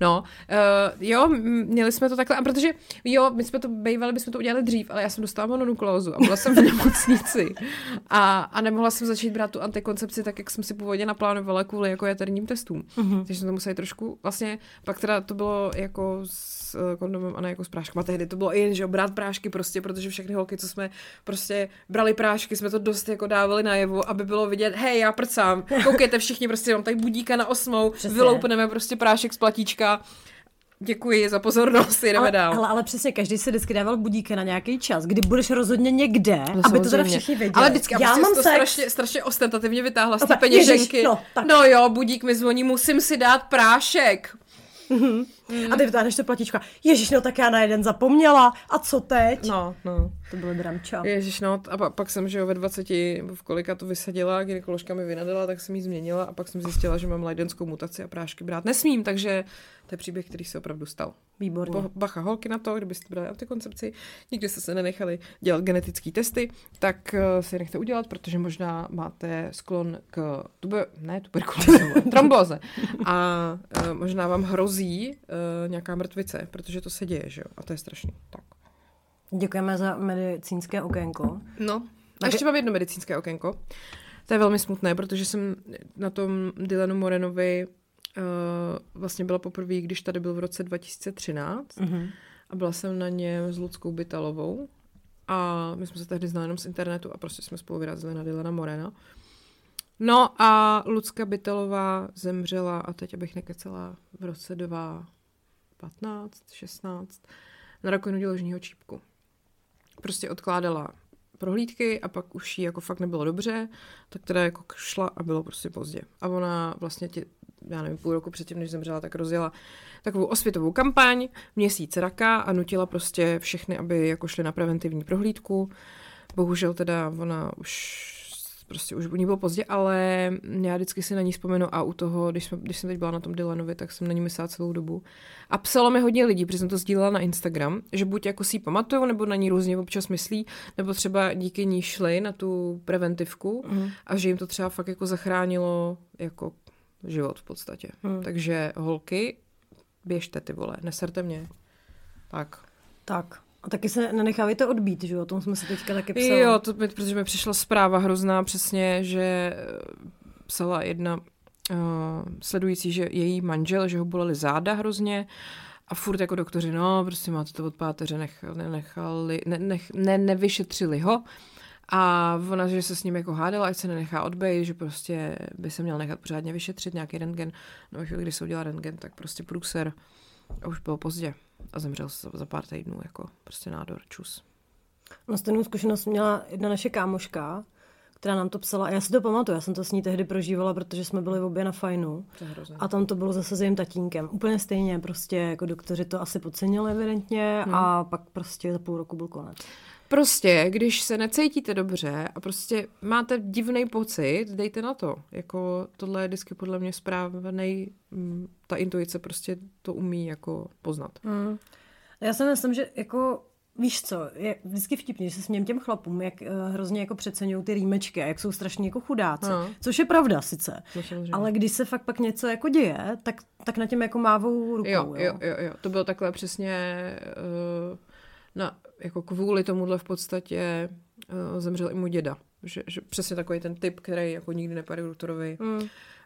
No, uh, jo, měli jsme to takhle, a protože, jo, my jsme to bývali, bychom to udělali dřív, ale já jsem dostala mononuklózu a byla jsem v nemocnici a, a nemohla jsem začít brát tu antikoncepci tak, jak jsem si původně naplánovala kvůli jako jaterním testům. Uh-huh. Takže jsme to museli trošku, vlastně, pak teda to bylo jako s eh, kondomem a ne jako s práškem. A tehdy to bylo i jen, že jo, brát prášky prostě, protože všechny holky, co jsme prostě brali prášky, jsme to dost jako dávali najevu, aby bylo vidět, hej, já prcám, koukejte všichni, prostě mám tady budíka na osmou, Přesně. vyloupneme prostě prášek z platíčka. Děkuji za pozornost, jdeme Ale, dál. ale, ale přesně, každý si vždycky dával budíky na nějaký čas, kdy budeš rozhodně někde, No, aby to teda samozřejmě. všichni věděli. Ale vždycky, já prostě mám to sex. strašně, strašně ostentativně vytáhla z té peněženky. ježiš, no, tak. no jo, budík mi zvoní, musím si dát prášek. A ty vytáhneš to platíčko. Ježíš, no tak já na jeden zapomněla. A co teď? No, no. To bylo dramča. Ježiš, no, a pa- pak jsem, že jo, ve 20, nebo v kolika to vysadila, gynekoložka mi vynadala, tak jsem ji změnila a pak jsem zjistila, že mám lajdenskou mutaci a prášky brát nesmím, takže to je příběh, který se opravdu stal. Výborně. Bo- Bacha holky na to, kdybyste brali antikoncepci, nikdy jste se nenechali dělat genetické testy, tak uh, si je nechte udělat, protože možná máte sklon k tuber, ne tuberkulóze, trombóze. A uh, možná vám hrozí uh, nějaká mrtvice, protože to se děje, že jo? A to je strašný. Tak. Děkujeme za medicínské okénko. No. A ještě mám jedno medicínské okénko. To je velmi smutné, protože jsem na tom Dylanu Morenovi vlastně byla poprvé, když tady byl v roce 2013 Mhm. a byla jsem na něm s Ludskou Bytalovou a my jsme se tehdy znali jenom z internetu a prostě jsme spolu vyrazili na Dylana Morena. No a Lucka Bytalová zemřela a teď abych nekecela v roce 2 15, 16, na rakovinu děložního čípku. Prostě odkládala prohlídky a pak už jí jako fakt nebylo dobře, tak teda jako šla a bylo prostě pozdě. A ona vlastně tě, já nevím, půl roku předtím, než zemřela, tak rozjela takovou osvětovou kampaň, měsíc raka a nutila prostě všechny, aby jako šli na preventivní prohlídku. Bohužel teda ona už prostě už u ní bylo pozdě, ale já vždycky si na ní vzpomenu a u toho, když, jsme, když jsem teď byla na tom Dylanovi, tak jsem na ní myslela celou dobu. A psalo mi hodně lidí, protože jsem to sdílela na Instagram, že buď jako si ji pamatujou, nebo na ní různě občas myslí, nebo třeba díky ní šli na tu preventivku mm. a že jim to třeba fakt jako zachránilo jako život v podstatě. Mm. Takže holky, běžte ty vole, neserte mě. Tak. Tak. A taky se nenechávajte odbít, že jo? O tom jsme si teďka taky psali. Jo, to, protože mi přišla zpráva hrozná přesně, že eh, psala jedna uh, sledující, že její manžel, že ho boleli záda hrozně a furt jako doktoři, no, prostě máte to od páteře, nech, nenechali, ne, nech, ne, nevyšetřili ho. A ona, že se s ním jako hádala, ať se nenechá odbejt, že prostě by se měl nechat pořádně vyšetřit nějaký rentgen. No, když se udělal rentgen, tak prostě průser. A už bylo pozdě a zemřel za, za pár týdnů, jako prostě nádor, čus. Na stejnou zkušenost měla jedna naše kámoška, která nám to psala. A já si to pamatuju, já jsem to s ní tehdy prožívala, protože jsme byli v obě na fajnu. A tam to bylo zase s jejím tatínkem. Úplně stejně, prostě jako doktoři to asi podcenili evidentně hmm. a pak prostě za půl roku byl konec. Prostě, když se necítíte dobře a prostě máte divný pocit, dejte na to. Jako tohle je vždycky podle mě správný, mm, ta intuice prostě to umí jako poznat. Mm. Já si myslím, že jako Víš co, je vždycky vtipně, že se směm těm chlapům, jak uh, hrozně jako přeceňují ty rýmečky a jak jsou strašně jako chudáci. No. Což je pravda sice. Ale když se fakt pak něco jako děje, tak, tak na těm jako mávou rukou. Jo, jo, jo, jo. To bylo takhle přesně uh, na jako kvůli tomuhle v podstatě uh, zemřel i můj děda. Že, že přesně takový ten typ, který jako nikdy nepadl doktorovi. Mm.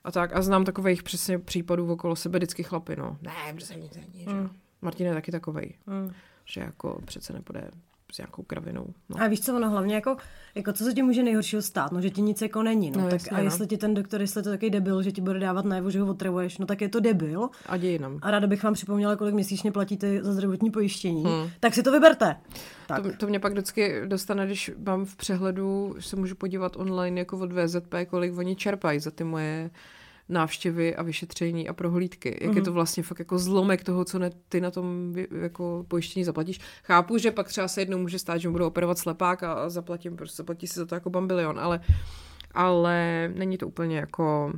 A tak. A znám takových přesně případů okolo sebe vždycky chlapy, no. Ne, prostě nic není, mm. Martin je taky takovej. Mm. Že jako přece nepůjde s nějakou kravinou. No. A víš co, ono hlavně jako, jako co se ti může nejhoršího stát, no, že ti nic jako není, no, no tak jasně, a no. jestli ti ten doktor, jestli to taky debil, že ti bude dávat najevo, že ho otravuješ, no tak je to debil. A děj nám. A ráda bych vám připomněla, kolik měsíčně platíte za zdravotní pojištění, hmm. tak si to vyberte. Tak. To, to mě pak vždycky dostane, když mám v přehledu, se můžu podívat online jako od VZP, kolik oni čerpají za ty moje návštěvy a vyšetření a prohlídky. Jak mm-hmm. je mhm. to vlastně fakt jako zlomek toho, co ne, ty na tom jako pojištění zaplatíš. Chápu, že pak třeba se jednou může stát, že mu budou operovat slepák a, a zaplatím, prostě zaplatí si za to jako bambilion, ale ale není to úplně jako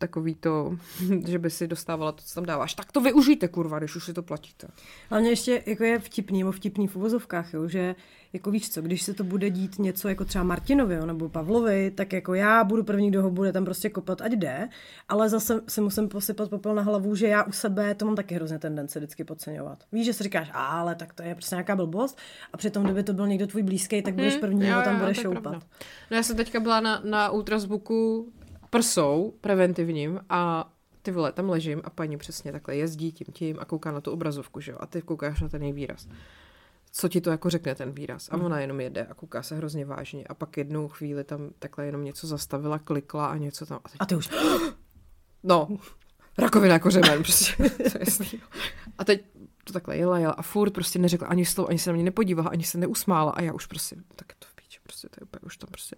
takový to, že by si dostávala to, co tam dáváš. Tak to využijte, kurva, když už si to platíte. Hlavně ještě jako je vtipný, nebo vtipný v uvozovkách, jo, že jako víš co, když se to bude dít něco jako třeba Martinovi jo, nebo Pavlovi, tak jako já budu první, kdo ho bude tam prostě kopat, ať jde, ale zase si musím posypat popel na hlavu, že já u sebe to mám taky hrozně tendence vždycky podceňovat. Víš, že si říkáš, ale tak to je prostě nějaká blbost a přitom, kdyby to byl někdo tvůj blízký, tak budeš mhm. první, kdo tam bude šoupat. No já jsem teďka byla na, na ultrazvuku prsou preventivním a ty vole, tam ležím a paní přesně takhle jezdí tím tím a kouká na tu obrazovku, že jo, a ty koukáš na ten její výraz. Co ti to jako řekne ten výraz? A ona jenom jede a kouká se hrozně vážně. A pak jednou chvíli tam takhle jenom něco zastavila, klikla a něco tam. A, teď... a ty už... No, rakovina jako řemen, prostě. a teď to takhle jela, jela a furt prostě neřekla ani slovo, ani se na mě nepodívala, ani se neusmála a já už prostě, tak to v píči, prostě to je úplně už tam prostě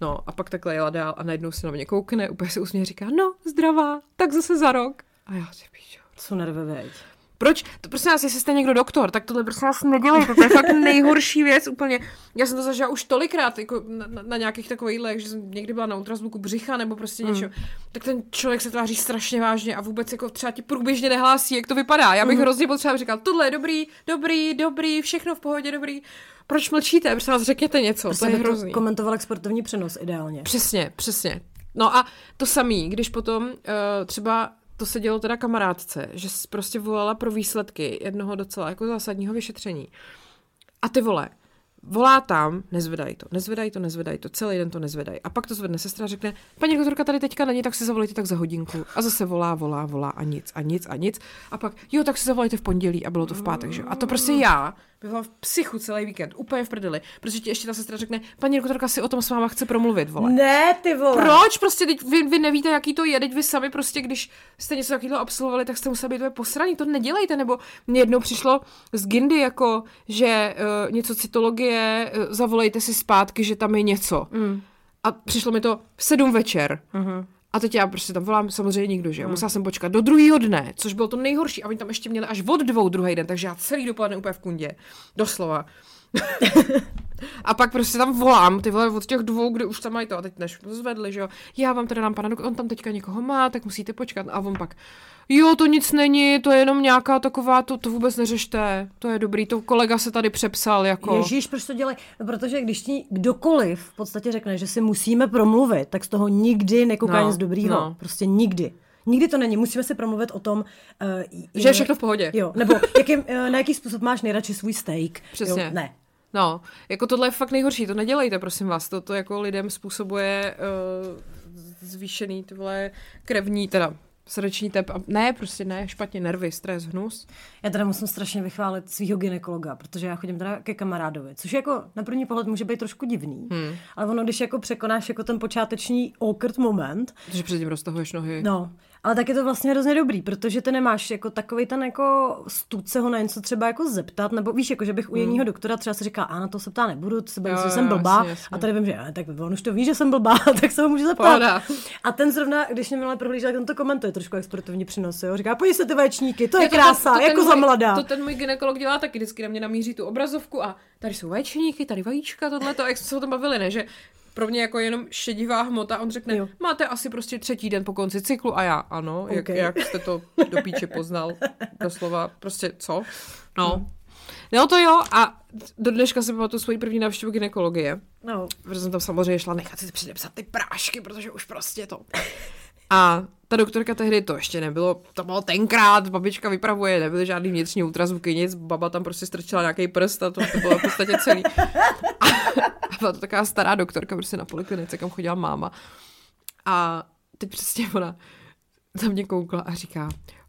No a pak takhle jela dál a najednou se na mě koukne, úplně se usměje říká, no, zdravá, tak zase za rok. A já si píču. Co nerve, veď. Proč? To prostě nás, jestli jste někdo doktor, tak tohle prostě nás nedělejte. To je fakt nejhorší věc úplně. Já jsem to zažila už tolikrát jako na, na, na nějakých takových lech, že jsem někdy byla na ultrazvuku břicha nebo prostě mm. něco. Tak ten člověk se tváří strašně vážně a vůbec jako třeba ti průběžně nehlásí, jak to vypadá. Já bych mm. hrozně potřeba říkal, tohle je dobrý, dobrý, dobrý, všechno v pohodě, dobrý. Proč mlčíte? Prosím vás, řekněte něco. Prostě to je hrozný. Komentoval sportovní přenos ideálně. Přesně, přesně. No a to samý, když potom uh, třeba to se dělo teda kamarádce, že prostě volala pro výsledky jednoho docela jako zásadního vyšetření. A ty vole, volá tam, nezvedají to, nezvedají to, nezvedají to, celý den to nezvedají. A pak to zvedne sestra a řekne, paní doktorka tady teďka není, tak si zavolejte tak za hodinku. A zase volá, volá, volá a nic, a nic, a nic. A pak, jo, tak si zavolejte v pondělí a bylo to v pátek, že A to prostě já byla v psychu celý víkend, úplně v prdeli, protože ti ještě ta sestra řekne, paní doktorka si o tom s váma chce promluvit, vole. Ne, ty vole. Proč? Prostě teď vy, vy nevíte, jaký to je, teď vy sami prostě, když jste něco takového absolvovali, tak jste museli být posraní, to nedělejte, nebo mě jednou přišlo z Gindy jako, že uh, něco cytologie, uh, zavolejte si zpátky, že tam je něco. Mm. A přišlo mi to v sedm večer. Mm-hmm. A teď já prostě tam volám samozřejmě nikdo, že jo. Musela jsem počkat do druhého dne, což bylo to nejhorší. A oni tam ještě měli až od dvou druhý den, takže já celý dopoledne úplně v kundě. Doslova. A pak prostě tam volám, ty vole, od těch dvou, kde už tam mají to, a teď než zvedli, že jo, já vám teda dám pana, on tam teďka někoho má, tak musíte počkat, a on pak, jo, to nic není, to je jenom nějaká taková, to, to vůbec neřešte, to je dobrý, to kolega se tady přepsal, jako. Ježíš, proč to dělají? No, protože když ti kdokoliv v podstatě řekne, že si musíme promluvit, tak z toho nikdy nekouká No, nic dobrýho. no. Prostě nikdy. Nikdy to není. Musíme si promluvit o tom, uh, Že je všechno v pohodě. Jo, nebo jaký, uh, na jaký způsob máš nejradši svůj steak. Přesně. Jo, ne. No, jako tohle je fakt nejhorší, to nedělejte, prosím vás, to, to jako lidem způsobuje uh, zvýšený tyhle krevní, teda srdeční tep, a ne, prostě ne, špatně, nervy, stres, hnus. Já teda musím strašně vychválit svého ginekologa, protože já chodím teda ke kamarádovi, což jako na první pohled může být trošku divný, hmm. ale ono, když jako překonáš jako ten počáteční awkward moment, Protože předtím roztahuješ nohy. No, ale tak je to vlastně hrozně dobrý, protože ty nemáš jako takový ten jako stud se ho na něco třeba jako zeptat, nebo víš, jako že bych u jiného doktora třeba si říkala, a na to se ptá nebudu, to se Jo, že jo, jsem blbá, jasně, jasně. a tady vím, že "Eh, tak on už to ví, že jsem blbá, tak se ho můžu zeptat. Pohoda. A ten zrovna, když mě minule prohlížel, jak on to komentuje trošku jak sportovní přínos, jo, říká, pojď se ty vaječníky, to je to krása, ten- to ten jako za mladá. To ten můj ginekolog dělá taky, vždycky na mě namíří tu obrazovku a tady jsou vaječníky, tady vajíčka, tohle to, jak jsme se o tom bavili, ne, že pro mě jako jenom šedivá hmota, on řekne, Jo. máte asi prostě třetí den po konci cyklu a já, ano, jak, Ok. jak jste to do píče poznal, doslova, prostě co? No. No to jo a do dneška si pamatuju svoji první návštěvu gynekologie, No, protože jsem tam samozřejmě šla nechat si předepsat ty prášky, protože už prostě to. A ta doktorka tehdy to ještě nebylo, to bylo tenkrát, babička vypravuje, nebyly žádný vnitřní ultrazvuky, nic, baba tam prostě strčila nějaký prst a to, to bylo v podstatě celý. A, a byla to taková stará doktorka prostě na poliklinice, kam chodila máma. A teď přesně ona za mě koukla a říká,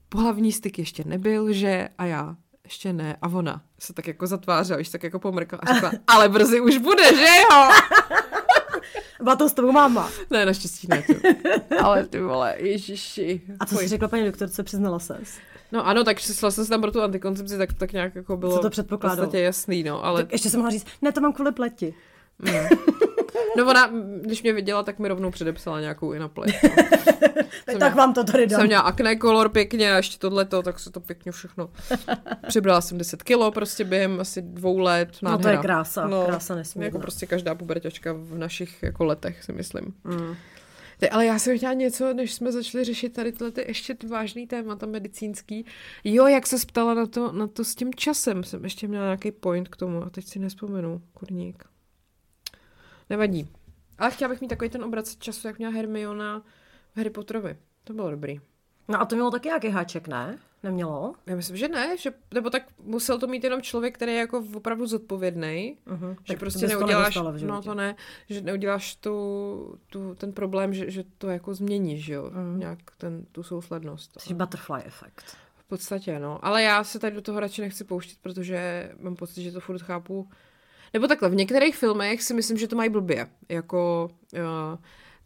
pohlavní styk ještě nebyl, že? A já, ještě ne. A ona se tak jako zatvářela, víš, tak jako pomrkla a řekla, ale brzy už bude, že jo? byla to s tebou máma. Ne, naštěstí ne. Ty. Ale ty vole, ježiši. A co jsi řekla paní doktorce, přiznala ses? No ano, tak šla jsem si tam pro tu antikoncepci, tak to tak nějak jako bylo Co to v podstatě jasný, no, ale Tak ještě jsem mohla říct, ne, to mám kvůli pleti. no ona, když mě viděla, tak mi rovnou předepsala nějakou i na pleť. No. Tak, tak vám to tady dám. Jsem měla akné kolor pěkně a ještě tohleto, tak se to pěkně všechno. Přibrala jsem 10 kilo prostě během asi dvou let. No to je nádhera. krása, krása nesmírná. Jako prostě každá puberťačka v našich jako letech, si myslím. Mm. Ty, ale já jsem chtěla něco, než jsme začali řešit tady tyhle ty ještě ty vážný témata medicínský. Jo, jak se ptala na to, na to s tím časem, jsem ještě měla nějaký point k tomu a teď si nespomenu, kurník. Nevadí. Ale chtěla bych mít takový ten obracet času, jak měla Hermiona v Harry Potterovi. To bylo dobrý. No a to mělo taky nějaký háček, ne? Nemělo? Já myslím, že ne, že, nebo tak musel to mít jenom člověk, který je jako opravdu zodpovědný, Uh-huh. že Tak prostě to to neuděláš, v no to ne, že neuděláš tu, tu, ten problém, že, že to jako změníš, že jo, Mhm. nějak ten, tu souslednost. Jsi butterfly efekt. V podstatě, no. Ale já se tady do toho radši nechci pouštět, protože mám pocit, že to furt chápu. Nebo takhle, v některých filmech si myslím, že to mají blbě, jako uh,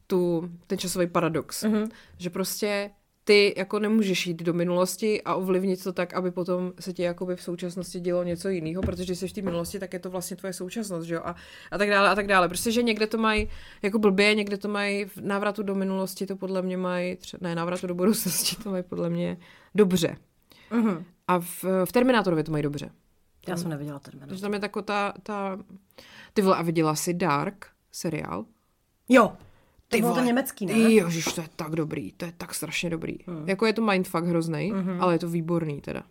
tu, ten časový paradox. Mhm. Že prostě ty jako nemůžeš jít do minulosti a ovlivnit to tak, aby potom se ti jakoby v současnosti dělo něco jiného, protože když jsi v té minulosti, tak je to vlastně tvoje současnost, že jo? A, a tak dále, a tak dále. Prostě, že někde to mají jako blbě, někde to mají v návratu do minulosti, to podle mě mají, tře- ne, návratu do budoucnosti to mají podle mě dobře. Uh-huh. A v, v Terminátorovi to mají dobře. Já jsem neviděla Terminator. Takže tam je tako ta, ta... Ty vole, a viděla jsi Dark seriál? Jo, to Ty to vole. německý, ne? Ježiš, to je tak dobrý, to je tak strašně dobrý. Hmm. Jako je to mindfuck hrozný, hmm. ale je to výborný teda.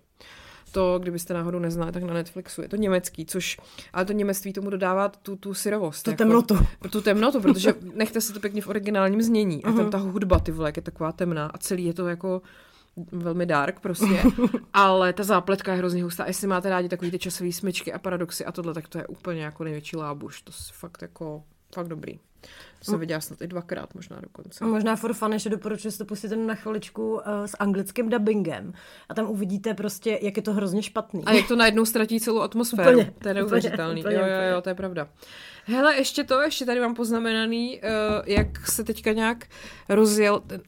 To, kdybyste náhodou neznali, tak na Netflixu je to německý, což, ale to němectví tomu dodává tu, tu syrovost. Tu jako, temnotu. Tu temnotu, protože nechte se to pěkně v originálním znění. A Mhm. tam ta hudba, ty vole, jak je taková temná a celý je to jako velmi dark prostě, ale ta zápletka je hrozně hustá. Jestli máte rádi takový ty časové smyčky a paradoxy a tohle, tak to je úplně jako největší lábuš. To si fakt jako fakt dobrý. To jsem viděla snad i dvakrát, možná dokonce. A možná for fun, ještě doporučuji si to pustit jenom na chviličku uh, s anglickým dubbingem. A tam uvidíte prostě, jak je to hrozně špatný. A jak to najednou ztratí celou atmosféru. Úplně, to je neuvěřitelný. úplně, Jo, jo, jo, to je pravda. Hele, ještě to, ještě tady mám poznamenaný, uh, jak se teďka nějak rozjel ten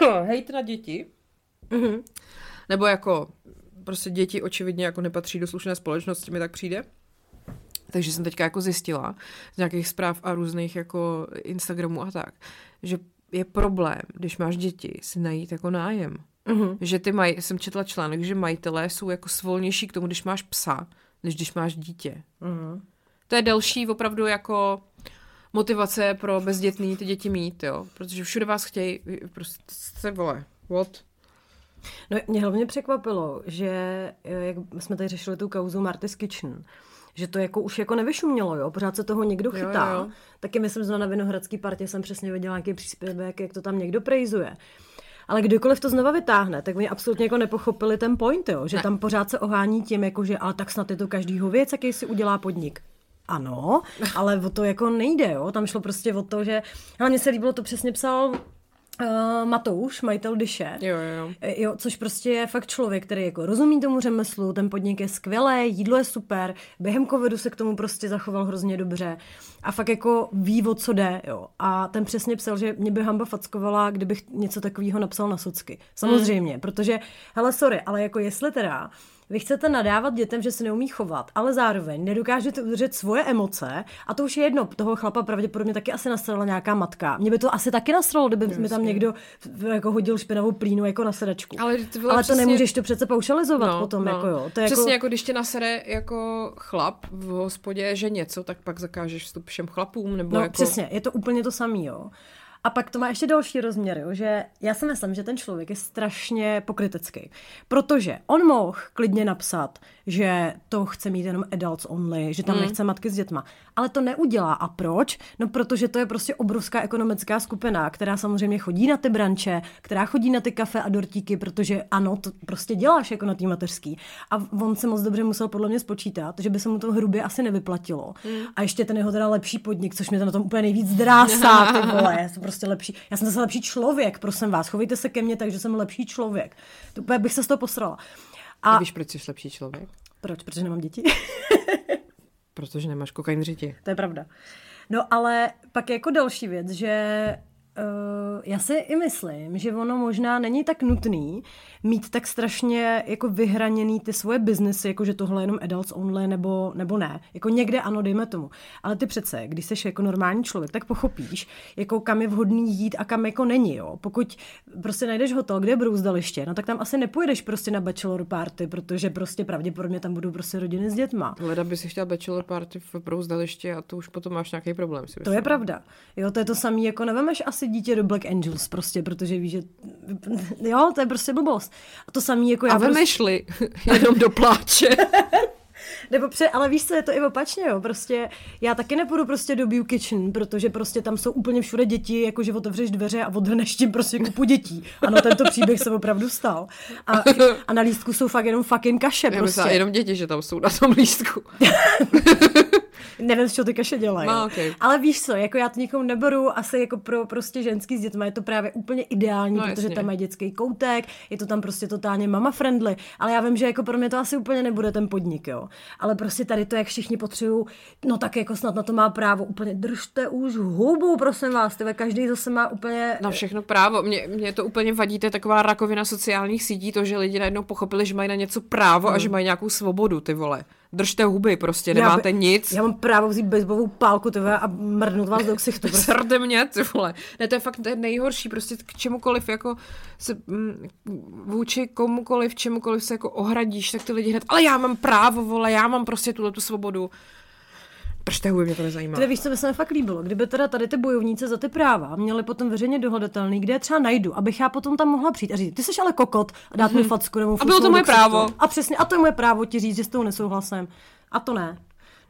hejt na děti. Mhm. Nebo jako prostě děti očividně jako nepatří do slušné společnosti, mi tak přijde. Takže jsem teďka jako zjistila z nějakých zpráv a různých jako Instagramů a tak, že je problém, když máš děti, si najít jako nájem. Mhm. Že ty maj, jsem četla článek, že majitelé jsou jako svolnější k tomu, když máš psa, než když máš dítě. Mhm. To je další opravdu jako motivace pro bezdětný ty děti mít, jo. Protože všude vás chtějí, prostě se vole, what? No, mě hlavně překvapilo, že eh, jak jsme tady řešili tu kauzu Marty's Kitchen, že to jako už jako nevyšumělo, jo, pořád se toho někdo Jo, chytá. jo. Taky myslím, že na Vinohradský partě jsem přesně viděla nějaký příspěvek, jak to tam někdo prejzuje. Ale kdykoliv to znova vytáhne, tak oni absolutně jako nepochopili ten point, jo? že Ne. tam pořád se ohání tím, jako že ale tak snad je to každýho věc, jaký si udělá podnik. Ano, ale o to jako nejde, jo? Tam šlo prostě o to, že... Ale mně se líbilo, to přesně psal uh, Matouš, majitel Dyše. Jo, jo, jo. E, Jo, což prostě je fakt člověk, který jako rozumí tomu řemeslu, ten podnik je skvělé, jídlo je super, během covidu se k tomu prostě zachoval hrozně dobře a fakt jako ví, o co jde, jo. A ten přesně psal, že mě by hamba fackovala, kdybych něco takového napsal na socky. Samozřejmě, hmm. protože, hele, sorry, ale jako jestli teda vy chcete nadávat dětem, že se neumí chovat, ale zároveň nedokážete udržet svoje emoce a to už je jedno, toho chlapa pravděpodobně taky asi nastrala nějaká matka. Mě by to asi taky nastralo, kdyby mi tam někdo jako hodil špinavou plínu jako na sedačku. Ale vole, Ale to přesně- nemůžeš to přece paušalizovat no, potom, no. jako jo. To je Přesně jako... jako když tě nasere jako chlap v hospodě, že něco, tak pak zakážeš vstup všem chlapům, nebo No jako... přesně, je to úplně to samé, jo. A pak to má ještě další rozměr, jo, že já si myslím, že ten člověk je strašně pokrytecký. Protože on mohl klidně napsat, že to chce mít jenom adults only, že tam mm. nechce matky s dětma. Ale to neudělá. A proč? No protože to je prostě obrovská ekonomická skupina, která samozřejmě chodí na ty branče, která chodí na ty kafe a dortíky, protože ano, to prostě děláš jako na té mateřský. A on se moc dobře musel podle mě spočítat, že by se mu to hrubě asi nevyplatilo. Mm. A ještě ten jeho teda lepší podnik, což mě to na tom úplně nejvíc drásá, ty vole, já jsem prostě lepší. Já jsem zase lepší člověk, prosím vás, chovejte se ke mně tak, že jsem lepší člověk. To bych se z toho posrala. A A víš, proč jsi lepší člověk? proč? Protože nemám děti. Protože nemáš kokain v řiti. To je pravda. No ale pak je jako další věc, že uh, já si i myslím, že ono možná není tak nutný mít tak strašně jako vyhraněný ty svoje biznesy, jako že tohle je jenom adults only nebo, nebo ne. Jako někde ano, dejme tomu. Ale ty přece, když jsi jako normální člověk, tak pochopíš, jako kam je vhodný jít a kam jako není, jo. Pokud prostě najdeš hotel, kde je brouzdaliště, no tak tam asi nepojedeš prostě na bachelor party, protože prostě pravděpodobně tam budou prostě rodiny s dětma. Leda by si chtěl bachelor party v brouzdaliště a to už potom máš nějaký problém. Si To je pravda. Jo, to je to samé, jako nevemeš asi dítě do Black Angels prostě, protože víš, že jo, to je prostě blbost. A to samé jako já A prostě, vemeš-li jenom do pláče. nebo pře, ale víš co, je to i opačně, jo, prostě já taky nepůjdu prostě do Bew Kitchen, protože prostě tam jsou úplně všude děti, jako že otevřeš dveře a odhrneš tím prostě kupu dětí. Ano, tento příběh se opravdu stal. A, a na lístku jsou fakt jenom fucking kaše Já prostě. myslela jenom děti, že tam jsou na tom lístku. Nevím, z čeho ty kaše dělají. No, okay. Ale víš co, jako já to nikomu neberu, asi jako pro prostě ženský s dětmi je to právě úplně ideální, No, protože jasně. tam mají dětský koutek, je to tam prostě totálně mama friendly, ale já vím, že jako pro mě to asi úplně nebude ten podnik, jo. Ale prostě tady to, jak všichni potřebují, no tak jako snad na to má právo, úplně držte už hubu, prosím vás, tyve, každý zase má úplně... Na všechno právo. Mě, mě to úplně vadí, to je taková rakovina sociálních sítí, to, že lidi najednou pochopili, že mají na něco právo a že mají nějakou svobodu, ty vole. Držte huby, prostě Já nemáte by- nic. Já mám právo vzít baseballovou pálku tyve, a mrdnout vás do ksichtu. Prostě. Srde mě, ty vole. Ne, to je fakt to je nejhorší, prostě k čemukoliv jako se mm, vůči komukoliv, čemukoliv se jako ohradíš, tak ty lidi hned, ale já mám právo, vole, já mám prostě tuhle tu svobodu. Huby, mě to nezajímá. Ty víš, co by se mi fakt líbilo? Kdyby teda tady ty bojovníci za ty práva měli potom veřejně dohledatelný, kde je třeba najdu, abych já potom tam mohla přijít a říct, ty jsi ale kokot a dát mi facku nebo Mhm. A bylo to moje právo. A přesně, a to je moje právo ti říct, že s tou nesouhlasím. A to ne.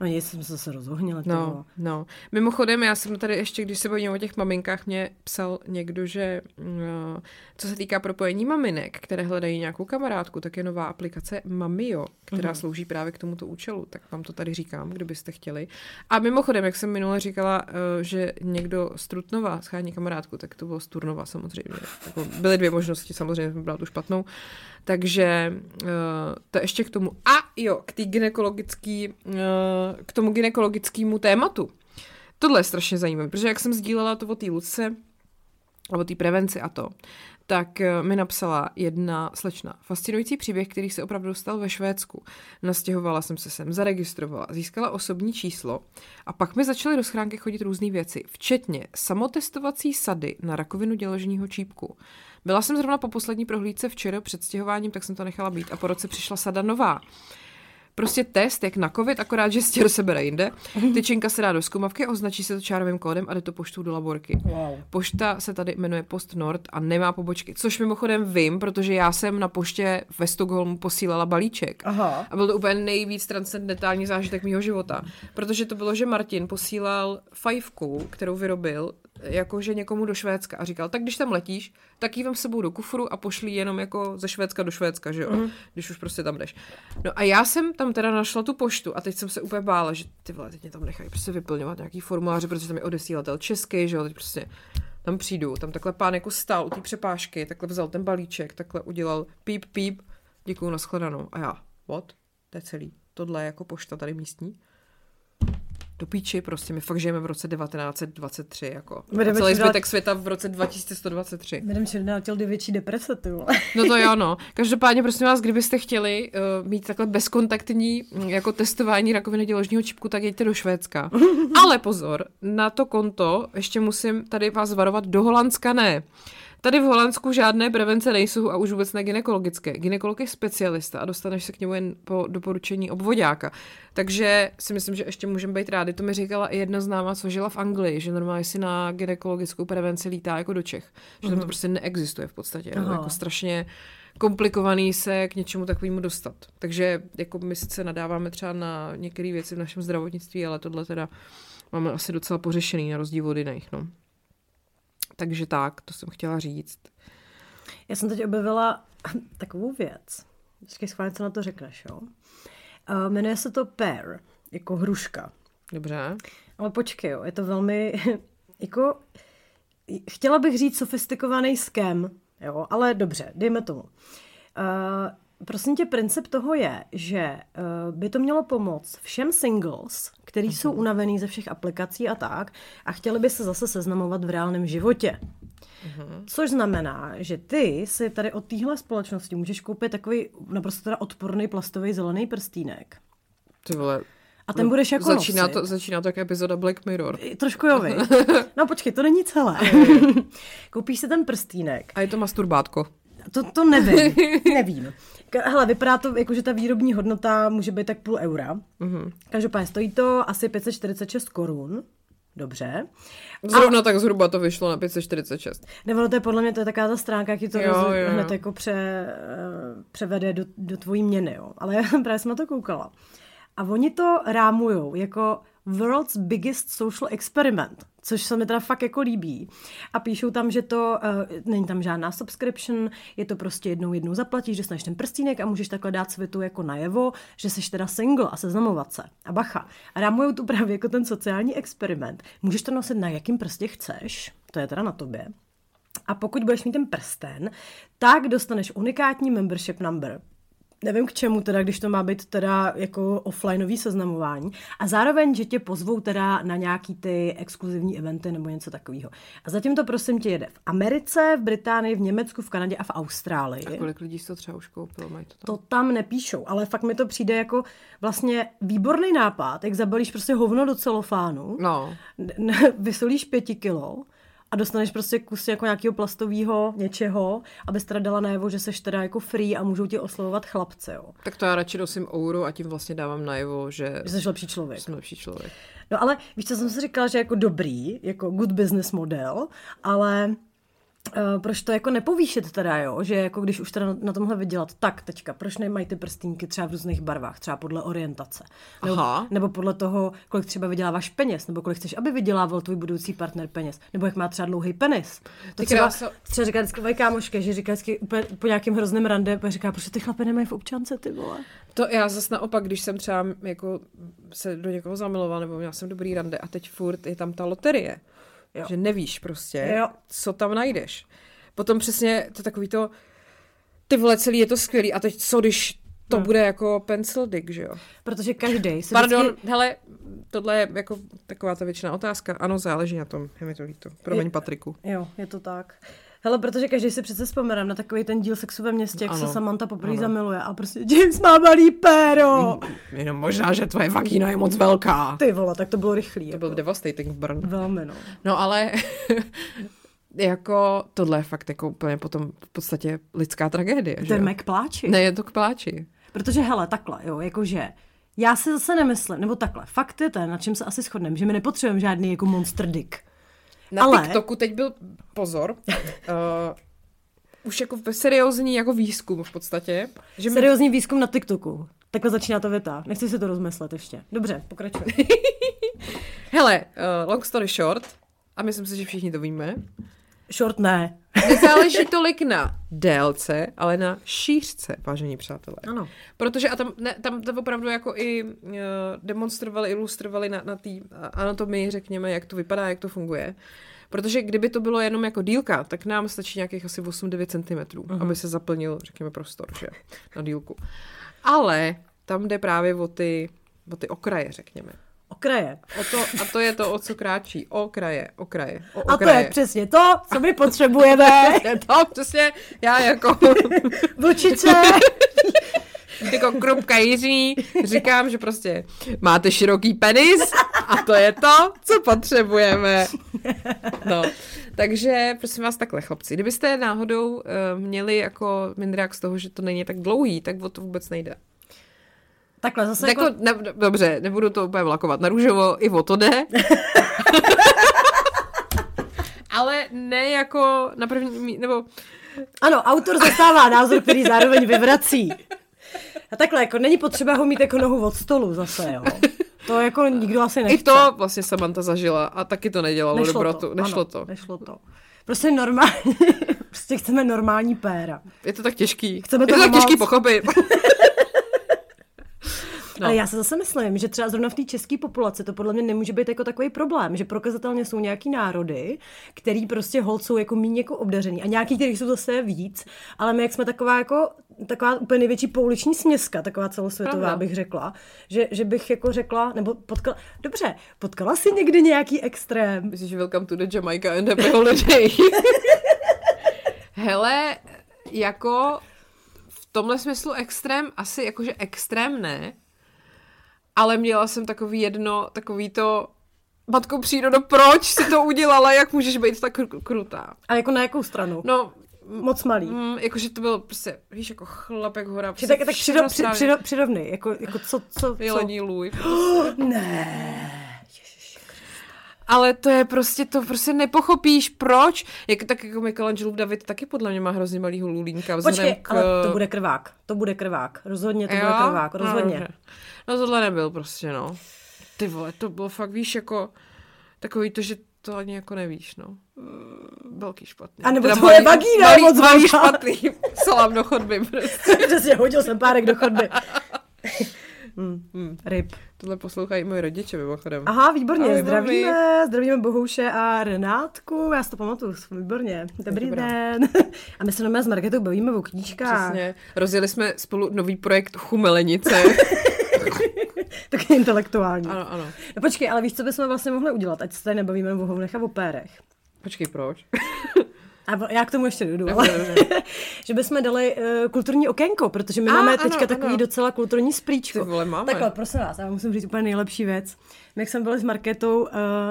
No nic, jsem se zase rozohnila. No, no. Mimochodem, já jsem tady ještě, když se bavím o těch maminkách, mě psal někdo, že no, co se týká propojení maminek, které hledají nějakou kamarádku, tak je nová aplikace Mamio, která mm-hmm. slouží právě k tomuto účelu. Tak vám to tady říkám, kdybyste chtěli. A mimochodem, jak jsem minule říkala, eh, že někdo z Trutnova schání kamarádku, tak to bylo z Turnova samozřejmě. Jako byly dvě možnosti, samozřejmě jsem byla tu špatnou. Takže uh, to ještě k tomu. A jo, k gynekologický, uh, k tomu gynekologickému tématu. Tohle je strašně zajímavé, protože jak jsem sdílela to o té Luce, o té prevenci a to, tak eh, mi napsala jedna slečna. Fascinující příběh, který se opravdu stal ve Švédsku. Nastěhovala jsem se sem, zaregistrovala, získala osobní číslo a pak mi začaly do schránky chodit různé věci, včetně samotestovací sady na rakovinu děložního čípku. Byla jsem zrovna po poslední prohlídce včera před stěhováním, tak jsem to nechala být a po roce přišla sada nová. Prostě test, jak na covid, akorát, že stěr se bere jinde. Tyčinka se dá do zkumavky, označí se to čárovým kódem a jde to poštou do laborky. Wow. Pošta se tady jmenuje Post Nord a nemá pobočky, což mimochodem vím, protože já jsem na poště ve Stockholmu posílala balíček. Aha. A byl to úplně nejvíc transcendentální zážitek mého života. Protože to bylo, že Martin posílal fajfku, kterou vyrobil jakože někomu do Švédska a říkal, tak když tam letíš, tak jí vem sebou do kufru a pošli jenom jako ze Švédska do Švédska, že jo, mm. když už prostě tam jdeš. No a já jsem tam teda našla tu poštu a teď jsem se úplně bála, že ty vole, teď mě tam nechají prostě vyplňovat nějaký formuláře, protože tam je odesílatel český, že jo, teď prostě tam přijdu, tam takhle pán jako stál u té přepážky, takhle vzal ten balíček, takhle udělal píp, píp, děkuju, nashledanou. A já, what? To je celý. Tohle je jako pošta tady místní do píči, prostě my fakt žijeme v roce 1923, jako. A celý zbytek světa v roce 2123. Jdeme čím dál těl větší deprese, ty No to jo, no. Každopádně, prosím vás, kdybyste chtěli uh, mít takhle bezkontaktní mm, jako testování rakoviny děložního čipku, tak jeďte do Švédska. Ale pozor, na to konto ještě musím tady vás varovat, do Holandska ne. Tady v Holandsku žádné prevence nejsou a už vůbec ne ginekologické. Ginekolog je specialista a dostaneš se k němu jen po doporučení obvodáka. Takže si myslím, že ještě můžeme být rádi. To mi říkala i jedna známá, co žila v Anglii, že normálně si na ginekologickou prevenci lítá jako do Čech. Že tam to mhm. prostě neexistuje v podstatě. Aha. Jako strašně komplikovaný se k něčemu takovému dostat. Takže jako my sice nadáváme třeba na některé věci v našem zdravotnictví, ale tohle teda máme asi docela pořešený na rozdíl od jiných. No. Takže tak, to jsem chtěla říct. Já jsem teď objevila takovou věc. Vždycky schválně, co na to řekneš, jo? Uh, jmenuje se to pear, jako hruška. Dobře. Ale počkej, jo, je to velmi, jako, chtěla bych říct sofistikovaný skem, jo, ale dobře, dejme tomu. Uh, prosím tě, princip toho je, že uh, by to mělo pomoct všem singles, který uh-huh. jsou unavený ze všech aplikací a tak a chtěli by se zase seznamovat v reálném životě. Uh-huh. Což znamená, že ty si tady od téhle společnosti můžeš koupit takový naprosto teda odporný plastový zelený prstínek. Ty vole, a ten no, budeš jako začíná nosit. to, začíná to jako epizoda Black Mirror. Trošku jo. No počkej, to není celé. Koupíš si ten prstínek. A je to masturbátko. To, to nevím, nevím. Hele, vypadá to jako, že ta výrobní hodnota může být tak půl eura. Mm-hmm. Každopádně stojí to asi 546 korun. Dobře. Zrovna a... tak zhruba to vyšlo na 546. Nebo to je podle mě to je taková ta stránka, jak to jo, roz... jo. hned jako pře, eh, převede do, do tvojí měny. Jo. Ale já právě jsem na to koukala. A oni to rámujou jako World's Biggest Social Experiment, což se mi teda fakt jako líbí. A píšou tam, že to uh, není tam žádná subscription, je to prostě jednou jednou zaplatíš, že dostaneš ten prstínek a můžeš takhle dát světu jako najevo, že jsi teda single a seznamovat se. A bacha, a rámujou tu právě jako ten sociální experiment. Můžeš to nosit na jakým prstě chceš, to je teda na tobě. A pokud budeš mít ten prsten, tak dostaneš unikátní membership number, nevím k čemu teda, když to má být teda jako offlineový seznamování a zároveň, že tě pozvou teda na nějaký ty exkluzivní eventy nebo něco takového. A zatím to prosím tě jede v Americe, v Británii, v Německu, v Kanadě a v Austrálii. A kolik lidí to třeba už koupilo? Mají to, tam? to tam nepíšou, ale fakt mi to přijde jako vlastně výborný nápad, jak zabalíš prostě hovno do celofánu, no. vysolíš pěti kilo, a dostaneš prostě kus jako nějakého plastového něčeho, abys teda dala najevo, že seš teda jako free a můžou ti oslovovat chlapce, jo. Tak to já radši nosím euro a tím vlastně dávám najevo, že... Že jsi lepší člověk. Jsem lepší člověk. No ale víš, co jsem si říkala, že jako dobrý, jako good business model, ale Uh, proč to jako nepovýšit teda, jo? Že jako když už teda na tomhle vydělat, tak teďka, proč nemají ty prstínky třeba v různých barvách, třeba podle orientace? Nebo, Aha. nebo podle toho, kolik třeba vyděláváš peněz, nebo kolik chceš, aby vydělával tvůj budoucí partner peněz, nebo jak má třeba dlouhý penis. To třeba, kráso. třeba říká vždycky moje kámoška, že říká vždycky úplně po nějakým hrozném rande, říká, proč ty chlapy nemají v občance, ty vole. To já zase naopak, když jsem třeba jako se do někoho zamilovala, nebo měla jsem dobrý rande a teď furt je tam ta loterie. Jo. Že nevíš prostě, Jo. co tam najdeš. Potom přesně to takový to, ty vole, celý je to skvělý a teď co, když to No. bude jako pencil dick, že jo? Protože každý se Pardon, vždycky, hele, tohle je jako taková ta většiná otázka. Ano, záleží na tom, je mi to líto. Promiň, Je- Patriku. Jo, je to tak. Hele, protože každý si přece vzpomene na takový ten díl sexu ve městě, jak Ano, se Samantha poprvé zamiluje a prostě James má malý péro. Jenom možná, že tvoje vagína je moc velká. Ty vole, tak to bylo rychlý. To byl Jako. devastating v Brn. Velmi, no. No ale jako tohle je fakt jako úplně potom v podstatě lidská tragédie. To je? Mac pláči. Ne, je to k pláči. Protože hele, takhle, jo, jakože já si zase nemyslím, nebo takhle, fakt je ten, na čem se asi shodneme, že my nepotřebujeme žádný jako monster dick. Na Ale-. TikToku teď byl pozor, uh, už jako ve seriózní jako výzkum v podstatě, že Seriózní výzkum na TikToku. Takhle začíná to věta. Nechci si to rozmyslet ještě. Dobře, pokračuj. hele, uh, long story short, a myslím si, že všichni to víme, Short ne. nezáleží tolik na délce, ale na šířce, vážení přátelé. Ano. Protože a tam, ne, tam to opravdu jako i uh, demonstrovali, ilustrovali na, na té anatomii, řekněme, jak to vypadá, jak to funguje. Protože kdyby to bylo jenom jako dílka, tak nám stačí nějakých asi 8-9 cm, uh-huh. aby se zaplnil, řekněme, prostor, že na dílku. Ale tam jde právě o ty, o ty okraje, řekněme. Okraje. O to, a to je to, o co kráčí. O kraje, o kraje, o A to okraje. je přesně to, co my potřebujeme. Je to přesně, já jako, Vlčice. jako krupka Jiří říkám, že prostě máte široký penis a to je to, co potřebujeme. No, takže prosím vás takhle, chlapci, kdybyste náhodou uh, měli jako mindrák z toho, že to není tak dlouhý, tak o to vůbec nejde. Takhle zase Jako, jako... ne, dobře, nebudu to úplně vlakovat na růžovo, i o to jde. Ale ne jako na první, mí- nebo Ano, autor zastává názor, který zároveň vyvrací. A takhle, jako není potřeba ho mít jako nohu od stolu zase, jo. To jako nikdo asi nechce. i to vlastně Samantha zažila a taky to nedělalo nešlo dobrotu. to. Nešlo ano, to. Nešlo to. Prostě normálně, prostě chceme normální péra. Je to tak těžký. Chceme je to tak těžký pochopit. No. Ale já si zase myslím, že třeba zrovna v té české populaci to podle mě nemůže být jako takový problém, že prokazatelně jsou nějaký národy, který prostě hold jsou jako méně jako obdařený a nějaký, který jsou zase víc, ale my jak jsme taková jako taková úplně největší pouliční směska, taková celosvětová Aha. bych řekla, že, že bych jako řekla, nebo potkala, dobře, potkala jsi někdy nějaký extrém? Myslíš, že welcome to the Jamaica and happy holiday. Hele, jako v tomhle smyslu extrém, asi jakože extrém ne, ale měla jsem takový jedno, takový to, matko přírodo, proč si to udělala, jak můžeš být tak kru- krutá? A jako na jakou stranu? No, Moc malý. mm, jakože to bylo prostě, víš, jako chlapek hora. Prostě tak, tak všechno přido, při, strávě. přido, přirovnej, jako, jako co, co, co? Jelení lůj. Ne. Ale to je prostě, to prostě nepochopíš, proč. Jak, tak jako Michelangelův David taky podle mě má hrozně malýho lulínka. vzhledem Počkej, k... ale to bude krvák. To bude krvák. Rozhodně to bude krvák. Rozhodně. No, dobře. No tohle nebyl prostě, no. Ty vole, to bylo fakt, víš, jako takový to, že to ani jako nevíš, no. Mm, Velký špatný. A nebo Teda tvoje malý- vagína je malý, moc malý špatný. Salám do chodby prostě. Přesně, hodil jsem párek do chodby. hmm. Ryb. Tohle poslouchají moji rodiče mimochodem. Aha, výborně, Ahoj, zdravíme, zdravíme Bohouše a Renátku, já si to pamatuju, výborně, dobrý Dobrá. den. A my se normálně s Marketou bavíme o knížkách. Přesně. Rozjeli jsme spolu nový projekt Chumelenice. Taky intelektuální. ano, ano. No počkej, ale víš, co bychom vlastně mohli udělat, ať se tady nebavíme o hounech a o pérech. Počkej, proč? A já k tomu ještě dojdu, Dobře, ale že bychom dali uh, kulturní okénko, protože my A, máme ano, teďka takový ano. docela kulturní splíčko. Ty vole, máme. Takhle, prosím vás, já vám musím říct úplně nejlepší věc. My jak jsme byli s Markétou uh,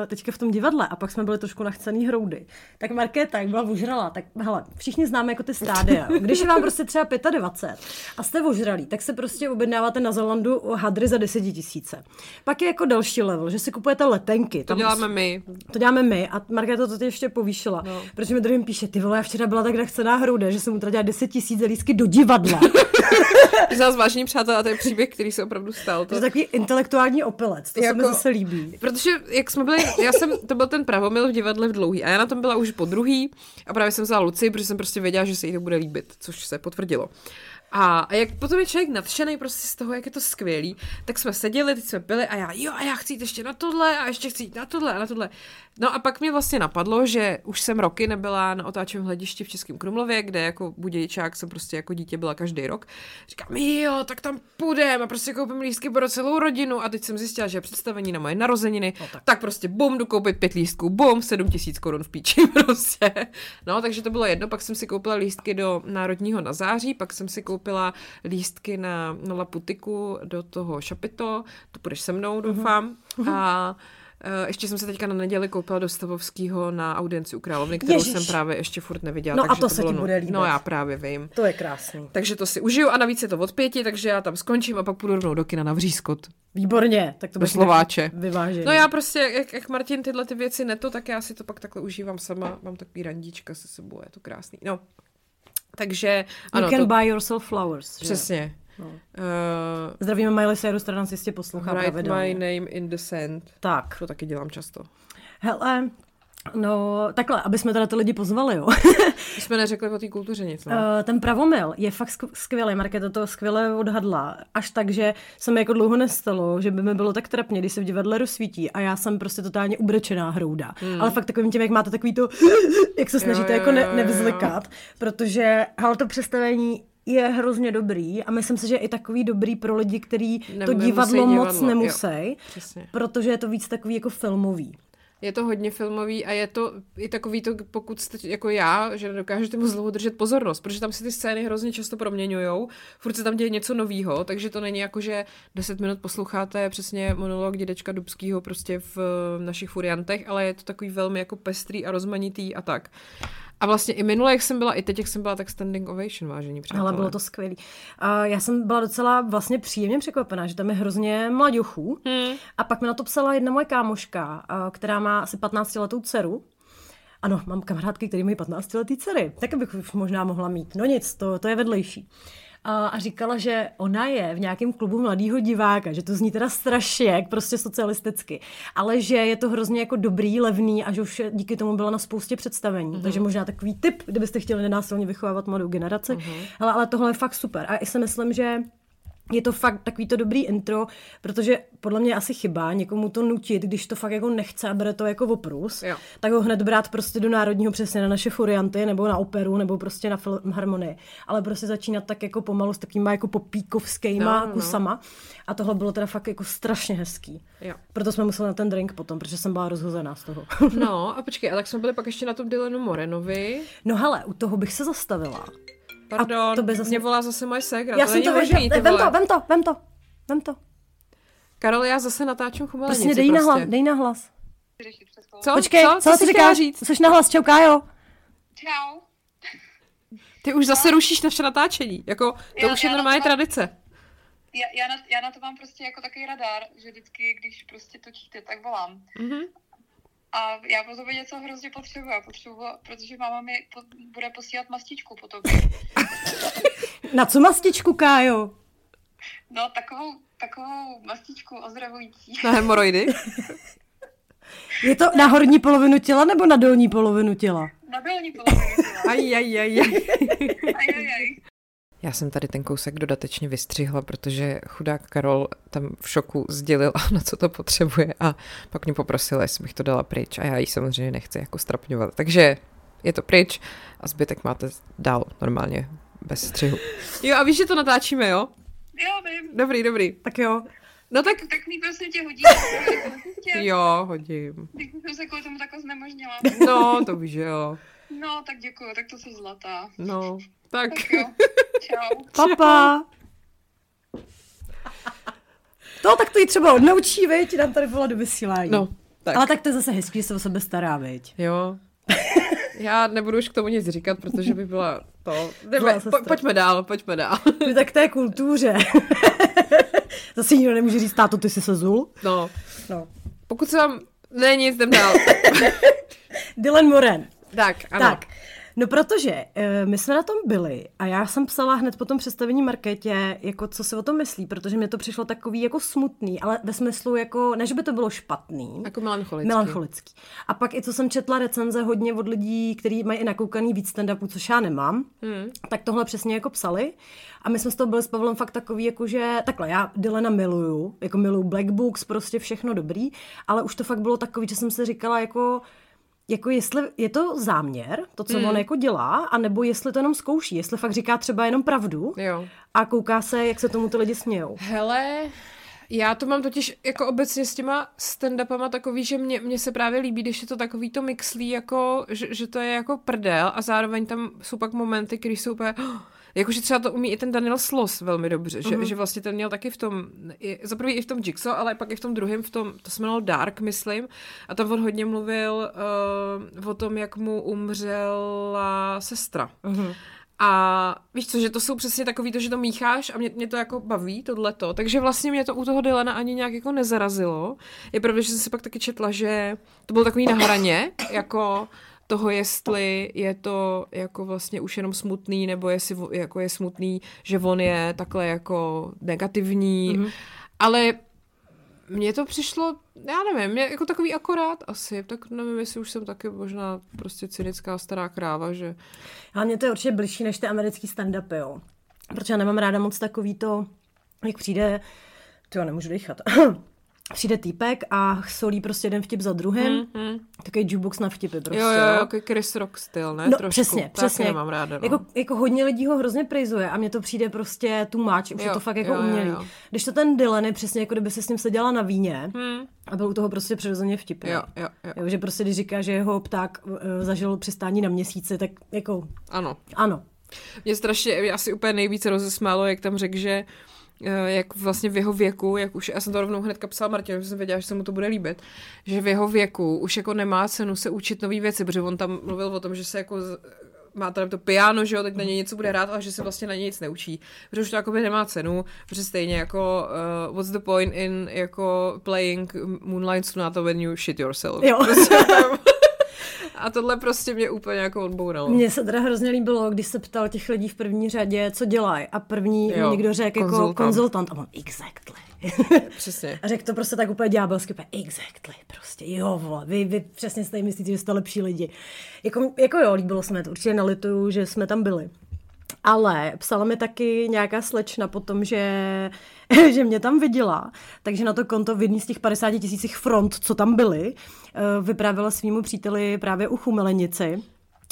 teďka v tom divadle a pak jsme byli trošku nachcený hroudy, tak Markéta, jak byla ožralá, tak hele, všichni známe jako ty stádia. Když je vám prostě třeba 25 a jste ožralí, tak se prostě objednáváte na Zelandu hadry za 10 tisíce. Pak je jako další level, že si kupujete letenky. To děláme my. To děláme my a Markéta to ještě povýšila. No. Protože mi druhým píše, ty vole, já včera byla tak nachcená hroude, že jsem utratila 10 tisíc lístky do divadla. Za vážní přátelé, a to je příběh, který se opravdu stal. To je takový intelektuální opilec, to jako, se mi jako- zase líbí. Protože jak jsme byli, já jsem, to byl ten pravomil v divadle v dlouhý a já na tom byla už po druhý a právě jsem vzala Luci, protože jsem prostě věděla, že se jí to bude líbit, což se potvrdilo. A, a jak potom je člověk nadšený prostě z toho, jak je to skvělý, tak jsme seděli, teď jsme byli a já, jo, a já chci jít ještě na tohle a ještě chci jít na tohle a na tohle. No a pak mi vlastně napadlo, že už jsem roky nebyla na otáčovém hledišti v Českém Krumlově, kde jako budějčák jsem prostě jako dítě byla každý rok. Říkám, jo, tak tam půjdeme a prostě koupím lístky pro celou rodinu a teď jsem zjistila, že je představení na moje narozeniny, no, tak. tak. prostě bum, jdu koupit pět lístků, bum, sedm tisíc korun v píči prostě. No, takže to bylo jedno, pak jsem si koupila lístky do Národního na září, pak jsem si koupila lístky na, na Laputiku do toho Šapito, to půjdeš se mnou, doufám. Mm-hmm. A Uh, ještě jsem se teďka na neděli koupila do Stavovského na audienci u Královny, kterou Ježiš. jsem právě ještě furt neviděla. No a to, to se ti bude líbit. No já právě vím. To je krásný. Takže to si užiju a navíc je to od pěti, takže já tam skončím a pak půjdu rovnou do kina na Vřískot. Výborně, tak to bude Slováče. Vyvážený. No já prostě, jak, jak Martin tyhle ty věci neto, tak já si to pak takhle užívám sama. Mám takový randíčka se sebou, je to krásný. No, takže ano. You can to... buy yourself flowers. Přesně. No. Uh, Zdravíme Miley Cyrus, která nás jistě poslouchá Write pravidelně. my name in the sand. Tak. To taky dělám často. Hele, No, takhle, aby jsme teda ty lidi pozvali, jo. Jsme neřekli o té kultuře nic, no. Uh, ten pravomil je fakt skvělý, Markéta to skvěle odhadla. Až tak, že se mi jako dlouho nestalo, že by mi bylo tak trapně, když se v divadle rozsvítí a já jsem prostě totálně ubrečená hrouda. Hmm. Ale fakt takovým tím, jak máte takový to, jak se snažíte jo, jo, jako ne, nevzlikat, protože ale to představení je hrozně dobrý a myslím si, že je i takový dobrý pro lidi, kteří to divadlo moc nemusí, protože je to víc takový jako filmový. Je to hodně filmový a je to i takový to, pokud jste jako já, že nedokážete moc dlouho držet pozornost, protože tam si ty scény hrozně často proměňujou, furt se tam děje něco nového, takže to není jako, že 10 minut posloucháte přesně monolog dědečka Dubského prostě v našich furiantech, ale je to takový velmi jako pestrý a rozmanitý a tak. A vlastně i minule, jak jsem byla, i teď, jak jsem byla, tak standing ovation, vážení přátelé. Ale bylo to skvělé. Uh, já jsem byla docela vlastně příjemně překvapená, že tam je hrozně mladěchů. Hmm. A pak mi na to psala jedna moje kámoška, uh, která má asi 15 letou dceru. Ano, mám kamarádky, které mají 15 letý dcery. Tak bych už možná mohla mít. No nic, to, to je vedlejší a říkala, že ona je v nějakém klubu mladého diváka, že to zní teda strašně, jak prostě socialisticky, ale že je to hrozně jako dobrý, levný a že už díky tomu byla na spoustě představení. Mm-hmm. Takže možná takový tip, kdybyste chtěli nenásilně vychovávat mladou generaci. Mm-hmm. Ale, ale tohle je fakt super. A i si myslím, že je to fakt takový to dobrý intro, protože podle mě asi chyba někomu to nutit, když to fakt jako nechce a bere to jako oprus, jo. tak ho hned brát prostě do národního přesně na naše furianty, nebo na operu, nebo prostě na filharmonii. Ale prostě začínat tak jako pomalu s takýma jako popíkovskýma no, no. kusama. A tohle bylo teda fakt jako strašně hezký. Jo. Proto jsme museli na ten drink potom, protože jsem byla rozhozená z toho. no a počkej, a tak jsme byli pak ještě na tom Dylanu Morenovi. No hele, u toho bych se zastavila. Pardon, to by zase... mě volá zase moje ségra. Já to jsem to možný, vem to, vem to, vem to, vem to. Karol, já zase natáčím chumelenici. Prostě dej prostě. na hlas, dej na hlas. Co? Počkej, co, co, co jsi říká? říct? Jsi na hlas, čau, Kájo. Čau. Ty už zase rušíš naše natáčení. Jako, to já, už je normální tradice. Já, já, na, já na to mám prostě jako takový radar, že vždycky, když prostě točíte, tak volám. Mm-hmm. A já po tobě něco hrozně potřebuji. Já potřebuji, protože máma mi po, bude posílat mastičku po tobě. Na co mastičku, Kájo? No, takovou, takovou mastičku ozdravující. Na hemoroidy? Je to na horní polovinu těla nebo na dolní polovinu těla? Na dolní polovinu těla. Aj, aj, aj, aj. aj, aj, aj. Já jsem tady ten kousek dodatečně vystřihla, protože chudák Karol tam v šoku sdělil, na co to potřebuje a pak mě poprosila, jestli bych to dala pryč a já ji samozřejmě nechci jako strapňovat. Takže je to pryč a zbytek máte dál normálně bez střihu. Jo a víš, že to natáčíme, jo? Jo, vím. Dobrý, dobrý. Tak jo. No tak... Tak mi prosím tě hodí. jo, hodím. Když jsem se kvůli tomu takhle znemožnila. No, to víš, jo. No, tak děkuju, tak to jsi zlatá. No, tak. tak jo. Čau. Papa. To tak to jí třeba odnaučí, viď, nám tady volá do vysílání. No, tak. Ale tak to je zase hezký, že se o sebe stará, viď. Jo. Já nebudu už k tomu nic říkat, protože by byla to... Jdeme, po, pojďme dál, pojďme dál. No, tak to je kultuře. zase nikdo nemůže říct, táto, ty jsi se zul. No, No. pokud se vám... Ne, nic, jdem dál. Dylan Moran. tak, ano. Tak, no protože uh, my jsme na tom byli a já jsem psala hned po tom představení Markétě, jako co si o tom myslí, protože mě to přišlo takový jako smutný, ale ve smyslu jako, ne, že by to bylo špatný, Jako melancholický. melancholický. A pak i co jsem četla recenze hodně od lidí, kteří mají i nakoukaný víc stand což já nemám, hmm. tak tohle přesně jako psali. A my jsme z toho byli s Pavlem fakt takový, jako že takhle, já Dylana miluju, jako miluju Black Books, prostě všechno dobrý, ale už to fakt bylo takový, že jsem si říkala jako, jako jestli je to záměr, to, co hmm. on jako dělá, anebo jestli to jenom zkouší, jestli fakt říká třeba jenom pravdu Jo. a kouká se, jak se tomu ty lidi smějou. Hele, já to mám totiž jako obecně s těma stand-upama takový, že mě, mě se právě líbí, když je to takový to mixlí, jako, že, že to je jako prdel a zároveň tam jsou pak momenty, kdy jsou úplně... Jakože třeba to umí i ten Daniel Sloss velmi dobře, že, Mhm. že vlastně ten měl taky v tom, za prvý i v tom Jigsaw, ale pak i v tom druhém, v tom, to se jmenovalo Dark, myslím, a tam on hodně mluvil uh, o tom, jak mu umřela sestra. Mhm. A víš co, že to jsou přesně takový to, že to mícháš a mě, mě to jako baví, tohleto. Takže vlastně mě to u toho Dylana ani nějak jako nezarazilo. Je pravda, že jsem si pak taky četla, že to bylo takový na hraně, jako toho, jestli je to jako vlastně už jenom smutný, nebo jestli jako je smutný, že on je takhle jako negativní. Mm-hmm. Ale mně to přišlo, já nevím, mě jako takový akorát asi, tak nevím, jestli už jsem taky možná prostě cynická stará kráva, že Ale mě to je určitě blížší než ty americký stand-upy, jo. Protože já nemám ráda moc takový to, jak přijde, to já nemůžu dechat, přijde týpek a solí prostě jeden vtip za druhým, mm, mm. takový jukebox na vtipy prostě, jo, jo, jo, jako Chris Rock styl, ne? No, Trošku. přesně, Taky přesně. nemám ráda, no. Jako, jako hodně lidí ho hrozně prizuje a mně to přijde prostě too much, už Jo, je to fakt jako jo, jo, umělý. jo. Když to ten Dylan je přesně jako kdyby se s ním seděla na víně Hmm. a byl u toho prostě přirozeně vtipný. Jo, jo, jo. Jo, že prostě když říká, že jeho pták uh, zažil přistání na měsíci, tak jako Ano. ano. Mě strašně, mě asi úplně nejvíce rozesmálo, jak tam řekl, že eh, jak vlastně v jeho věku, jak už, já jsem to rovnou hnedka psala Martinu, že jsem věděla, že se mu to bude líbit, že v jeho věku už jako nemá cenu se učit nové věci, protože on tam mluvil o tom, že se jako má tam to piano, že jo, teď na něj něco bude hrát, ale že se vlastně na něj nic neučí. Protože už to jakoby nemá cenu, protože stejně jako uh, what's the point in jako playing Moonlight Sonata when you shit yourself. Jo. Prostě, a tohle prostě mě úplně jako odbouralo. Mně se teda hrozně líbilo, když se ptal těch lidí v první řadě, co dělají. A první Jo, někdo řekl jako konzultant. A on, exactly. Přesně. a řekl to prostě tak úplně ďábelsky, exactly, prostě, jo, vole, vy, vy přesně tady myslíte, že jste lepší lidi. Jako, jako jo, líbilo se mi to, určitě nelituju, že jsme tam byli. Ale psala mi taky nějaká slečna potom, že, že mě tam viděla, takže na to konto v jedný z těch 50 tisících front, co tam byly, eh, vyprávěla svýmu příteli právě u chumelenici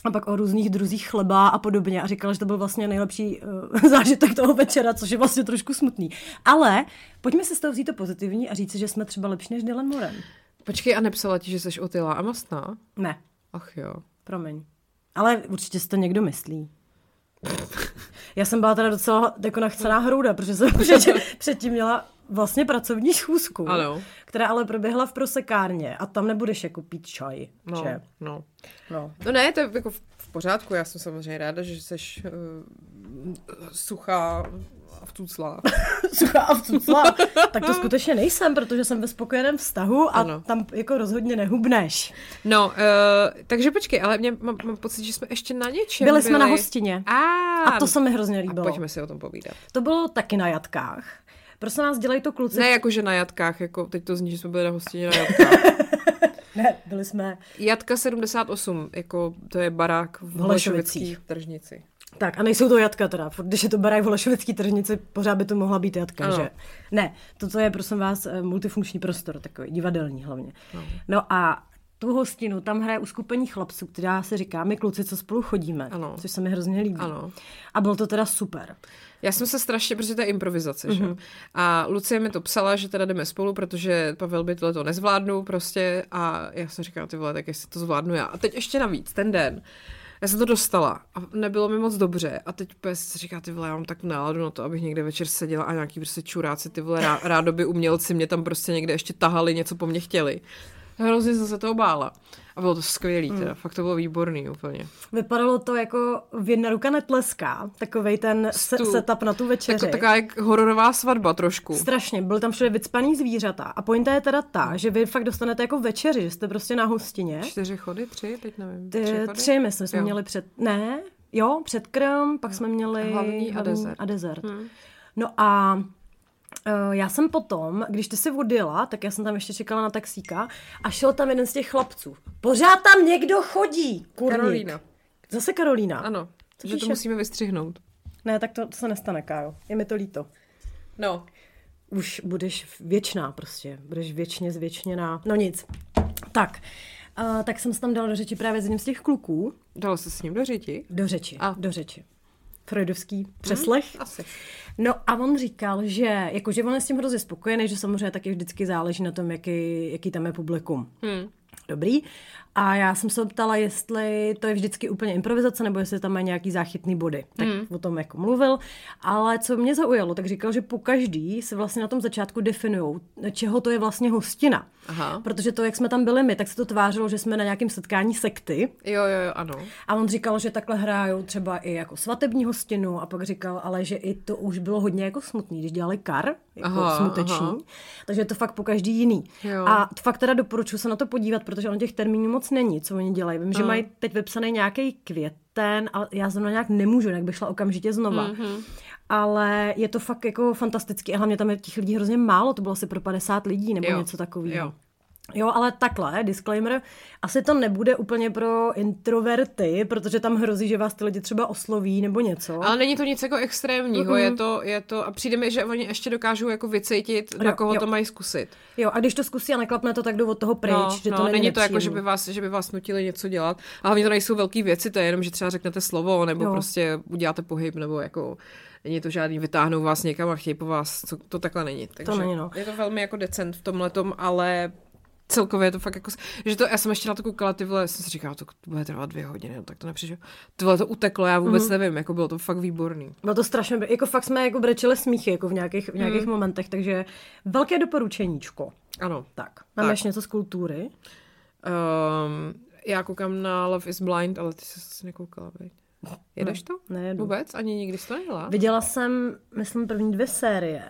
a pak o různých druzích chleba a podobně a říkala, že to byl vlastně nejlepší uh, zážitek toho večera, což je vlastně trošku smutný. Ale pojďme si z toho vzít to pozitivní a říct, si, že jsme třeba lepší než Dylan Moran. Počkej, a nepsala ti, že jsi otylá a mastná? Ne, Ach jo. promiň. Ale určitě si to někdo myslí. Já jsem byla teda docela jako nachcená hrouda, protože jsem předtím, předtím měla vlastně pracovní schůzku, Ano. která ale proběhla v prosekárně a tam nebudeš jako pít čaj. No, že? no. No. no ne, to je jako v, pořádku, já jsem samozřejmě ráda, že jsi uh, suchá a vtuclá. Suchá a vcucla. tak to skutečně nejsem, protože jsem ve spokojeném vztahu a Ano. tam jako rozhodně nehubneš. No, uh, takže počkej, ale mě, mám, mám pocit, že jsme ještě na něčem Byli jsme na hostině. A, A to se mi hrozně a líbilo. pojďme si o tom povídat. To bylo taky na jatkách. Prosím vás, dělají to kluci. Ne jakože na jatkách, jako teď to zní, že jsme byli na hostině na jatkách. ne byli jsme... Jatka 78, jako to je barák v V tržnici. Tak a nejsou to jatka teda. Když je to barák v Holešovický tržnici, pořád by to mohla být jatka, Ano. že? Ne, toto je prosím vás eh, multifunkční prostor, takový divadelní hlavně. No a tu hostinu, tam hraje uskupení chlapců, která se říká my kluci, co spolu chodíme, Ano. což se mi hrozně líbí. Ano. A bylo to teda super. Já jsem se strašně, protože to je improvizace, Mhm. mm-hmm. že? A Lucie mi to psala, že teda jdeme spolu, protože Pavel by tohle to nezvládnul prostě a já jsem říkala, ty vole, tak jestli to zvládnu já. A teď ještě navíc, ten den Já jsem to dostala a nebylo mi moc dobře a teď pes říká, ty vole, já mám tak náladu na to, abych někde večer seděla a nějaký prostě čuráci, ty vole, rá, rádoby umělci mě tam prostě někde ještě tahali, něco po mně chtěli. Hrozně jsem se toho bála. A bylo to skvělý, teda. Mm. Fakt to bylo výborný úplně. Vypadalo to jako v jedna ruka netleská, takovej ten se- setup na tu večeři. Tak, taková jak hororová svatba trošku. Strašně, byly tam všude vycpaný zvířata. A pointa je teda ta, že vy fakt dostanete jako večeři, že jste prostě na hostině. Čtyři chody, tři, teď nevím. Tři, chody? tři, myslím, jsme Jo. měli před... Ne, jo, předkrm, pak jsme měli... Hlavní a dezert. A dezert. Hmm. No a já jsem potom, když ty si odjela, tak já jsem tam ještě čekala na taxíka a šel tam jeden z těch chlapců. Pořád tam někdo chodí, kurník. Karolína. Zase Karolína. Ano, Co že to píše? musíme vystřihnout. Ne, tak to, to se nestane, Kájo. Je mi to líto. No. Už budeš věčná prostě. Budeš věčně zvěčněná. No nic. Tak. Uh, tak jsem se tam dala do řeči právě s jedním z těch kluků. Dalo se s ním do řiti? Do řeči. A. Do řeči. Freudovský přeslech. Asi. No a on říkal, že jakože on je s tím hrozně spokojený, že samozřejmě taky vždycky záleží na tom, jaký, jaký tam je publikum. Hmm. Dobrý. A já jsem se ptala, jestli to je vždycky úplně improvizace, nebo jestli tam má nějaký záchytný body. Tak Hmm. o tom jako mluvil. Ale co mě zaujalo, tak říkal, že po každý se vlastně na tom začátku definují, čeho to je vlastně hostina. Aha. Protože to, jak jsme tam byli my, tak se to tvářilo, že jsme na nějakém setkání sekty. Jo, jo, jo, ano. A on říkal, že takhle hrajou třeba i jako svatební hostinu a pak říkal, ale že i to už bylo hodně jako smutný, když dělali kar, jako Aha, smuteční. Aha. Takže je to fakt po každý jiný. Jo. A fakt teda doporučuji se na to podívat, protože on těch termínů moc není, co oni dělají. Vím, že Aha. mají teď vypsaný nějaký květen, ale já zrovna nějak nemůžu, jinak bych šla okamžitě znova. Mhm. Ale je to fakt jako fantastický a hlavně tam je těch lidí hrozně málo, to bylo asi pro 50 lidí nebo Jo, něco takového. Jo. Ale takhle, disclaimer, asi to nebude úplně pro introverty, protože tam hrozí, že vás ty lidi třeba osloví nebo něco. Ale není to nic jako extrémního, Mm-mm. je to, je to, a přijde mi, že oni ještě dokážou jako vycítit, na Jo, koho jo. to mají zkusit. Jo, a když to zkusí a neklapne to, tak jdu od toho pryč, no, že no, to není, není to jako, že by, nepříjemný. vás, že by vás nutili něco dělat. A hlavně to nejsou velké věci, to je jenom, že třeba řeknete slovo, nebo Jo. prostě uděláte pohyb, nebo jako není to žádný, vytáhnou vás někam a chtějí po vás, co, to takhle není. Takže není, no. Je to velmi jako decent v tomhletom, ale celkově je to fakt jako, že to, já jsem ještě na to koukala, ty vole, jsem si říkala, to bude trvat dvě hodiny, no, tak to nepřišlo. Ty vole, to uteklo, já vůbec mm. nevím, jako bylo to fakt výborný. Bylo to strašně, jako fakt jsme jako brečeli smíchy jako v nějakých, v nějakých Mm. momentech, takže velké doporučeníčko. Ano. Tak, máme Tak. ještě něco z kultury. Um, já koukám na Love is Blind, ale ty jsi asi nekoukala, veď? Jedeš to? Nejedu. Vůbec? Ani nikdy jsi to nejela? Viděla jsem, myslím, první dvě série.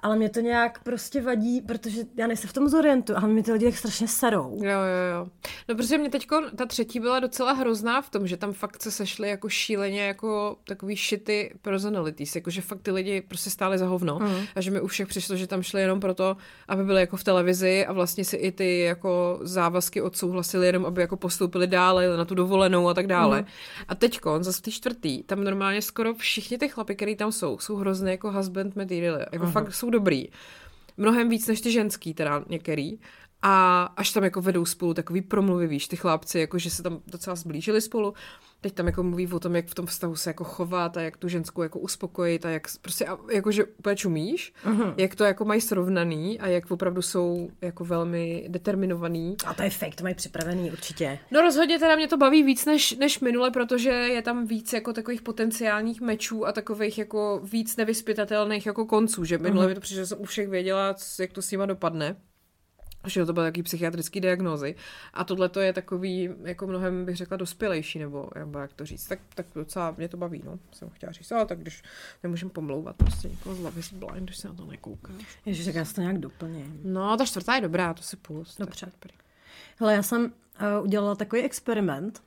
Ale mě to nějak prostě vadí, protože já nejsem v tom zorientu, ale mě ty lidi tak strašně serou. Jo, jo, jo. No, protože mě teďko, ta třetí byla docela hrozná v tom, že tam fakt se sešly jako šíleně jako takový shity personalities, jako že fakt ty lidi prostě stáli za hovno Mhm. a že mi u všech přišlo, že tam šli jenom proto, aby byli jako v televizi a vlastně si i ty jako závazky odsouhlasili jenom, aby jako postoupili dále jeli na tu dovolenou a tak dále. Mhm. A teďko, zase té čtvrtý, tam normálně skoro všichni ty chlapy, který tam jsou, jsou hrozně jako husband material, jako Mhm. fakt jsou dobrý. Mnohem víc než ty ženský, teda některý. A až tam jako vedou spolu takový promluvy, víš, ty chlapci, jako že se tam docela zblížili spolu. Teď tam jako mluví o tom, jak v tom vztahu se jako chovat a jak tu ženskou jako uspokojit a jak prostě, a jako že úplně čumíš, Mhm. jak to jako mají srovnaný a jak opravdu jsou jako velmi determinovaný. A to je fake, to mají připravený určitě. No rozhodně teda mě to baví víc než, než minule, protože je tam víc jako takových potenciálních mečů a takových jako víc nevyspytatelných jako konců, že minule Mhm. mi to přišlo, že jsem u všech věděla, jak to s nima dopadne. Že to byly taky psychiatrické diagnózy. A tohle to je takový, jako mnohem bych řekla, dospělejší, nebo nebo jak to říct. Tak, tak docela mě to baví, no. Jsem chtěla říct, ale tak když nemůžeme pomlouvat prostě někoho z Love is Blind, když se na to nekoukáš. Ježiš, tak já si to nějak doplním. No, ta čtvrtá je dobrá, to si pust. Dobře. Tak dobrý. Hele, já jsem uh, udělala takový experiment.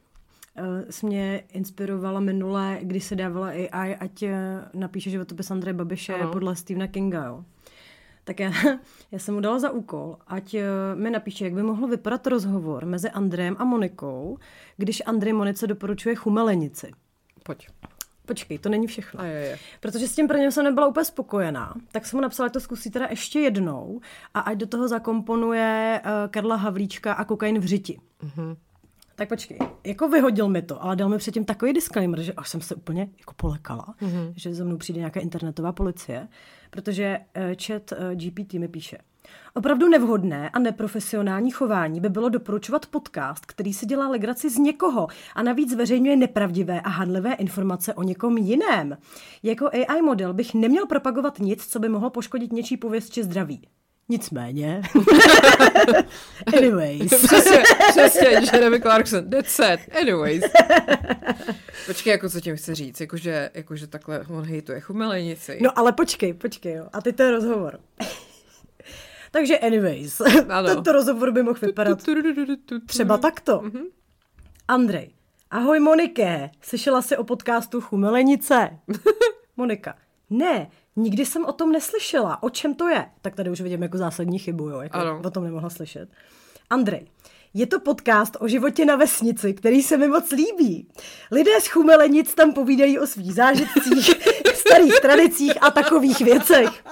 Uh, jsi mě inspirovala minule, když se dávala AI, ať uh, napíše životopis Andreje Babiše Ano. podle Stevena Kinga, jo. Tak já, já jsem mu dala za úkol, ať uh, mi napíše, jak by mohl vypadat rozhovor mezi Andrejem a Monikou, když Andrej Monice doporučuje chumelenici. Pojď. Počkej, to není všechno. A je, je. Protože s tím prvním jsem nebyla úplně spokojená, tak jsem mu napsala, ať to zkusí teda ještě jednou a ať do toho zakomponuje uh, Karla Havlíčka a kokain v řiti. Mhm. Tak počkej, jako vyhodil mi to, ale dal mi předtím takový disclaimer, že až jsem se úplně jako polekala, Mhm. mm-hmm. že za mnou přijde nějaká internetová policie, protože uh, chat uh, GPT mi píše. Opravdu nevhodné a neprofesionální chování by bylo doporučovat podcast, který si dělá legraci z někoho a navíc zveřejňuje nepravdivé a handlivé informace o někom jiném. Jako AI model bych neměl propagovat nic, co by mohlo poškodit něčí pověst či zdraví. Nicméně. Anyways. přesně, přesně, Jeremy Clarkson, that's it. Anyways. Počkej, jako co tím chce říct, jakože, jakože takhle on hejtuje chumelenici. No ale počkej, počkej, jo. A teď to je rozhovor. Takže anyways, ano. tento rozhovor by mohl vypadat třeba takto. Andrej, ahoj Monike, slyšela jsi o podcastu Chumelenice? Monika, ne, nikdy jsem o tom neslyšela, o čem to je? Tak tady už vidím jako zásadní chybu, jo, jako ano. o tom nemohla slyšet. Andrej, je to podcast o životě na vesnici, který se mi moc líbí. Lidé z Chumelenic tam povídají o svých zážitcích, starých tradicích a takových věcech.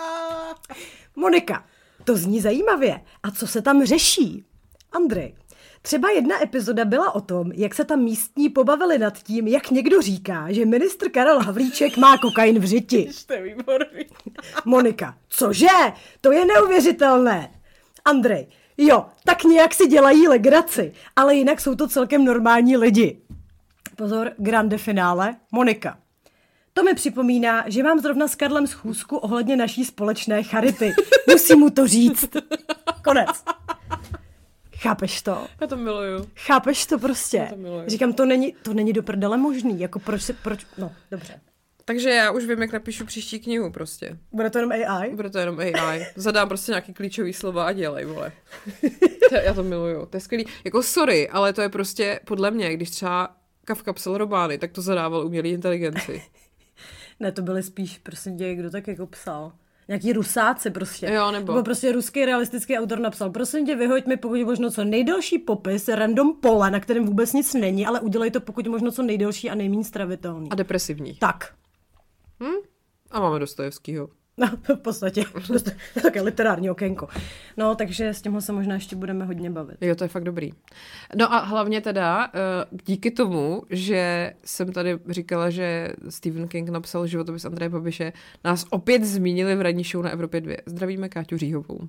Monika, to zní zajímavě. A co se tam řeší? Andrej, Třeba jedna epizoda byla o tom, jak se tam místní pobavili nad tím, jak někdo říká, že ministr Karel Havlíček má kokain v řiti. Monika, cože? To je neuvěřitelné. Andrej, jo, tak nějak si dělají legraci, ale jinak jsou to celkem normální lidi. Pozor, grande finále, Monika. To mi připomíná, že mám zrovna s Karlem schůzku ohledně naší společné charity. Musím mu to říct. Konec. Chápeš to? Já to miluju. Chápeš to prostě? Já to miluju. Říkám, to není, to není do prdele možný. Jako proč si, proč, no, dobře. Takže já už vím, jak napíšu příští knihu prostě. Bude to jenom AI? Bude to jenom AI. Zadám prostě nějaký klíčový slova a dělej, vole. to, já to miluju. To je skvělý. Jako sorry, ale to je prostě podle mě, když třeba Kafka psal romány, tak to zadával umělý inteligenci. ne, to byly spíš, prostě děje, kdo tak jako psal nějaký rusáci prostě. Jo, nebo... nebo prostě ruský realistický autor napsal, prosím tě, vyhoď mi pokud možno co nejdelší popis random pole, na kterém vůbec nic není, ale udělej to pokud možno co nejdelší a nejméně stravitelný. A depresivní. Tak. Hm? A máme Dostojevskýho. No, v podstatě. Také literární okénko. No, takže s tímhle se možná ještě budeme hodně bavit. Jo, to je fakt dobrý. No a hlavně teda eh, díky tomu, že jsem tady říkala, že Stephen King napsal životopis Andreje Babiše, nás opět zmínili v ranní show na Evropě 2. Zdravíme Káťu Říhovou.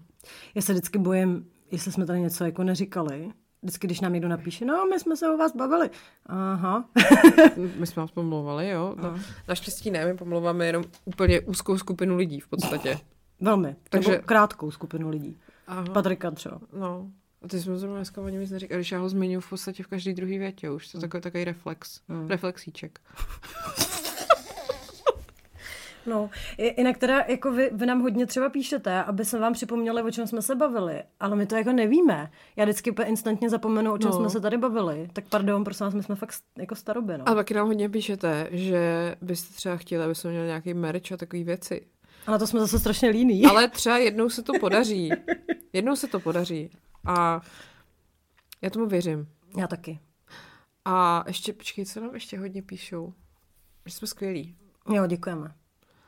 Já se vždycky bojím, jestli jsme tady něco jako neříkali, Vždycky, když nám někdo napíše, no, my jsme se o vás bavili. Aha. my jsme vás pomlouvali, jo. No, naštěstí ne, my pomlouváme jenom úplně úzkou skupinu lidí v podstatě. Velmi. Takže Nebo krátkou skupinu lidí. Aha. Patrika třeba. No. A ty jsme zrovna dneska o něm nic neříkali, když já ho zmiňuji v podstatě v každý druhý větě už. To je hmm. takový, takový reflex. Hmm. Reflexíček. No, jinak teda, jako vy, vy nám hodně třeba píšete, aby jsme vám připomněli, o čem jsme se bavili, ale my to jako nevíme. Já vždycky instantně zapomenu, o čem no. jsme se tady bavili. Tak pardon, prosím vás, my jsme fakt jako staroby, no. A taky nám hodně píšete, že byste třeba chtěli, aby jsme měli nějaký merch a takové věci. Ale to jsme zase strašně líní. Ale třeba jednou se to podaří. Jednou se to podaří. A já tomu věřím. Já taky. A ještě, počkej, co nám ještě hodně píšou? Že jsme skvělí. Jo, děkujeme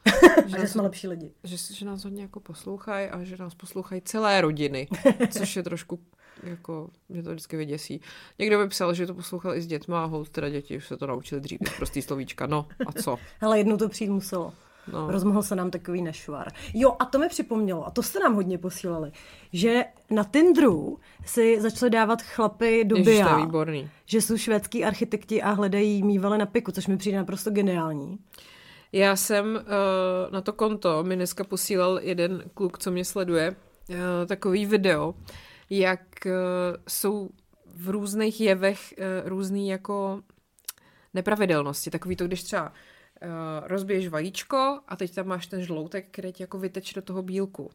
že, že jsme lepší lidi. Že, že nás hodně jako poslouchají a že nás poslouchají celé rodiny, což je trošku jako, mě to vždycky vyděsí. Někdo by psal, že to poslouchal i s dětma a hold, teda děti už se to naučili dřív, prostý slovíčka, no a co? Ale jednou to přijít muselo. No. Rozmohl se nám takový nešvar. Jo, a to mi připomnělo, a to jste nám hodně posílali, že na Tinderu si začali dávat chlapy do Ježiš, to je výborný. že jsou švédský architekti a hledají mývale na piku, což mi přijde naprosto geniální. Já jsem uh, na to konto, mi dneska posílal jeden kluk, co mě sleduje, uh, takový video, jak uh, jsou v různých jevech uh, různý jako nepravidelnosti. Takový to, když třeba uh, rozbiješ vajíčko a teď tam máš ten žloutek, který ti jako vyteče do toho bílku.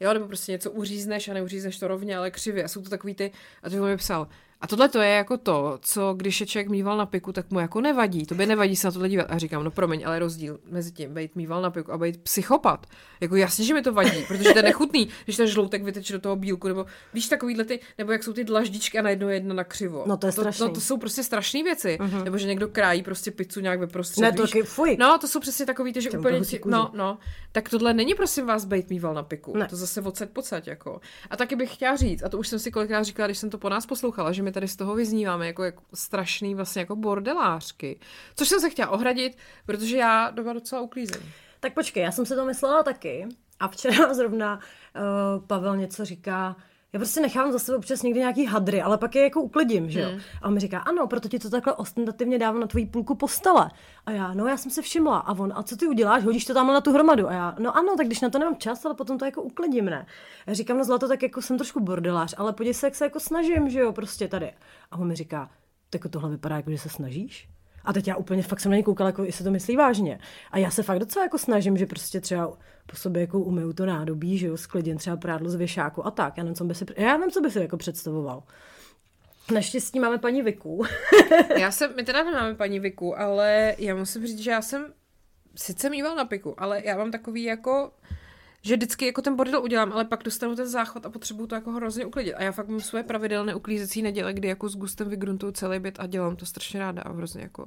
Jo, nebo prostě něco uřízneš a neuřízneš to rovně, ale křivě. A jsou to takový ty, a to mi psal, a tohle to je jako to, co když je člověk mýval na piku, tak mu jako nevadí. To by nevadí se na tohle dívat. A říkám, no promiň, ale rozdíl mezi tím být mýval na piku a být psychopat. Jako jasně, že mi to vadí, protože to je nechutný, když ten žloutek vyteče do toho bílku, nebo víš takovýhle ty, nebo jak jsou ty dlaždičky a najednou jedna na křivo. No to je strašný. To, no, to jsou prostě strašné věci. Uh-huh. Nebo že někdo krájí prostě pizzu nějak ve prostředí. Ne, to taky, fuj. No, to jsou přesně takový, ty, že Těm úplně, ti, no, no. Tak tohle není prosím vás být mýval na piku. Ne. To zase odsaď pocať, jako. A taky bych chtěla říct, a to už jsem si kolikrát říkala, když jsem to po nás poslouchala, že mi tady z toho vyznívá máme jako, jako strašný vlastně jako bordelářky. Což jsem se chtěla ohradit, protože já doma docela uklízím. Tak počkej, já jsem se to myslela taky, A včera zrovna uh, Pavel něco říká, já prostě nechám za sebou občas někdy nějaký hadry, ale pak je jako uklidím, že jo. Mm. A on mi říká, ano, proto ti to takhle ostentativně dávám na tvoji půlku postele. A já, no já jsem se všimla. A on, a co ty uděláš? Hodíš to tam na tu hromadu? A já, no ano, tak když na to nemám čas, ale potom to jako uklidím, ne? Já říkám, no zlato, tak jako jsem trošku bordelář, ale podívej se, jak se jako snažím, že jo, prostě tady. A on mi říká, tak tohle vypadá jako, že se snažíš? A teď já úplně fakt jsem na ně koukala, jako jestli to myslí vážně. A já se fakt docela jako snažím, že prostě třeba po sobě jako umyju to nádobí, že jo, sklidím třeba prádlo z věšáku a tak. Já nevím, co by si, já nevím, co by si jako představoval. Naštěstí máme paní Viku. já jsem, my teda nemáme paní Viku, ale já musím říct, že já jsem sice mýval na piku, ale já mám takový jako že vždycky jako ten bordel udělám, ale pak dostanu ten záchod a potřebuju to jako hrozně uklidit. A já fakt mám svoje pravidelné uklízecí neděle, kdy jako s gustem vygruntuju celý byt a dělám to strašně ráda a hrozně jako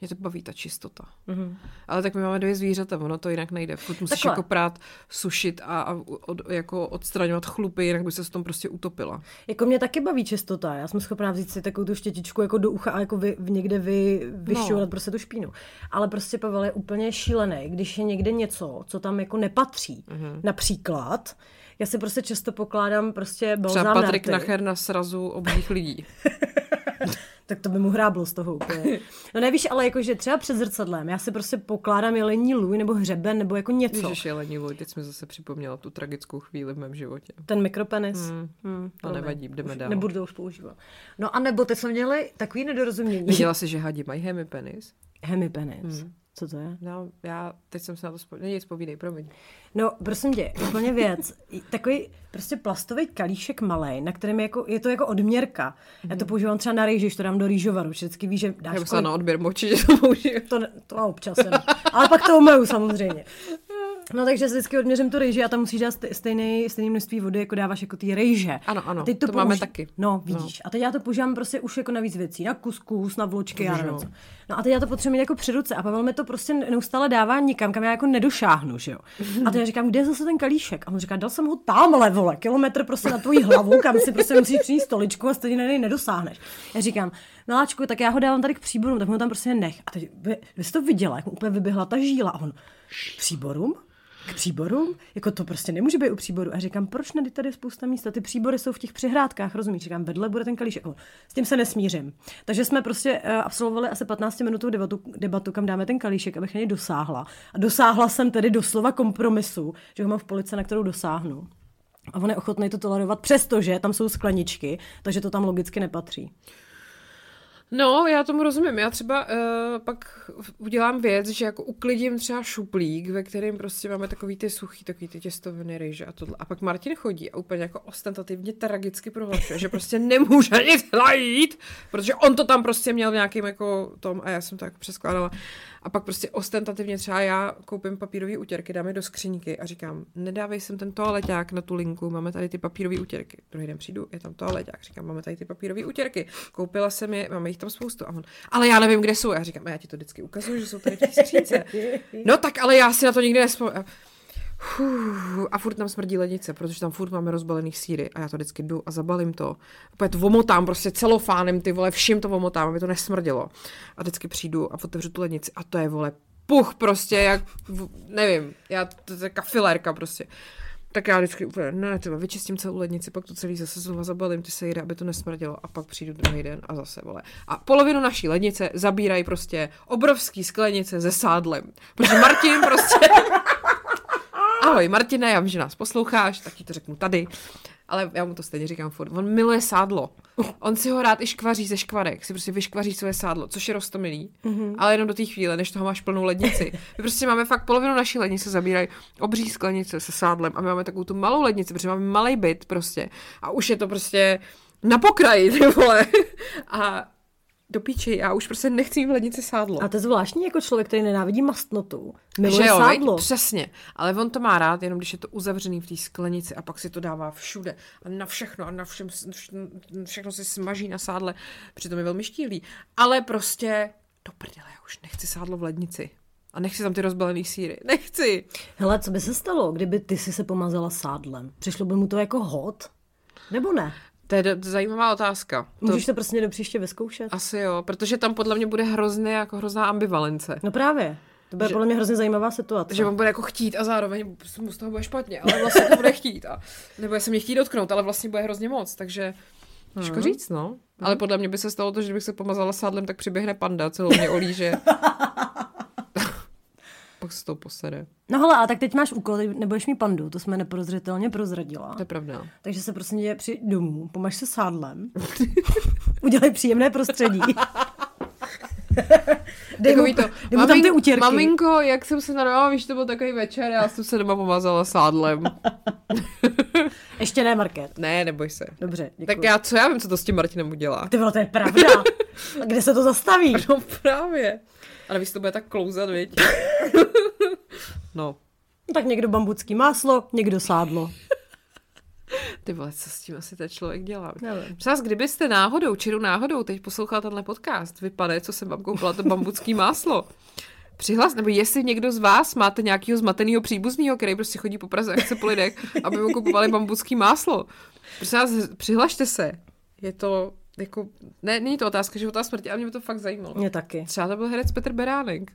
mě to baví ta čistota. Mm-hmm. Ale tak my máme dvě zvířata, ono to jinak nejde. Furt musíš Takhle. jako prát, sušit a, a od, jako odstraňovat chlupy, jinak by se s tom prostě utopila. Jako mě taky baví čistota. Já jsem schopná vzít si takovou tu štětičku jako do ucha a jako vy, někde vy, vyšťourat no. prostě tu špínu. Ale prostě Pavel je úplně šílený, když je někde něco, co tam jako nepatří. Mm-hmm. Například já si prostě často pokládám prostě balzám Třeba Patrik Nacher na srazu obých lidí. tak to by mu hráblo z toho úplně. No nevíš, ale jakože třeba před zrcadlem, já si prostě pokládám jelení lůj nebo hřeben nebo jako něco. Ježiš, jelení lůj, teď jsme zase připomněla tu tragickou chvíli v mém životě. Ten mikropenis. Hmm, hmm, to nevadí, jdeme dál. Nebudu to už používat. No a nebo teď jsme měli takový nedorozumění. Viděla jsi, že hadi mají hemipenis? Hemipenis. Hmm. Co to je? No, já teď jsem se na to vzpomněla. Nic, povídej, promiň. No, prosím tě, úplně věc. Takový prostě plastový kalíšek malý, na kterém je, jako, je to jako odměrka. Mm. Já to mhm. používám třeba na rýži, to dám do rýžovaru. Vždycky víš, že dáš... Já kolik... na odběr moči, že to použiju. To, to občas, Ale pak to umeju samozřejmě. No takže si vždycky odměřím tu rejži a tam musíš dát stejné, stejné množství vody, jako dáváš jako ty rejže. Ano, ano, a teď to, to použi- máme taky. No, no. vidíš. No. A teď já to používám prostě už jako na víc věcí, na kuskus, na vločky, já nevím co. No a teď já to potřebuji mít jako při ruce a Pavel mi to prostě neustále dává nikam, kam já jako nedošáhnu, že jo. A teď já říkám, kde je zase ten kalíšek? A on říká, dal jsem ho tamhle, vole, kilometr prostě na tvoji hlavu, kam si prostě musíš přinést stoličku a stejně na něj nedosáhneš. Já říkám, miláčku, tak já ho dávám tady k příborům, tak ho tam prostě nech. A teď vy, vy jste to viděla, jak mu úplně vyběhla ta žíla a on, příborům? K příborům? Jako to prostě nemůže být u příboru. A říkám, proč ne, tady spousta místa, ty příbory jsou v těch přihrádkách, rozumíš? Říkám, vedle bude ten kalíšek. Jako, s tím se nesmířím. Takže jsme prostě uh, absolvovali asi 15 minutovou debatu, debatu, kam dáme ten kalíšek, abych něj dosáhla. A dosáhla jsem tedy doslova kompromisu, že ho mám v police, na kterou dosáhnu. A on je ochotný to tolerovat, přestože tam jsou skleničky, takže to tam logicky nepatří. No, já tomu rozumím. Já třeba uh, pak udělám věc, že jako uklidím třeba šuplík, ve kterém prostě máme takový ty suchý, takový ty těstoviny, ryže a tohle. A pak Martin chodí a úplně jako ostentativně tragicky prohlašuje, že prostě nemůže nic najít, protože on to tam prostě měl v nějakým jako tom a já jsem to jako přeskládala. A pak prostě ostentativně třeba já koupím papírové utěrky, dám je do skříňky a říkám, nedávej sem ten toaleťák na tu linku, máme tady ty papírové utěrky. Druhý den přijdu, je tam toaleťák, říkám, máme tady ty papírové utěrky. Koupila jsem je, máme jich tam spoustu. A on, ale já nevím, kde jsou. A já říkám, a já ti to vždycky ukazuju, že jsou tady v té skřínce. No tak, ale já si na to nikdy nespomínám. A furt tam smrdí lednice, protože tam furt máme rozbalený síry a já to vždycky jdu a zabalím to. Úplně to vomotám prostě celofánem, ty vole, vším to vomotám, aby to nesmrdilo. A vždycky přijdu a otevřu tu lednici a to je, vole, puch prostě, jak, nevím, já, to, je kafilérka prostě. Tak já vždycky úplně, ne, třeba vyčistím celou lednici, pak to celý zase znova zabalím ty sejry, aby to nesmrdilo a pak přijdu druhý den a zase, vole. A polovinu naší lednice zabírají prostě obrovský sklenice se sádlem. Protože Martin prostě ahoj Martina, já vím, že nás posloucháš, tak ti to řeknu tady. Ale já mu to stejně říkám furt. On miluje sádlo. On si ho rád i škvaří ze škvarek. Si prostě vyškvaří svoje sádlo, což je rostomilý. Mm-hmm. Ale jenom do té chvíle, než toho máš plnou lednici. My prostě máme fakt polovinu naší lednice, zabírají obří sklenice se sádlem a my máme takovou tu malou lednici, protože máme malý byt prostě. A už je to prostě na pokraji, ty vole. A do píči, já už prostě nechci mít v lednici sádlo. A to je zvláštní jako člověk, který nenávidí mastnotu. Miluje že jo, sádlo. Přesně, ale on to má rád, jenom když je to uzavřený v té sklenici a pak si to dává všude a na všechno a na všem, všechno si smaží na sádle, přitom je velmi štílý. Ale prostě do prdele, já už nechci sádlo v lednici. A nechci tam ty rozbalený síry. Nechci. Hele, co by se stalo, kdyby ty si se pomazala sádlem? Přišlo by mu to jako hod? Nebo ne? To je zajímavá otázka. Můžeš to, to prostě do příště vyzkoušet? Asi jo, protože tam podle mě bude hrozně jako hrozná ambivalence. No právě. To bude že, podle mě hrozně zajímavá situace. Že on bude jako chtít a zároveň mu z toho bude špatně, ale vlastně to bude chtít. A, nebo se mě chtít dotknout, ale vlastně bude hrozně moc, takže Těžko hmm. říct, no. Ale podle mě by se stalo to, že bych se pomazala sádlem, tak přiběhne panda, celou mě olíže. Pak se to posede. No hele, a tak teď máš úkol, nebudeš mít pandu, to jsme neprozřetelně prozradila. To je pravda. Takže se prostě mě při domů, pomaž se sádlem, udělej příjemné prostředí. dej mu, to, dej mu tam ty utěrky. Maminko, jak jsem se narodila, víš, to byl takový večer, já jsem se doma pomazala sádlem. Ještě ne, Market. Ne, neboj se. Dobře, děkuji. Tak já, co já vím, co to s tím Martinem udělá. Ty bylo, to je pravda. A kde se to zastaví? No právě. Ale víš, to bude tak klouzat, viď? no. Tak někdo bambucký máslo, někdo sádlo. Ty vole, co s tím asi ten člověk dělá? Nevím. Přes kdybyste náhodou, čiru náhodou, teď poslouchal tenhle podcast, vypadá, co jsem vám koupila, to bambucký máslo. Přihlas, nebo jestli někdo z vás máte nějakého zmateného příbuzného, který prostě chodí po Praze a chce po lidech, aby mu kupovali bambucký máslo. Prosím vás, přihlašte se. Je to jako, ne, není to otázka života a smrti, ale mě by to fakt zajímalo. Mě taky. Třeba to byl herec Petr Beránek.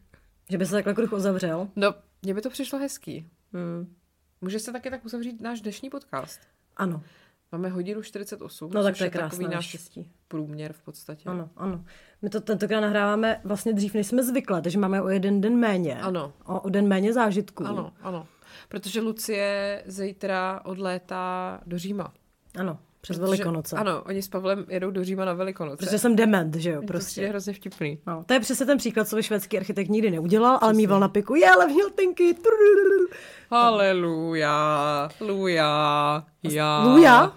Že by se takhle kruh uzavřel? No, mně by to přišlo hezký. Hmm. Může se taky tak uzavřít náš dnešní podcast? Ano. Máme hodinu 48. No tak to je krásné náš štěstí. průměr v podstatě. Ano, ano. My to tentokrát nahráváme vlastně dřív, než jsme zvykle, takže máme o jeden den méně. Ano. O, o den méně zážitků. Ano, ano. Protože Lucie zítra odlétá do Říma. Ano. Přes Protože, Velikonoce. Ano, oni s Pavlem jedou do Říma na Velikonoce. Protože jsem dement, že jo, prostě. To je hrozně vtipný. No, to je přesně ten příklad, co by švédský architekt nikdy neudělal, přesně. ale mýval na piku, je, ale měl tenky. Haleluja, luja, já. Luja?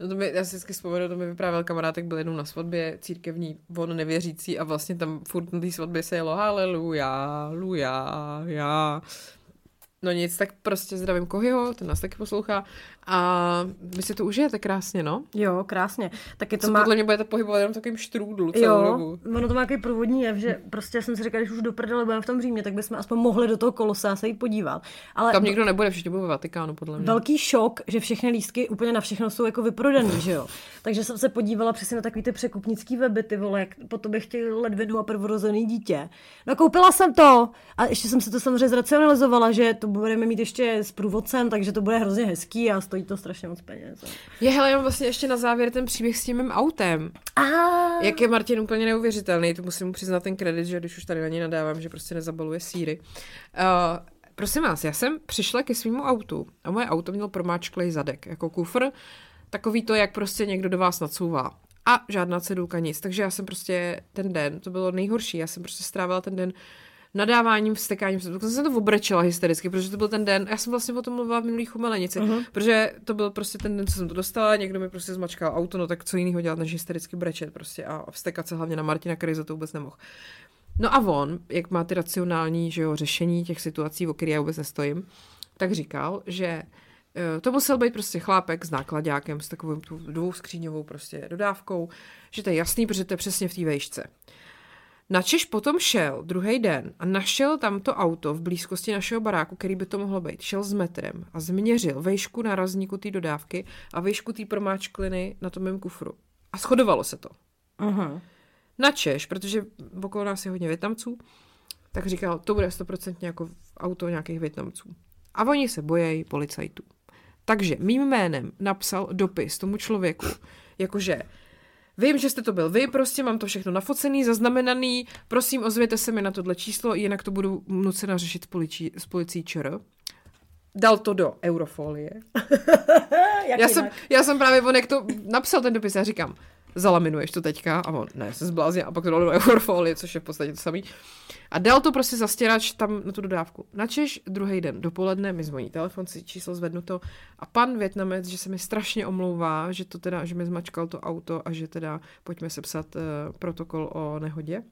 No to mi, já si vždycky vzpomenu, to mi vyprávěl kamarád, byl jednou na svatbě církevní, on nevěřící a vlastně tam furt na té svatbě se jelo haleluja, luja, já. No nic, tak prostě zdravím Kohyho, ten nás taky poslouchá. A vy si to užijete krásně, no? Jo, krásně. Taky to Co má... podle mě budete pohybovat jenom takovým štrůdlu celou jo, dobu. ono to má takový průvodní jev, že prostě jsem si říkal, když už do prdele budeme v tom Římě, tak bychom aspoň mohli do toho kolosa se jít podívat. Ale Tam nikdo nebude, všichni budou ve Vatikánu, podle mě. Velký šok, že všechny lístky úplně na všechno jsou jako vyprodaný, že jo. Takže jsem se podívala přesně na takový ty překupnický weby, ty vole, jak po tobě chtěli ledvinu a prvorozený dítě. No koupila jsem to a ještě jsem se to samozřejmě zracionalizovala, že to budeme mít ještě s průvodcem, takže to bude hrozně hezký a stojí to strašně moc peněz. Je, hele, mám vlastně ještě na závěr ten příběh s tím mým autem. A... Jak je Martin úplně neuvěřitelný, to musím mu přiznat ten kredit, že když už tady na něj nadávám, že prostě nezabaluje síry. Uh, prosím vás, já jsem přišla ke svýmu autu a moje auto mělo promáčklej zadek, jako kufr, takový to, jak prostě někdo do vás nacouvá. A žádná cedulka, nic. Takže já jsem prostě ten den, to bylo nejhorší, já jsem prostě strávila ten den nadáváním, vstekáním. Dokonce jsem to obrečela hystericky, protože to byl ten den, já jsem vlastně o tom mluvila v minulý chumelenici, uh-huh. protože to byl prostě ten den, co jsem to dostala, někdo mi prostě zmačkal auto, no tak co jiného dělat, než hystericky brečet prostě a vstekat se hlavně na Martina, který za to vůbec nemohl. No a on, jak má ty racionální že jo, řešení těch situací, o kterých já vůbec nestojím, tak říkal, že eh, to musel být prostě chlápek s nákladákem, s takovou tu dvouskříňovou prostě dodávkou, že to je jasný, protože to je přesně v té vejšce. Načež potom šel druhý den a našel tam to auto v blízkosti našeho baráku, který by to mohlo být. Šel s metrem a změřil vejšku nárazníku té dodávky a vejšku té promáčkliny na tom mém kufru. A shodovalo se to. Uh-huh. Načež, protože okolo nás je hodně Větnamců, tak říkal, to bude stoprocentně jako auto nějakých Větnamců. A oni se bojejí policajtů. Takže mým jménem napsal dopis tomu člověku, jakože Vím, že jste to byl vy, prostě mám to všechno nafocený, zaznamenaný, prosím ozvěte se mi na tohle číslo, jinak to budu nucena řešit s, policií ČR. Dal to do eurofolie. já, jsem, já jsem právě, on jak to napsal ten dopis, já říkám, zalaminuješ to teďka? A on, ne, se zblázně, a pak to dal do eurofolie, což je v podstatě to samý. A dal to prostě zastěrač tam na tu dodávku. Načež druhý den dopoledne mi zvoní telefon, si číslo zvednuto a pan Větnamec, že se mi strašně omlouvá, že to teda, že mi zmačkal to auto a že teda pojďme sepsat uh, protokol o nehodě.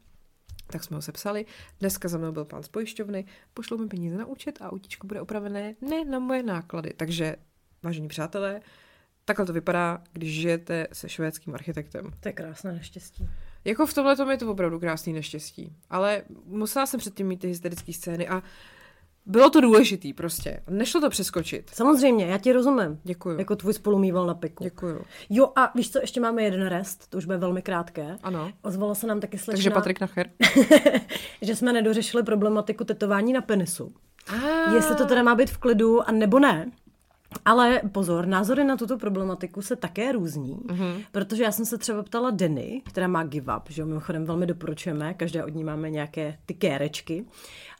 Tak jsme ho sepsali. Dneska za mnou byl pán z pojišťovny, pošlou mi peníze na účet a autíčko bude opravené ne na moje náklady. Takže, vážení přátelé, takhle to vypadá, když žijete se švédským architektem. To je krásné neštěstí. Jako v tomhle tom je to opravdu krásný neštěstí. Ale musela jsem předtím mít ty hysterické scény a bylo to důležitý prostě. Nešlo to přeskočit. Samozřejmě, já ti rozumím. Děkuju. Jako tvůj spolumýval na piku. Děkuju. Jo a víš co, ještě máme jeden rest, to už bude velmi krátké. Ano. Ozvala se nám taky slečna, Takže Patrik Nacher. že jsme nedořešili problematiku tetování na penisu. Ah. Jestli to teda má být v klidu a nebo ne. Ale pozor, názory na tuto problematiku se také různí, mm-hmm. protože já jsem se třeba ptala Denny, která má Give Up, že jo, mimochodem velmi doporučujeme, každé od ní máme nějaké ty kérečky.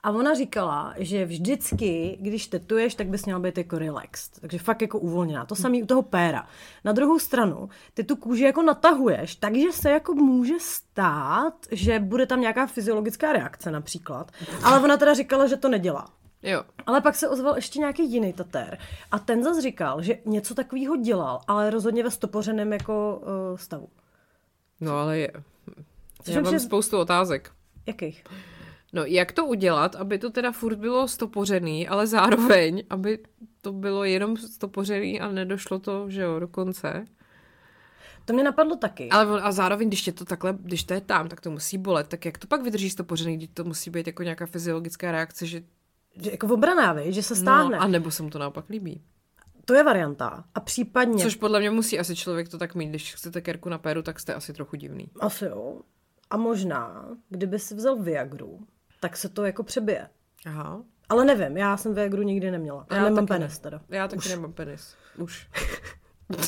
A ona říkala, že vždycky, když tetuješ, tak bys měla být jako relaxed. Takže fakt jako uvolněná. To samý u toho péra. Na druhou stranu, ty tu kůži jako natahuješ, takže se jako může stát, že bude tam nějaká fyziologická reakce například. Ale ona teda říkala, že to nedělá. Jo. Ale pak se ozval ještě nějaký jiný tatér. A ten zase říkal, že něco takového dělal, ale rozhodně ve stopořeném jako uh, stavu. No ale je. Což Já mám přijde- spoustu otázek. Jakých? No, jak to udělat, aby to teda furt bylo stopořený, ale zároveň, aby to bylo jenom stopořený a nedošlo to, že jo, do konce. To mě napadlo taky. Ale a zároveň, když je to takhle, když to je tam, tak to musí bolet. Tak jak to pak vydrží stopořený, když to musí být jako nějaká fyziologická reakce, že Že jako obraná, viď? že se stáhne. No, a nebo se mu to naopak líbí. To je varianta. A případně... Což podle mě musí asi člověk to tak mít. Když chcete kerku na péru, tak jste asi trochu divný. Asi jo. A možná, kdyby si vzal Viagru, tak se to jako přebije. Aha. Ale nevím, já jsem Viagru nikdy neměla. Já, Já nemám penis ne. teda. Já taky nemám penis. Už.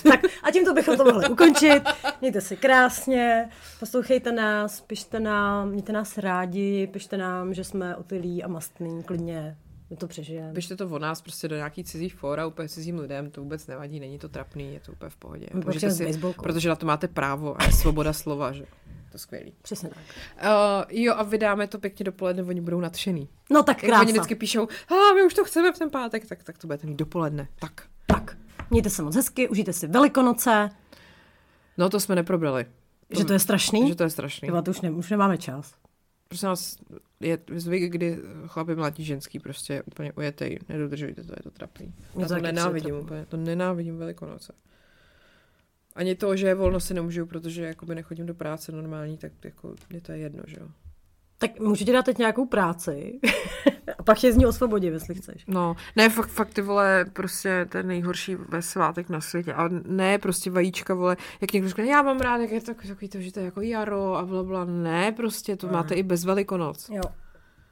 Tak a tímto bychom to mohli ukončit. Mějte si krásně, poslouchejte nás, pište nám, mějte nás rádi, pište nám, že jsme otilí a mastný, klidně, my to přežijeme. Pište to o nás prostě do nějaký cizí fóra, úplně cizím lidem, to vůbec nevadí, není to trapný, je to úplně v pohodě. My Můžete počítám s baseballkou. protože na to máte právo a je svoboda slova, že? To skvělý. Přesně tak. Uh, jo, a vydáme to pěkně dopoledne, oni budou nadšený. No tak krása. oni vždycky píšou, a my už to chceme v ten pátek, tak, tak to budete mít dopoledne. Tak. Tak, mějte se moc hezky, užijte si Velikonoce, No to jsme neprobrali. že to je strašný. Že to je strašný. Tyba, to už, ne, už nemáme čas. Prosím vás, je zvyk, kdy chlapi mlátí ženský, prostě úplně ujetej. Nedodržujte to, je to trapný. Já to to nenávidím úplně, to nenávidím Velikonoce. Ani to, že je volno si nemůžu, protože jakoby nechodím do práce normální, tak jako mě to je jedno, že jo. Tak můžete dát teď nějakou práci a pak je z ní osvobodit, jestli chceš. No, ne, fakt, fakt ty vole, prostě ten nejhorší ve svátek na světě. A ne, prostě vajíčka, vole, jak někdo řekne, já mám rád, jak je to takový to, že to je jako jaro a bla, bla. Ne, prostě, to máte i bez Velikonoc. Jo.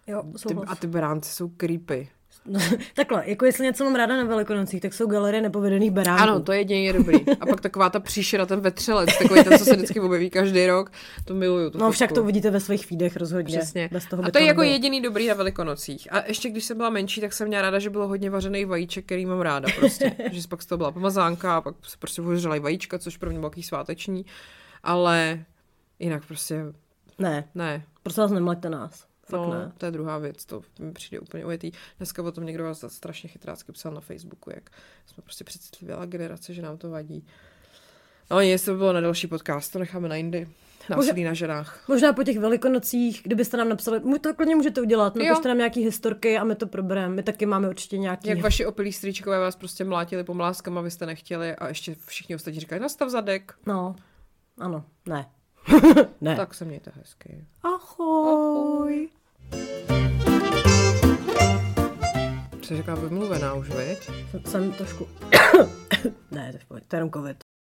Jo, Ty, a ty beránci jsou creepy. No, takhle, jako jestli něco mám ráda na Velikonocích, tak jsou galerie nepovedených beránků. Ano, to je jedině dobrý. A pak taková ta příšera, ten vetřelec, takový ten, co se vždycky objeví každý rok, to miluju. Tu No však to fotku. uvidíte ve svých feedech rozhodně. Přesně. Bez toho a to je jako nebylo. jediný dobrý na Velikonocích. A ještě když jsem byla menší, tak jsem měla ráda, že bylo hodně vařených vajíček, který mám ráda prostě. že pak z toho byla pomazánka a pak se prostě vyhořela vajíčka, což pro mě bylo sváteční. Ale jinak prostě Ne, ne. prosím vás, nemlaďte nás. Fakt No, ne. to je druhá věc, to mi přijde úplně ujetý. Dneska o tom někdo vás strašně chytrácky psal na Facebooku, jak jsme prostě přecitlivěla generace, že nám to vadí. No jestli by bylo na další podcast, to necháme na jindy. Násilí na ženách. Možná po těch velikonocích, kdybyste nám napsali, mu to klidně můžete udělat, napište nám nějaký historky a my to probereme. My taky máme určitě nějaký... Jak vaši opilí strýčkové vás prostě mlátili pomláskama, vy jste nechtěli a ještě všichni ostatní říkají, nastav zadek. No, ano, ne. ne. Tak se mějte hezky. Ahoj. Jsi říká vymluvená už, viď? Jsem trošku... ne, to je jenom covid.